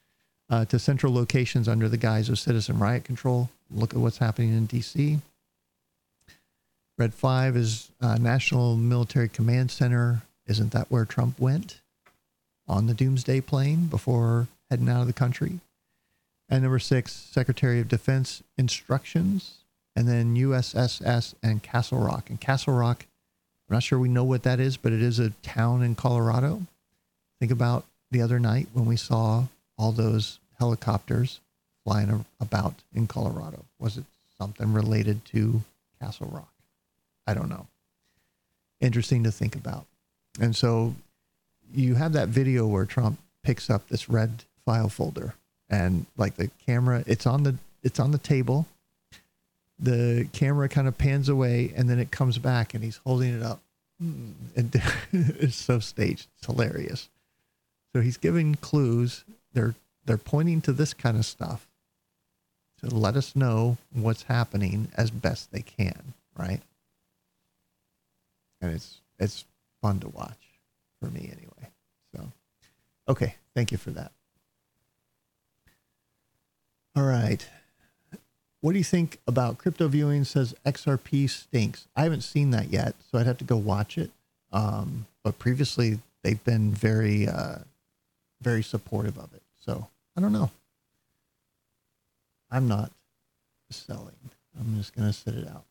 uh, to central locations under the guise of citizen riot control. Look at what's happening in DC. Red 5 is uh, National Military Command Center. Isn't that where Trump went on the doomsday plane before heading out of the country? And number six, Secretary of Defense instructions. And then USSS and Castle Rock. And Castle Rock, I'm not sure we know what that is, but it is a town in Colorado. Think about the other night when we saw all those helicopters flying about in Colorado? Was it something related to Castle Rock? I don't know. Interesting to think about. And so you have that video where Trump picks up this red file folder and like the camera it's on the it's on the table the camera kind of pans away and then it comes back and he's holding it up hmm. and (laughs) it's so staged it's hilarious so he's giving clues they're they're pointing to this kind of stuff to let us know what's happening as best they can, right? And it's it's fun to watch for me anyway. So okay, thank you for that. All right. What do you think about crypto viewing says XRP stinks? I haven't seen that yet, so I'd have to go watch it. Um, but previously they've been very uh, very supportive of it. So I don't know. I'm not selling. I'm just going to sit it out.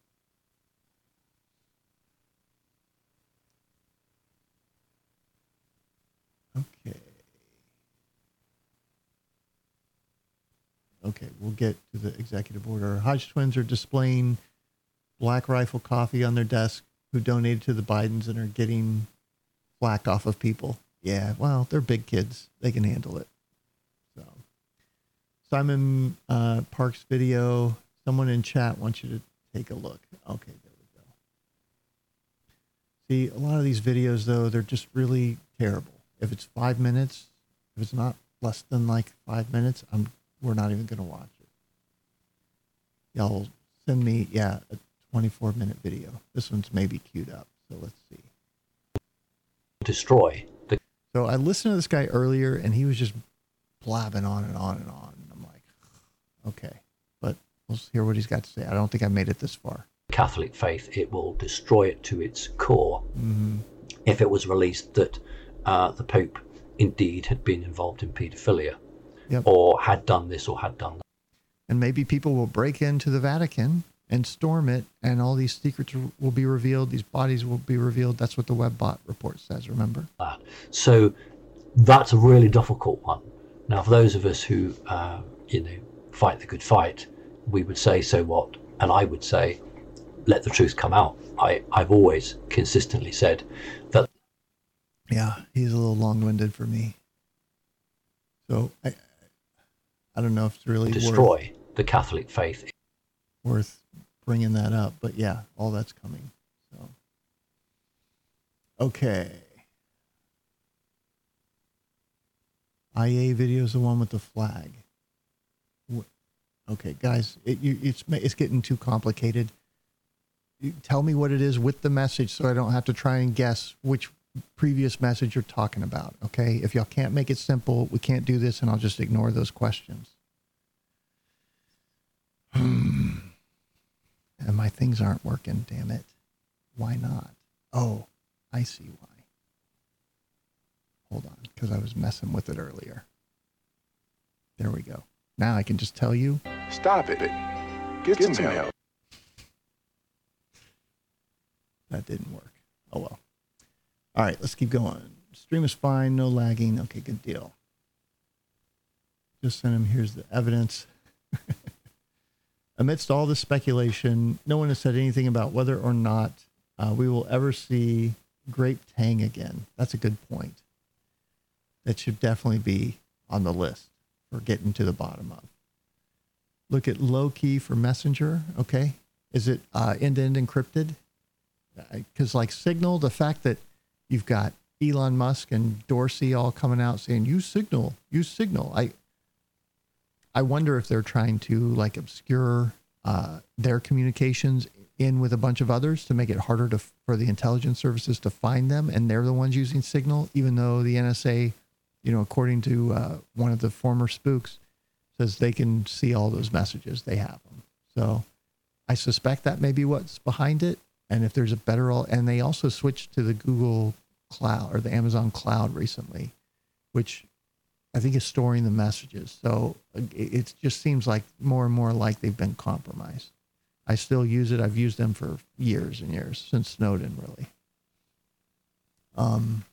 Okay. Okay, we'll get to the executive order. Hodge twins are displaying Black Rifle coffee on their desk who donated to the Bidens and are getting flack off of people. Yeah, well, they're big kids. They can handle it. So, Simon uh, Parkes' video. Someone in chat wants you to take a look. Okay, there we go. See, a lot of these videos though, they're just really terrible. If it's five minutes, if it's not less than like five minutes, I'm we're not even gonna watch it. Y'all send me, yeah, a 24 minute video. This one's maybe queued up, so let's see. destroy the So I listened to this guy earlier, and he was just blabbing on and on and on. And I'm like, (sighs) okay, but let's hear what he's got to say. I don't think I made it this far. Catholic faith. It will destroy it to its core if it was released that uh, the Pope indeed had been involved in paedophilia Yep. or had done this or had done that. And maybe people will break into the Vatican and storm it, and all these secrets will be revealed. These bodies will be revealed. That's what the WebBot report says. Remember? So that's a really difficult one. Now, for those of us who, uh, you know, fight the good fight, we would say, so what? And I would say, let the truth come out. I, I've always consistently said that Yeah, he's a little long-winded for me. So I, I don't know if it's really worth, destroy the Catholic faith worth bringing that up, but yeah, all that's coming. So, okay. IA video is the one with the flag. Okay, guys, it, you, it's it's getting too complicated. You tell me what it is with the message, so I don't have to try and guess which previous message you're talking about. Okay, if y'all can't make it simple, we can't do this, and I'll just ignore those questions. Hmm. And my things aren't working. Damn it! Why not? Oh, I see why. Hold on, because I was messing with it earlier. There we go. Now I can just tell you. Stop it. Get, some, help. That didn't work. Oh well. All right, let's keep going. Stream is fine, no lagging. Okay, good deal. Just send him. Here's the evidence. (laughs) Amidst all this speculation, no one has said anything about whether or not uh, we will ever see Grape Tang again. That's a good point. That should definitely be on the list for getting to the bottom of. Look at low key for Messenger. Okay, is it uh, end-to-end encrypted? because like signal the fact that you've got elon musk and dorsey all coming out saying use signal use signal. I i wonder if they're trying to like obscure uh, their communications in with a bunch of others to make it harder to for the intelligence services to find them and they're the ones using signal even though the nsa you know according to uh, one of the former spooks says they can see all those messages they have them so i suspect that may be what's behind it and if there's a better and they also switched to the google cloud or the amazon cloud recently which i think is storing the messages. So it just seems like more and more like they've been compromised. I still use it. I've used them for years and years since snowden really. Um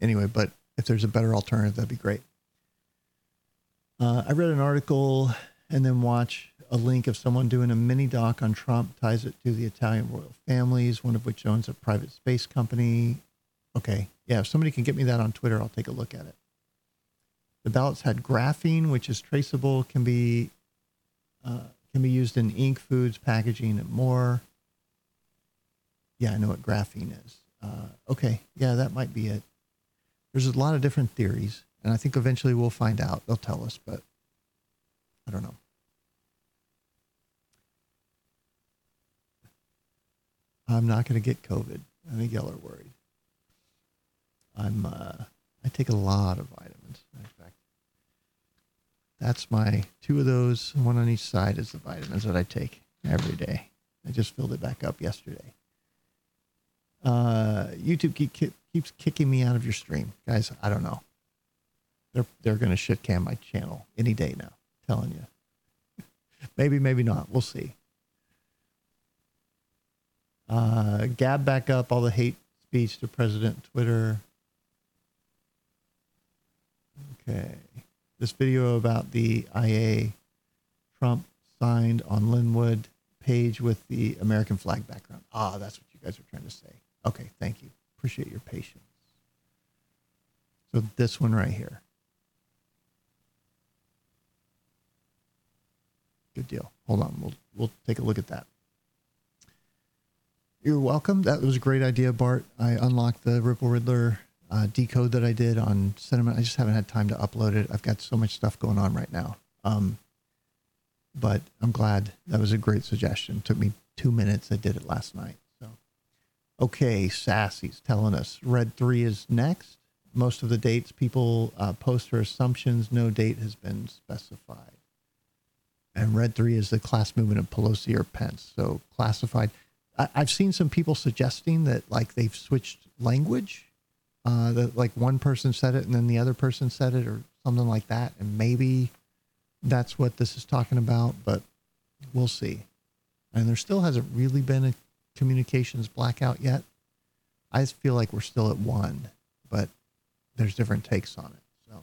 anyway but if there's a better alternative that'd be great. Uh, i read an article and then watch a link of someone doing a mini doc on Trump, ties it to the Italian royal families, one of which owns a private space company. Okay. Yeah. If somebody can get me that on Twitter, I'll take a look at it. The ballots had graphene, which is traceable, can be uh, can be used in ink, foods, packaging, and more. Yeah, I know what graphene is. Uh, okay, yeah, that might be it. There's a lot of different theories, and I think eventually we'll find out. They'll tell us, but I don't know. I'm not going to get COVID. I think y'all are worried. I'm. Uh, I take a lot of vitamins. In fact, that's my two of those, one on each side, is the vitamins that I take every day. I just filled it back up yesterday. Uh, YouTube keep, keep, keeps kicking me out of your stream, guys. I don't know. They're they're going to shit cam my channel any day now. Telling you. maybe, maybe not. We'll see. Uh, Gab back up all the hate speech to President Twitter. Okay. This video about the IA Trump signed on Lin Wood page with the American flag background. Ah, that's what you guys are trying to say. Okay, thank you. Appreciate your patience. So this one right here. Good deal. Hold on. We'll we'll take a look at that. You're welcome. That was a great idea, Bart. I unlocked the Ripple Riddler uh, decode that I did on Cinema. I just haven't had time to upload it. I've got so much stuff going on right now. Um, but I'm glad that was a great suggestion. took me two minutes. I did it last night. So, okay, Sassy's telling us Red Three is next. Most of the dates people uh, post are assumptions. No date has been specified. And Red Three is the class movement of Pelosi or Pence. So classified. I, I've seen some people suggesting that like they've switched language. Uh, that like one person said it and then the other person said it or something like that, and maybe that's what this is talking about. But we'll see. And there still hasn't really been a communications blackout yet. I feel like we're still at one, but there's different takes on it. So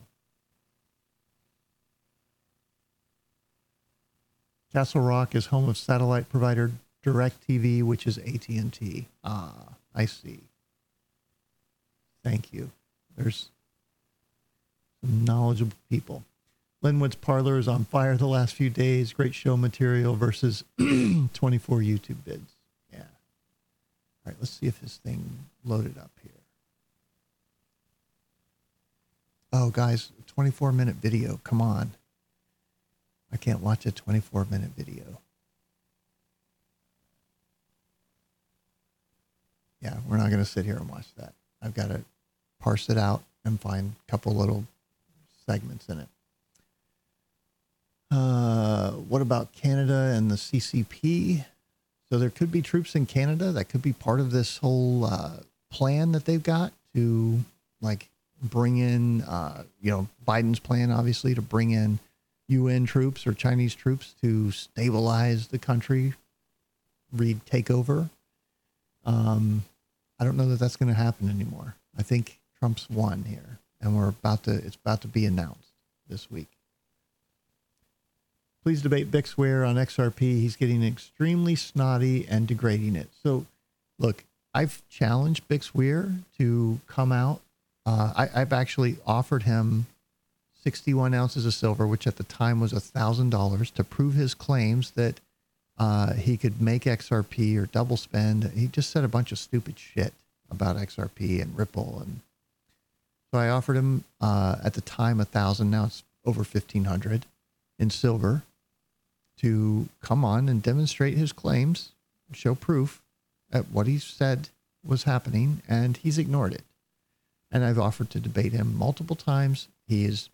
Castle Rock is home of satellite provider DirecTV, which is AT&T. Ah, I see. Thank you. There's some knowledgeable people. Lin Wood's Parler is on fire the last few days. Great show material versus (clears throat) 24 YouTube bids. Yeah. All right, let's see if this thing loaded up here. Oh, guys, 24 minute video. Come on. I can't watch a 24 minute video. Yeah, we're not going to sit here and watch that. I've got to parse it out and find a couple little segments in it. Uh, what about Canada and the CCP? So there could be troops in Canada that could be part of this whole uh, plan that they've got to like bring in, uh, you know, Biden's plan, obviously, to bring in UN troops or Chinese troops to stabilize the country, read takeover. Um, I don't know that that's going to happen anymore. I think Trump's won here, and we're about to. It's about to be announced this week. Please debate Bixware on XRP. He's getting extremely snotty and degrading it. So, look, I've challenged Bixware to come out. Uh, I, I've actually offered him 61 ounces of silver, which at the time was $1,000, to prove his claims that uh, he could make XRP or double spend. He just said a bunch of stupid shit about XRP and Ripple. And so I offered him uh, at the time a thousand. Now it's over 1500 in silver to come on and demonstrate his claims, show proof at what he said was happening. And he's ignored it. And I've offered to debate him multiple times. He is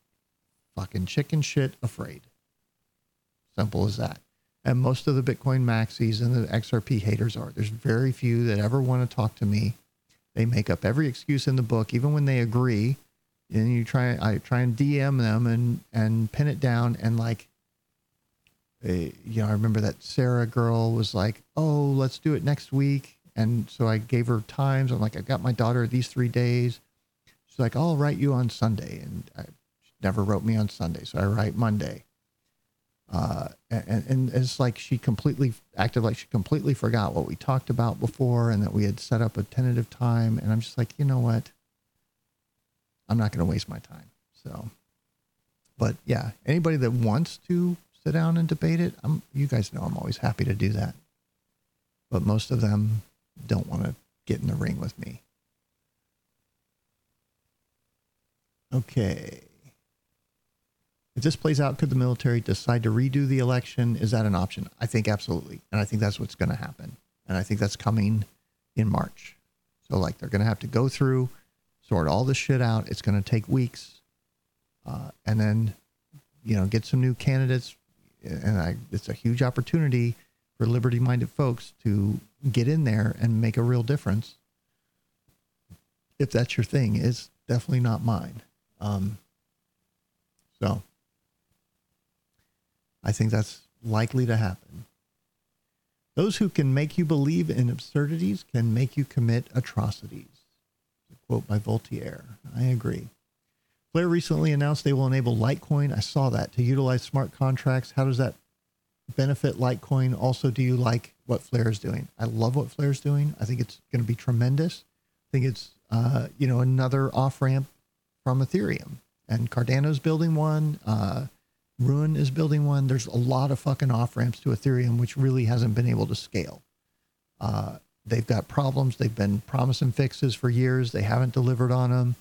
fucking chicken shit afraid. Simple as that. And most of the Bitcoin maxis and the XRP haters are. There's very few that ever want to talk to me. They make up every excuse in the book, even when they agree. And you try, I try and DM them and and pin it down. And like, uh, you know, I remember that Sarah girl was like, "Oh, let's do it next week." And so I gave her times. I'm like, "I've got my daughter these three days." She's like, "I'll write you on Sunday," and I, never wrote me on Sunday, so I write Monday. Uh, and, and it's like she completely acted like she completely forgot what we talked about before and that we had set up a tentative time. And I'm just like, you know what? I'm not going to waste my time. So, but yeah, anybody that wants to sit down and debate it, I'm, you guys know I'm always happy to do that. But most of them don't want to get in the ring with me. Okay. If this plays out, could the military decide to redo the election? Is that an option? I think absolutely. And I think that's what's going to happen. And I think that's coming in March. So, like, they're going to have to go through, sort all this shit out. It's going to take weeks. Uh, and then, you know, get some new candidates. And I, it's a huge opportunity for liberty minded folks to get in there and make a real difference. If that's your thing, it's definitely not mine. Um, so I think that's likely to happen. Those who can make you believe in absurdities can make you commit atrocities. A quote by Voltaire. I agree. Flare recently announced they will enable Litecoin. I saw that to utilize smart contracts. How does that benefit Litecoin? Also, do you like what Flare is doing? I love what Flare is doing. I think it's going to be tremendous. I think it's uh, you know another off ramp from Ethereum, and Cardano's building one. Uh, Ruin is building one. There's a lot of fucking off ramps to Ethereum, which really hasn't been able to scale. Uh, they've got problems. They've been promising fixes for years. They haven't delivered on them.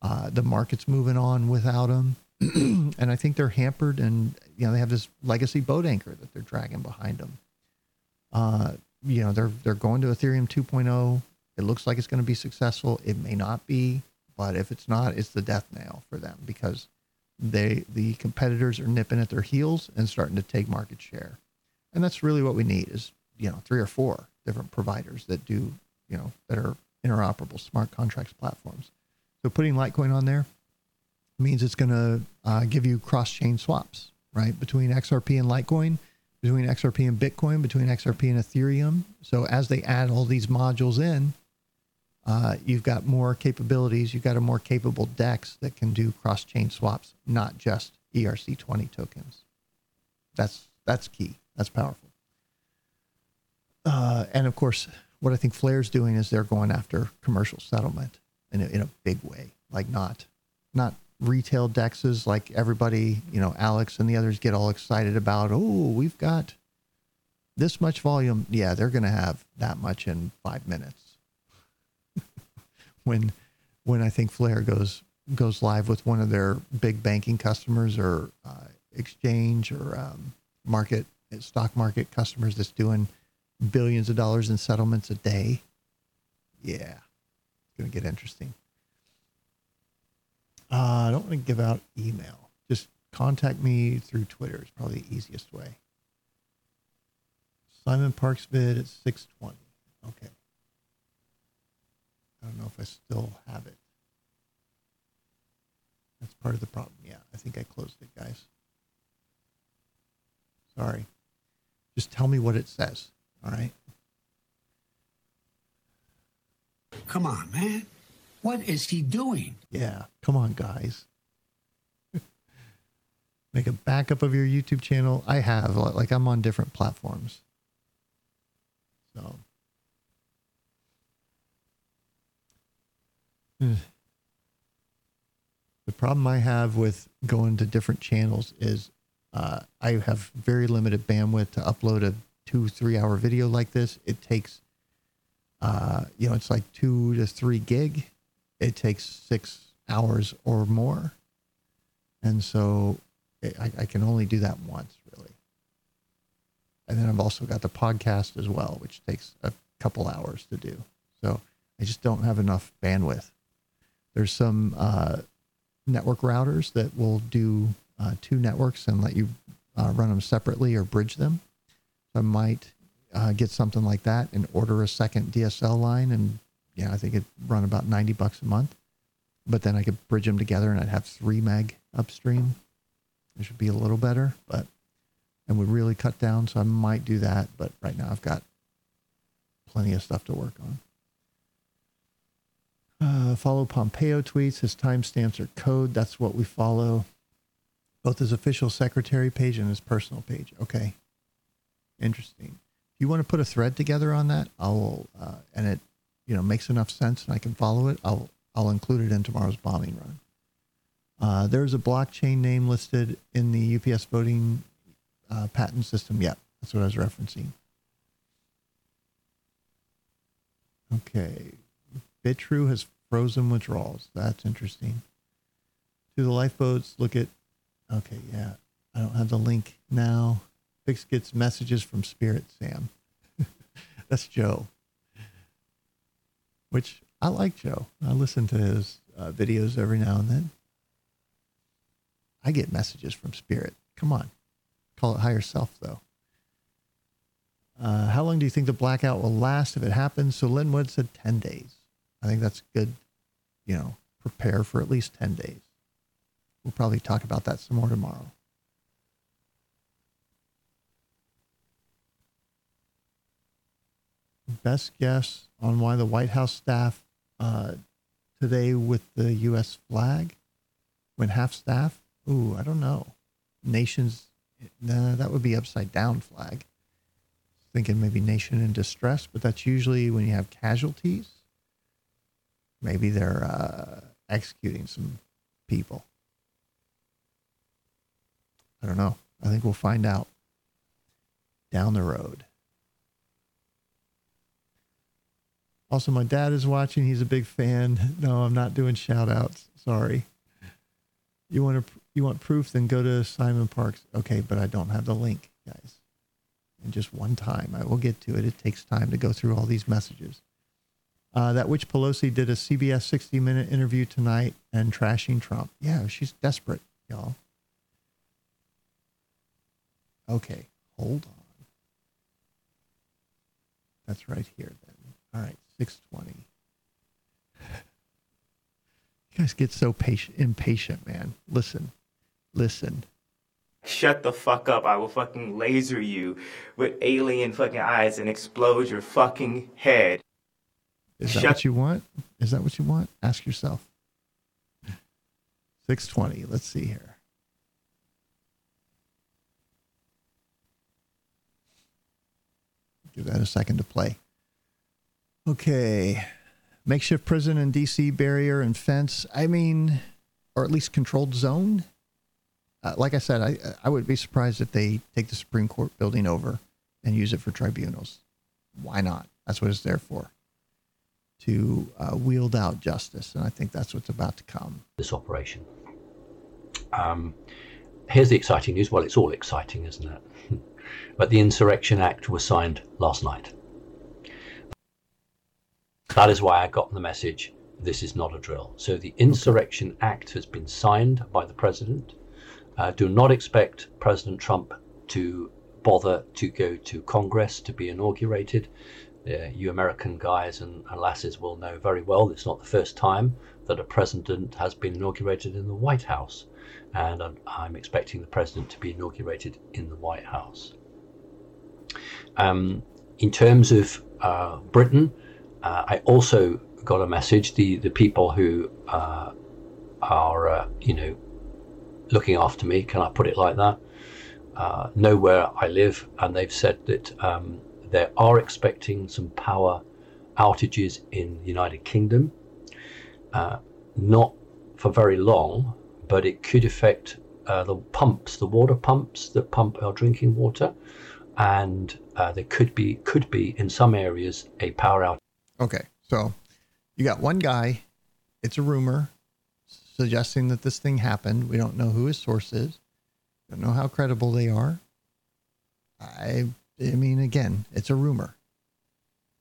Uh, the market's moving on without them. (clears throat) and I think they're hampered and, you know, they have this legacy boat anchor that they're dragging behind them. Uh, you know, they're, they're going to Ethereum 2.0. It looks like it's going to be successful. It may not be, but if it's not, it's the death nail for them because they, the competitors are nipping at their heels and starting to take market share. And that's really what we need is, you know, three or four different providers that do, you know, that are interoperable smart contracts platforms. So putting Litecoin on there means it's going to uh, give you cross chain swaps, right? Between XRP and Litecoin, between XRP and Bitcoin, between XRP and Ethereum. So as they add all these modules in, uh, you've got more capabilities. You've got a more capable DEX that can do cross chain swaps, not just ERC20 tokens. That's that's key. That's powerful. Uh, and of course, what I think Flare's doing is they're going after commercial settlement in a, in a big way, like not not retail dexes like everybody, you know, Alex and the others get all excited about. Oh, we've got this much volume. Yeah, they're going to have that much in five minutes. When when I think Flare goes goes live with one of their big banking customers or uh, exchange or um, market stock market customers that's doing billions of dollars in settlements a day. Yeah, it's going to get interesting. Uh, I don't want to give out email. Just contact me through Twitter. It's probably the easiest way. Simon Parkes vid at 620. Okay. I don't know if I still have it. That's part of the problem. Yeah, I think I closed it, guys. Sorry. Just tell me what it says. All right. Come on, man. What is he doing? Yeah. Come on, guys. (laughs) Make a backup of your YouTube channel. I have. Like, I'm on different platforms. So. The problem I have with going to different channels is uh, I have very limited bandwidth to upload a two, three hour video like this. It takes, uh, you know, it's like two to three gig. It takes six hours or more. And so I, I can only do that once, really. And then I've also got the podcast as well, which takes a couple hours to do. So I just don't have enough bandwidth. There's some uh, network routers that will do uh, two networks and let you uh, run them separately or bridge them. So I might uh, get something like that and order a second DSL line, and yeah, I think it'd run about ninety bucks a month. But then I could bridge them together, and I'd have three meg upstream. It should be a little better, but and would really cut down. So I might do that, but right now I've got plenty of stuff to work on. Uh, follow Pompeo tweets. His timestamps are code. That's what we follow. Both his official secretary page and his personal page. Okay. Interesting. If you want to put a thread together on that, I'll, uh, and it, you know, makes enough sense and I can follow it, I'll, I'll include it in tomorrow's bombing run. Uh, there's a blockchain name listed in the UPS voting uh, patent system. Yeah, that's what I was referencing. Okay. Bitrue has frozen withdrawals. That's interesting. To the lifeboats, look at. Okay, yeah. I don't have the link now. Fix gets messages from Spirit Sam. (laughs) That's Joe. Which I like Joe. I listen to his uh, videos every now and then. I get messages from Spirit. Come on. Call it higher self, though. Uh, how long do you think the blackout will last if it happens? So Lin Wood said 10 days. I think that's good. You know, prepare for at least 10 days. We'll probably talk about that some more tomorrow. Best guess on why the White House staff uh, today with the U.S. flag when half staff? Ooh, I don't know. Nations, nah, that would be upside down flag. Thinking maybe nation in distress, but that's usually when you have casualties. Maybe they're uh, executing some people. I don't know. I think we'll find out down the road. Also, my dad is watching. He's a big fan. No, I'm not doing shout outs. Sorry. You want to you want proof? Then go to Simon Parkes. Okay, but I don't have the link, guys. In just one time, I will get to it. It takes time to go through all these messages. Uh, that which Pelosi did a CBS 60 minute interview tonight and trashing Trump. Yeah, she's desperate, y'all. Okay, hold on. That's right here then. All right, 620. You guys get so patient, impatient, man. Listen, listen. Shut the fuck up. I will fucking laser you with alien fucking eyes and explode your fucking head. Is that Shut- what you want? Is that what you want? Ask yourself. 620. Let's see here. Give that a second to play. Okay. Makeshift prison in DC barrier and fence. I mean, or at least controlled zone. Uh, like I said, I I would be surprised if they take the Supreme Court building over and use it for tribunals. Why not? That's what it's there for. To uh, wield out justice, and I think that's what's about to come. this operation. Um, here's the exciting news. Well, it's all exciting, isn't it? (laughs) but the Insurrection Act was signed last night. That is why I got the message this is not a drill. So the Insurrection Act has been signed by the president. Uh, do not expect President Trump to bother to go to Congress to be inaugurated. Uh, you American guys and, and lasses will know very well it's not the first time that a president has been inaugurated in the White House. And I'm, I'm expecting the president to be inaugurated in the White House. Um, in terms of uh, Britain, uh, I also got a message. The the people who uh, are uh, you know looking after me, can I put it like that? Uh, know where I live, and they've said that um, they are expecting some power outages in the United Kingdom. Uh, not for very long, but it could affect uh, the pumps, the water pumps that pump our drinking water, and uh, there could be could be in some areas a power outage. Okay, so you got one guy. It's a rumor suggesting that this thing happened. We don't know who his source is. Don't know how credible they are. I, I mean, again, it's a rumor.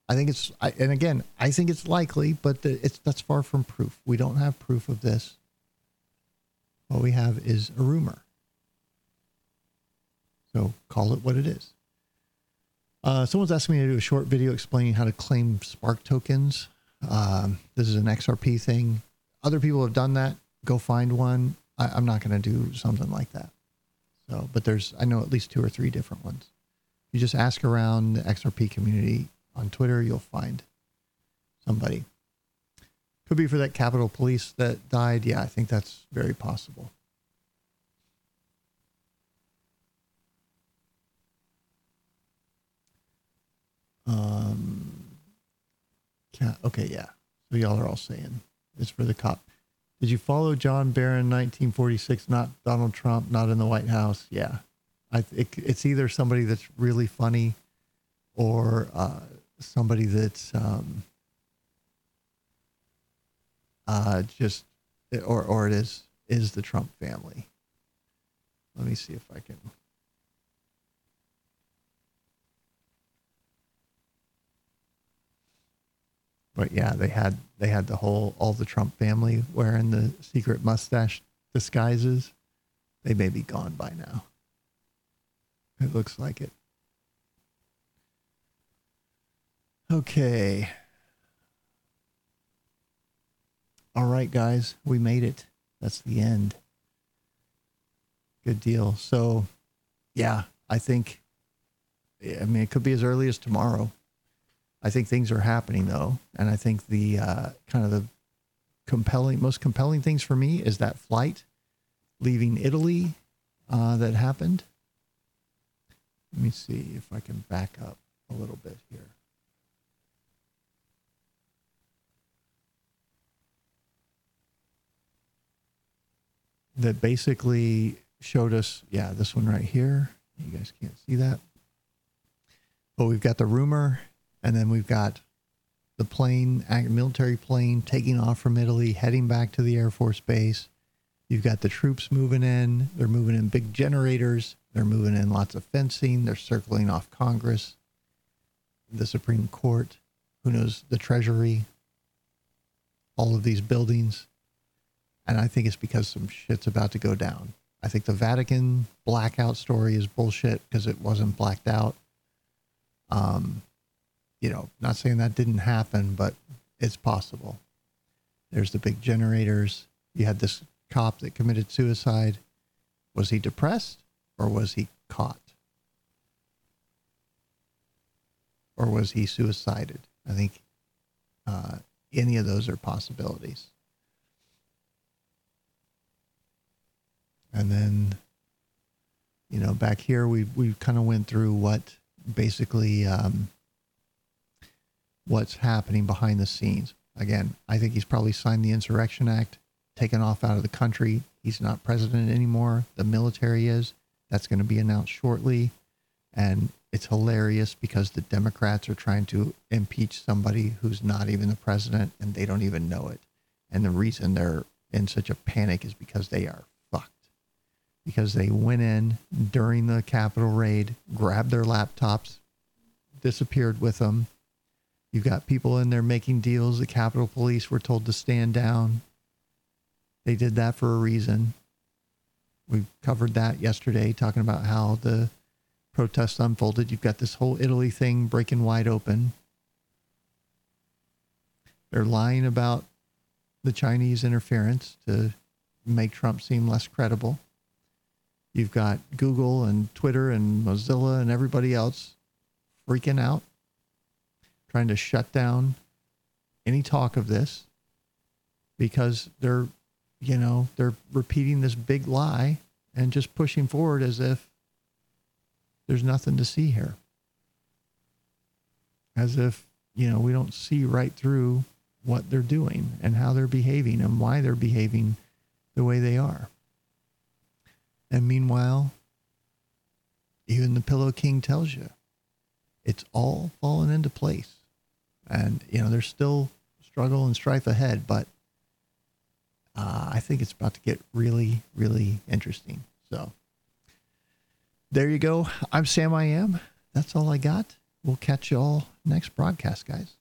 I think it's, I, and again, I think it's likely, but the, it's that's far from proof. We don't have proof of this. What we have is a rumor. So call it what it is. Uh, someone's asking me to do a short video explaining how to claim Spark tokens. Um, this is an XRP thing. Other people have done that. Go find one. I, I'm not going to do something like that. So, but there's I know at least two or three different ones. You just ask around the XRP community on Twitter, you'll find somebody. Could be for that Capitol Police that died. Yeah, I think that's very possible. Um, ca- okay, yeah. So y'all are all saying it's for the cop. Did you follow John Barron, 1946? Not Donald Trump, not in the White House. Yeah, I it, it's either somebody that's really funny, or uh, somebody that's um, uh, just, or or it is is the Trump family. Let me see if I can. But yeah, they had they had the whole all the Trump family wearing the secret mustache disguises. They may be gone by now. It looks like it. Okay. All right, guys, we made it. That's the end. Good deal. So, yeah, I think, I mean, it could be as early as tomorrow. I think things are happening though, and I think the uh, kind of the compelling, most compelling things for me is that flight leaving Italy uh, that happened. Let me see if I can back up a little bit here. That basically showed us, yeah, this one right here. You guys can't see that. But we've got the rumor and then we've got the plane, military plane, taking off from Italy, heading back to the Air Force Base. You've got the troops moving in. They're moving in big generators. They're moving in lots of fencing. They're circling off Congress, the Supreme Court, who knows, the Treasury, all of these buildings. And I think it's because some shit's about to go down. I think the Vatican blackout story is bullshit because it wasn't blacked out. Um, you know, not saying that didn't happen, but it's possible. There's the big generators. You had this cop that committed suicide. Was he depressed or was he caught? Or was he suicided? I think uh, any of those are possibilities. And then, you know, back here we we kind of went through what basically um, what's happening behind the scenes. Again, I think he's probably signed the Insurrection Act, taken off out of the country. He's not president anymore. The military is. That's going to be announced shortly. And it's hilarious because the Democrats are trying to impeach somebody who's not even the president and they don't even know it. And the reason they're in such a panic is because they are fucked. Because they went in during the Capitol raid, grabbed their laptops, disappeared with them. You've got people in there making deals. The Capitol Police were told to stand down. They did that for a reason. We covered that yesterday, talking about how the protests unfolded. You've got this whole Italy thing breaking wide open. They're lying about the Chinese interference to make Trump seem less credible. You've got Google and Twitter and Mozilla and everybody else freaking out, trying to shut down any talk of this because they're, you know, they're repeating this big lie and just pushing forward as if there's nothing to see here. As if, you know, we don't see right through what they're doing and how they're behaving and why they're behaving the way they are. And meanwhile, even the Pillow King tells you it's all fallen into place. And, you know, there's still struggle and strife ahead, but uh, I think it's about to get really, really interesting. So there you go. I'm Sam I Am. That's all I got. We'll catch you all next broadcast, guys.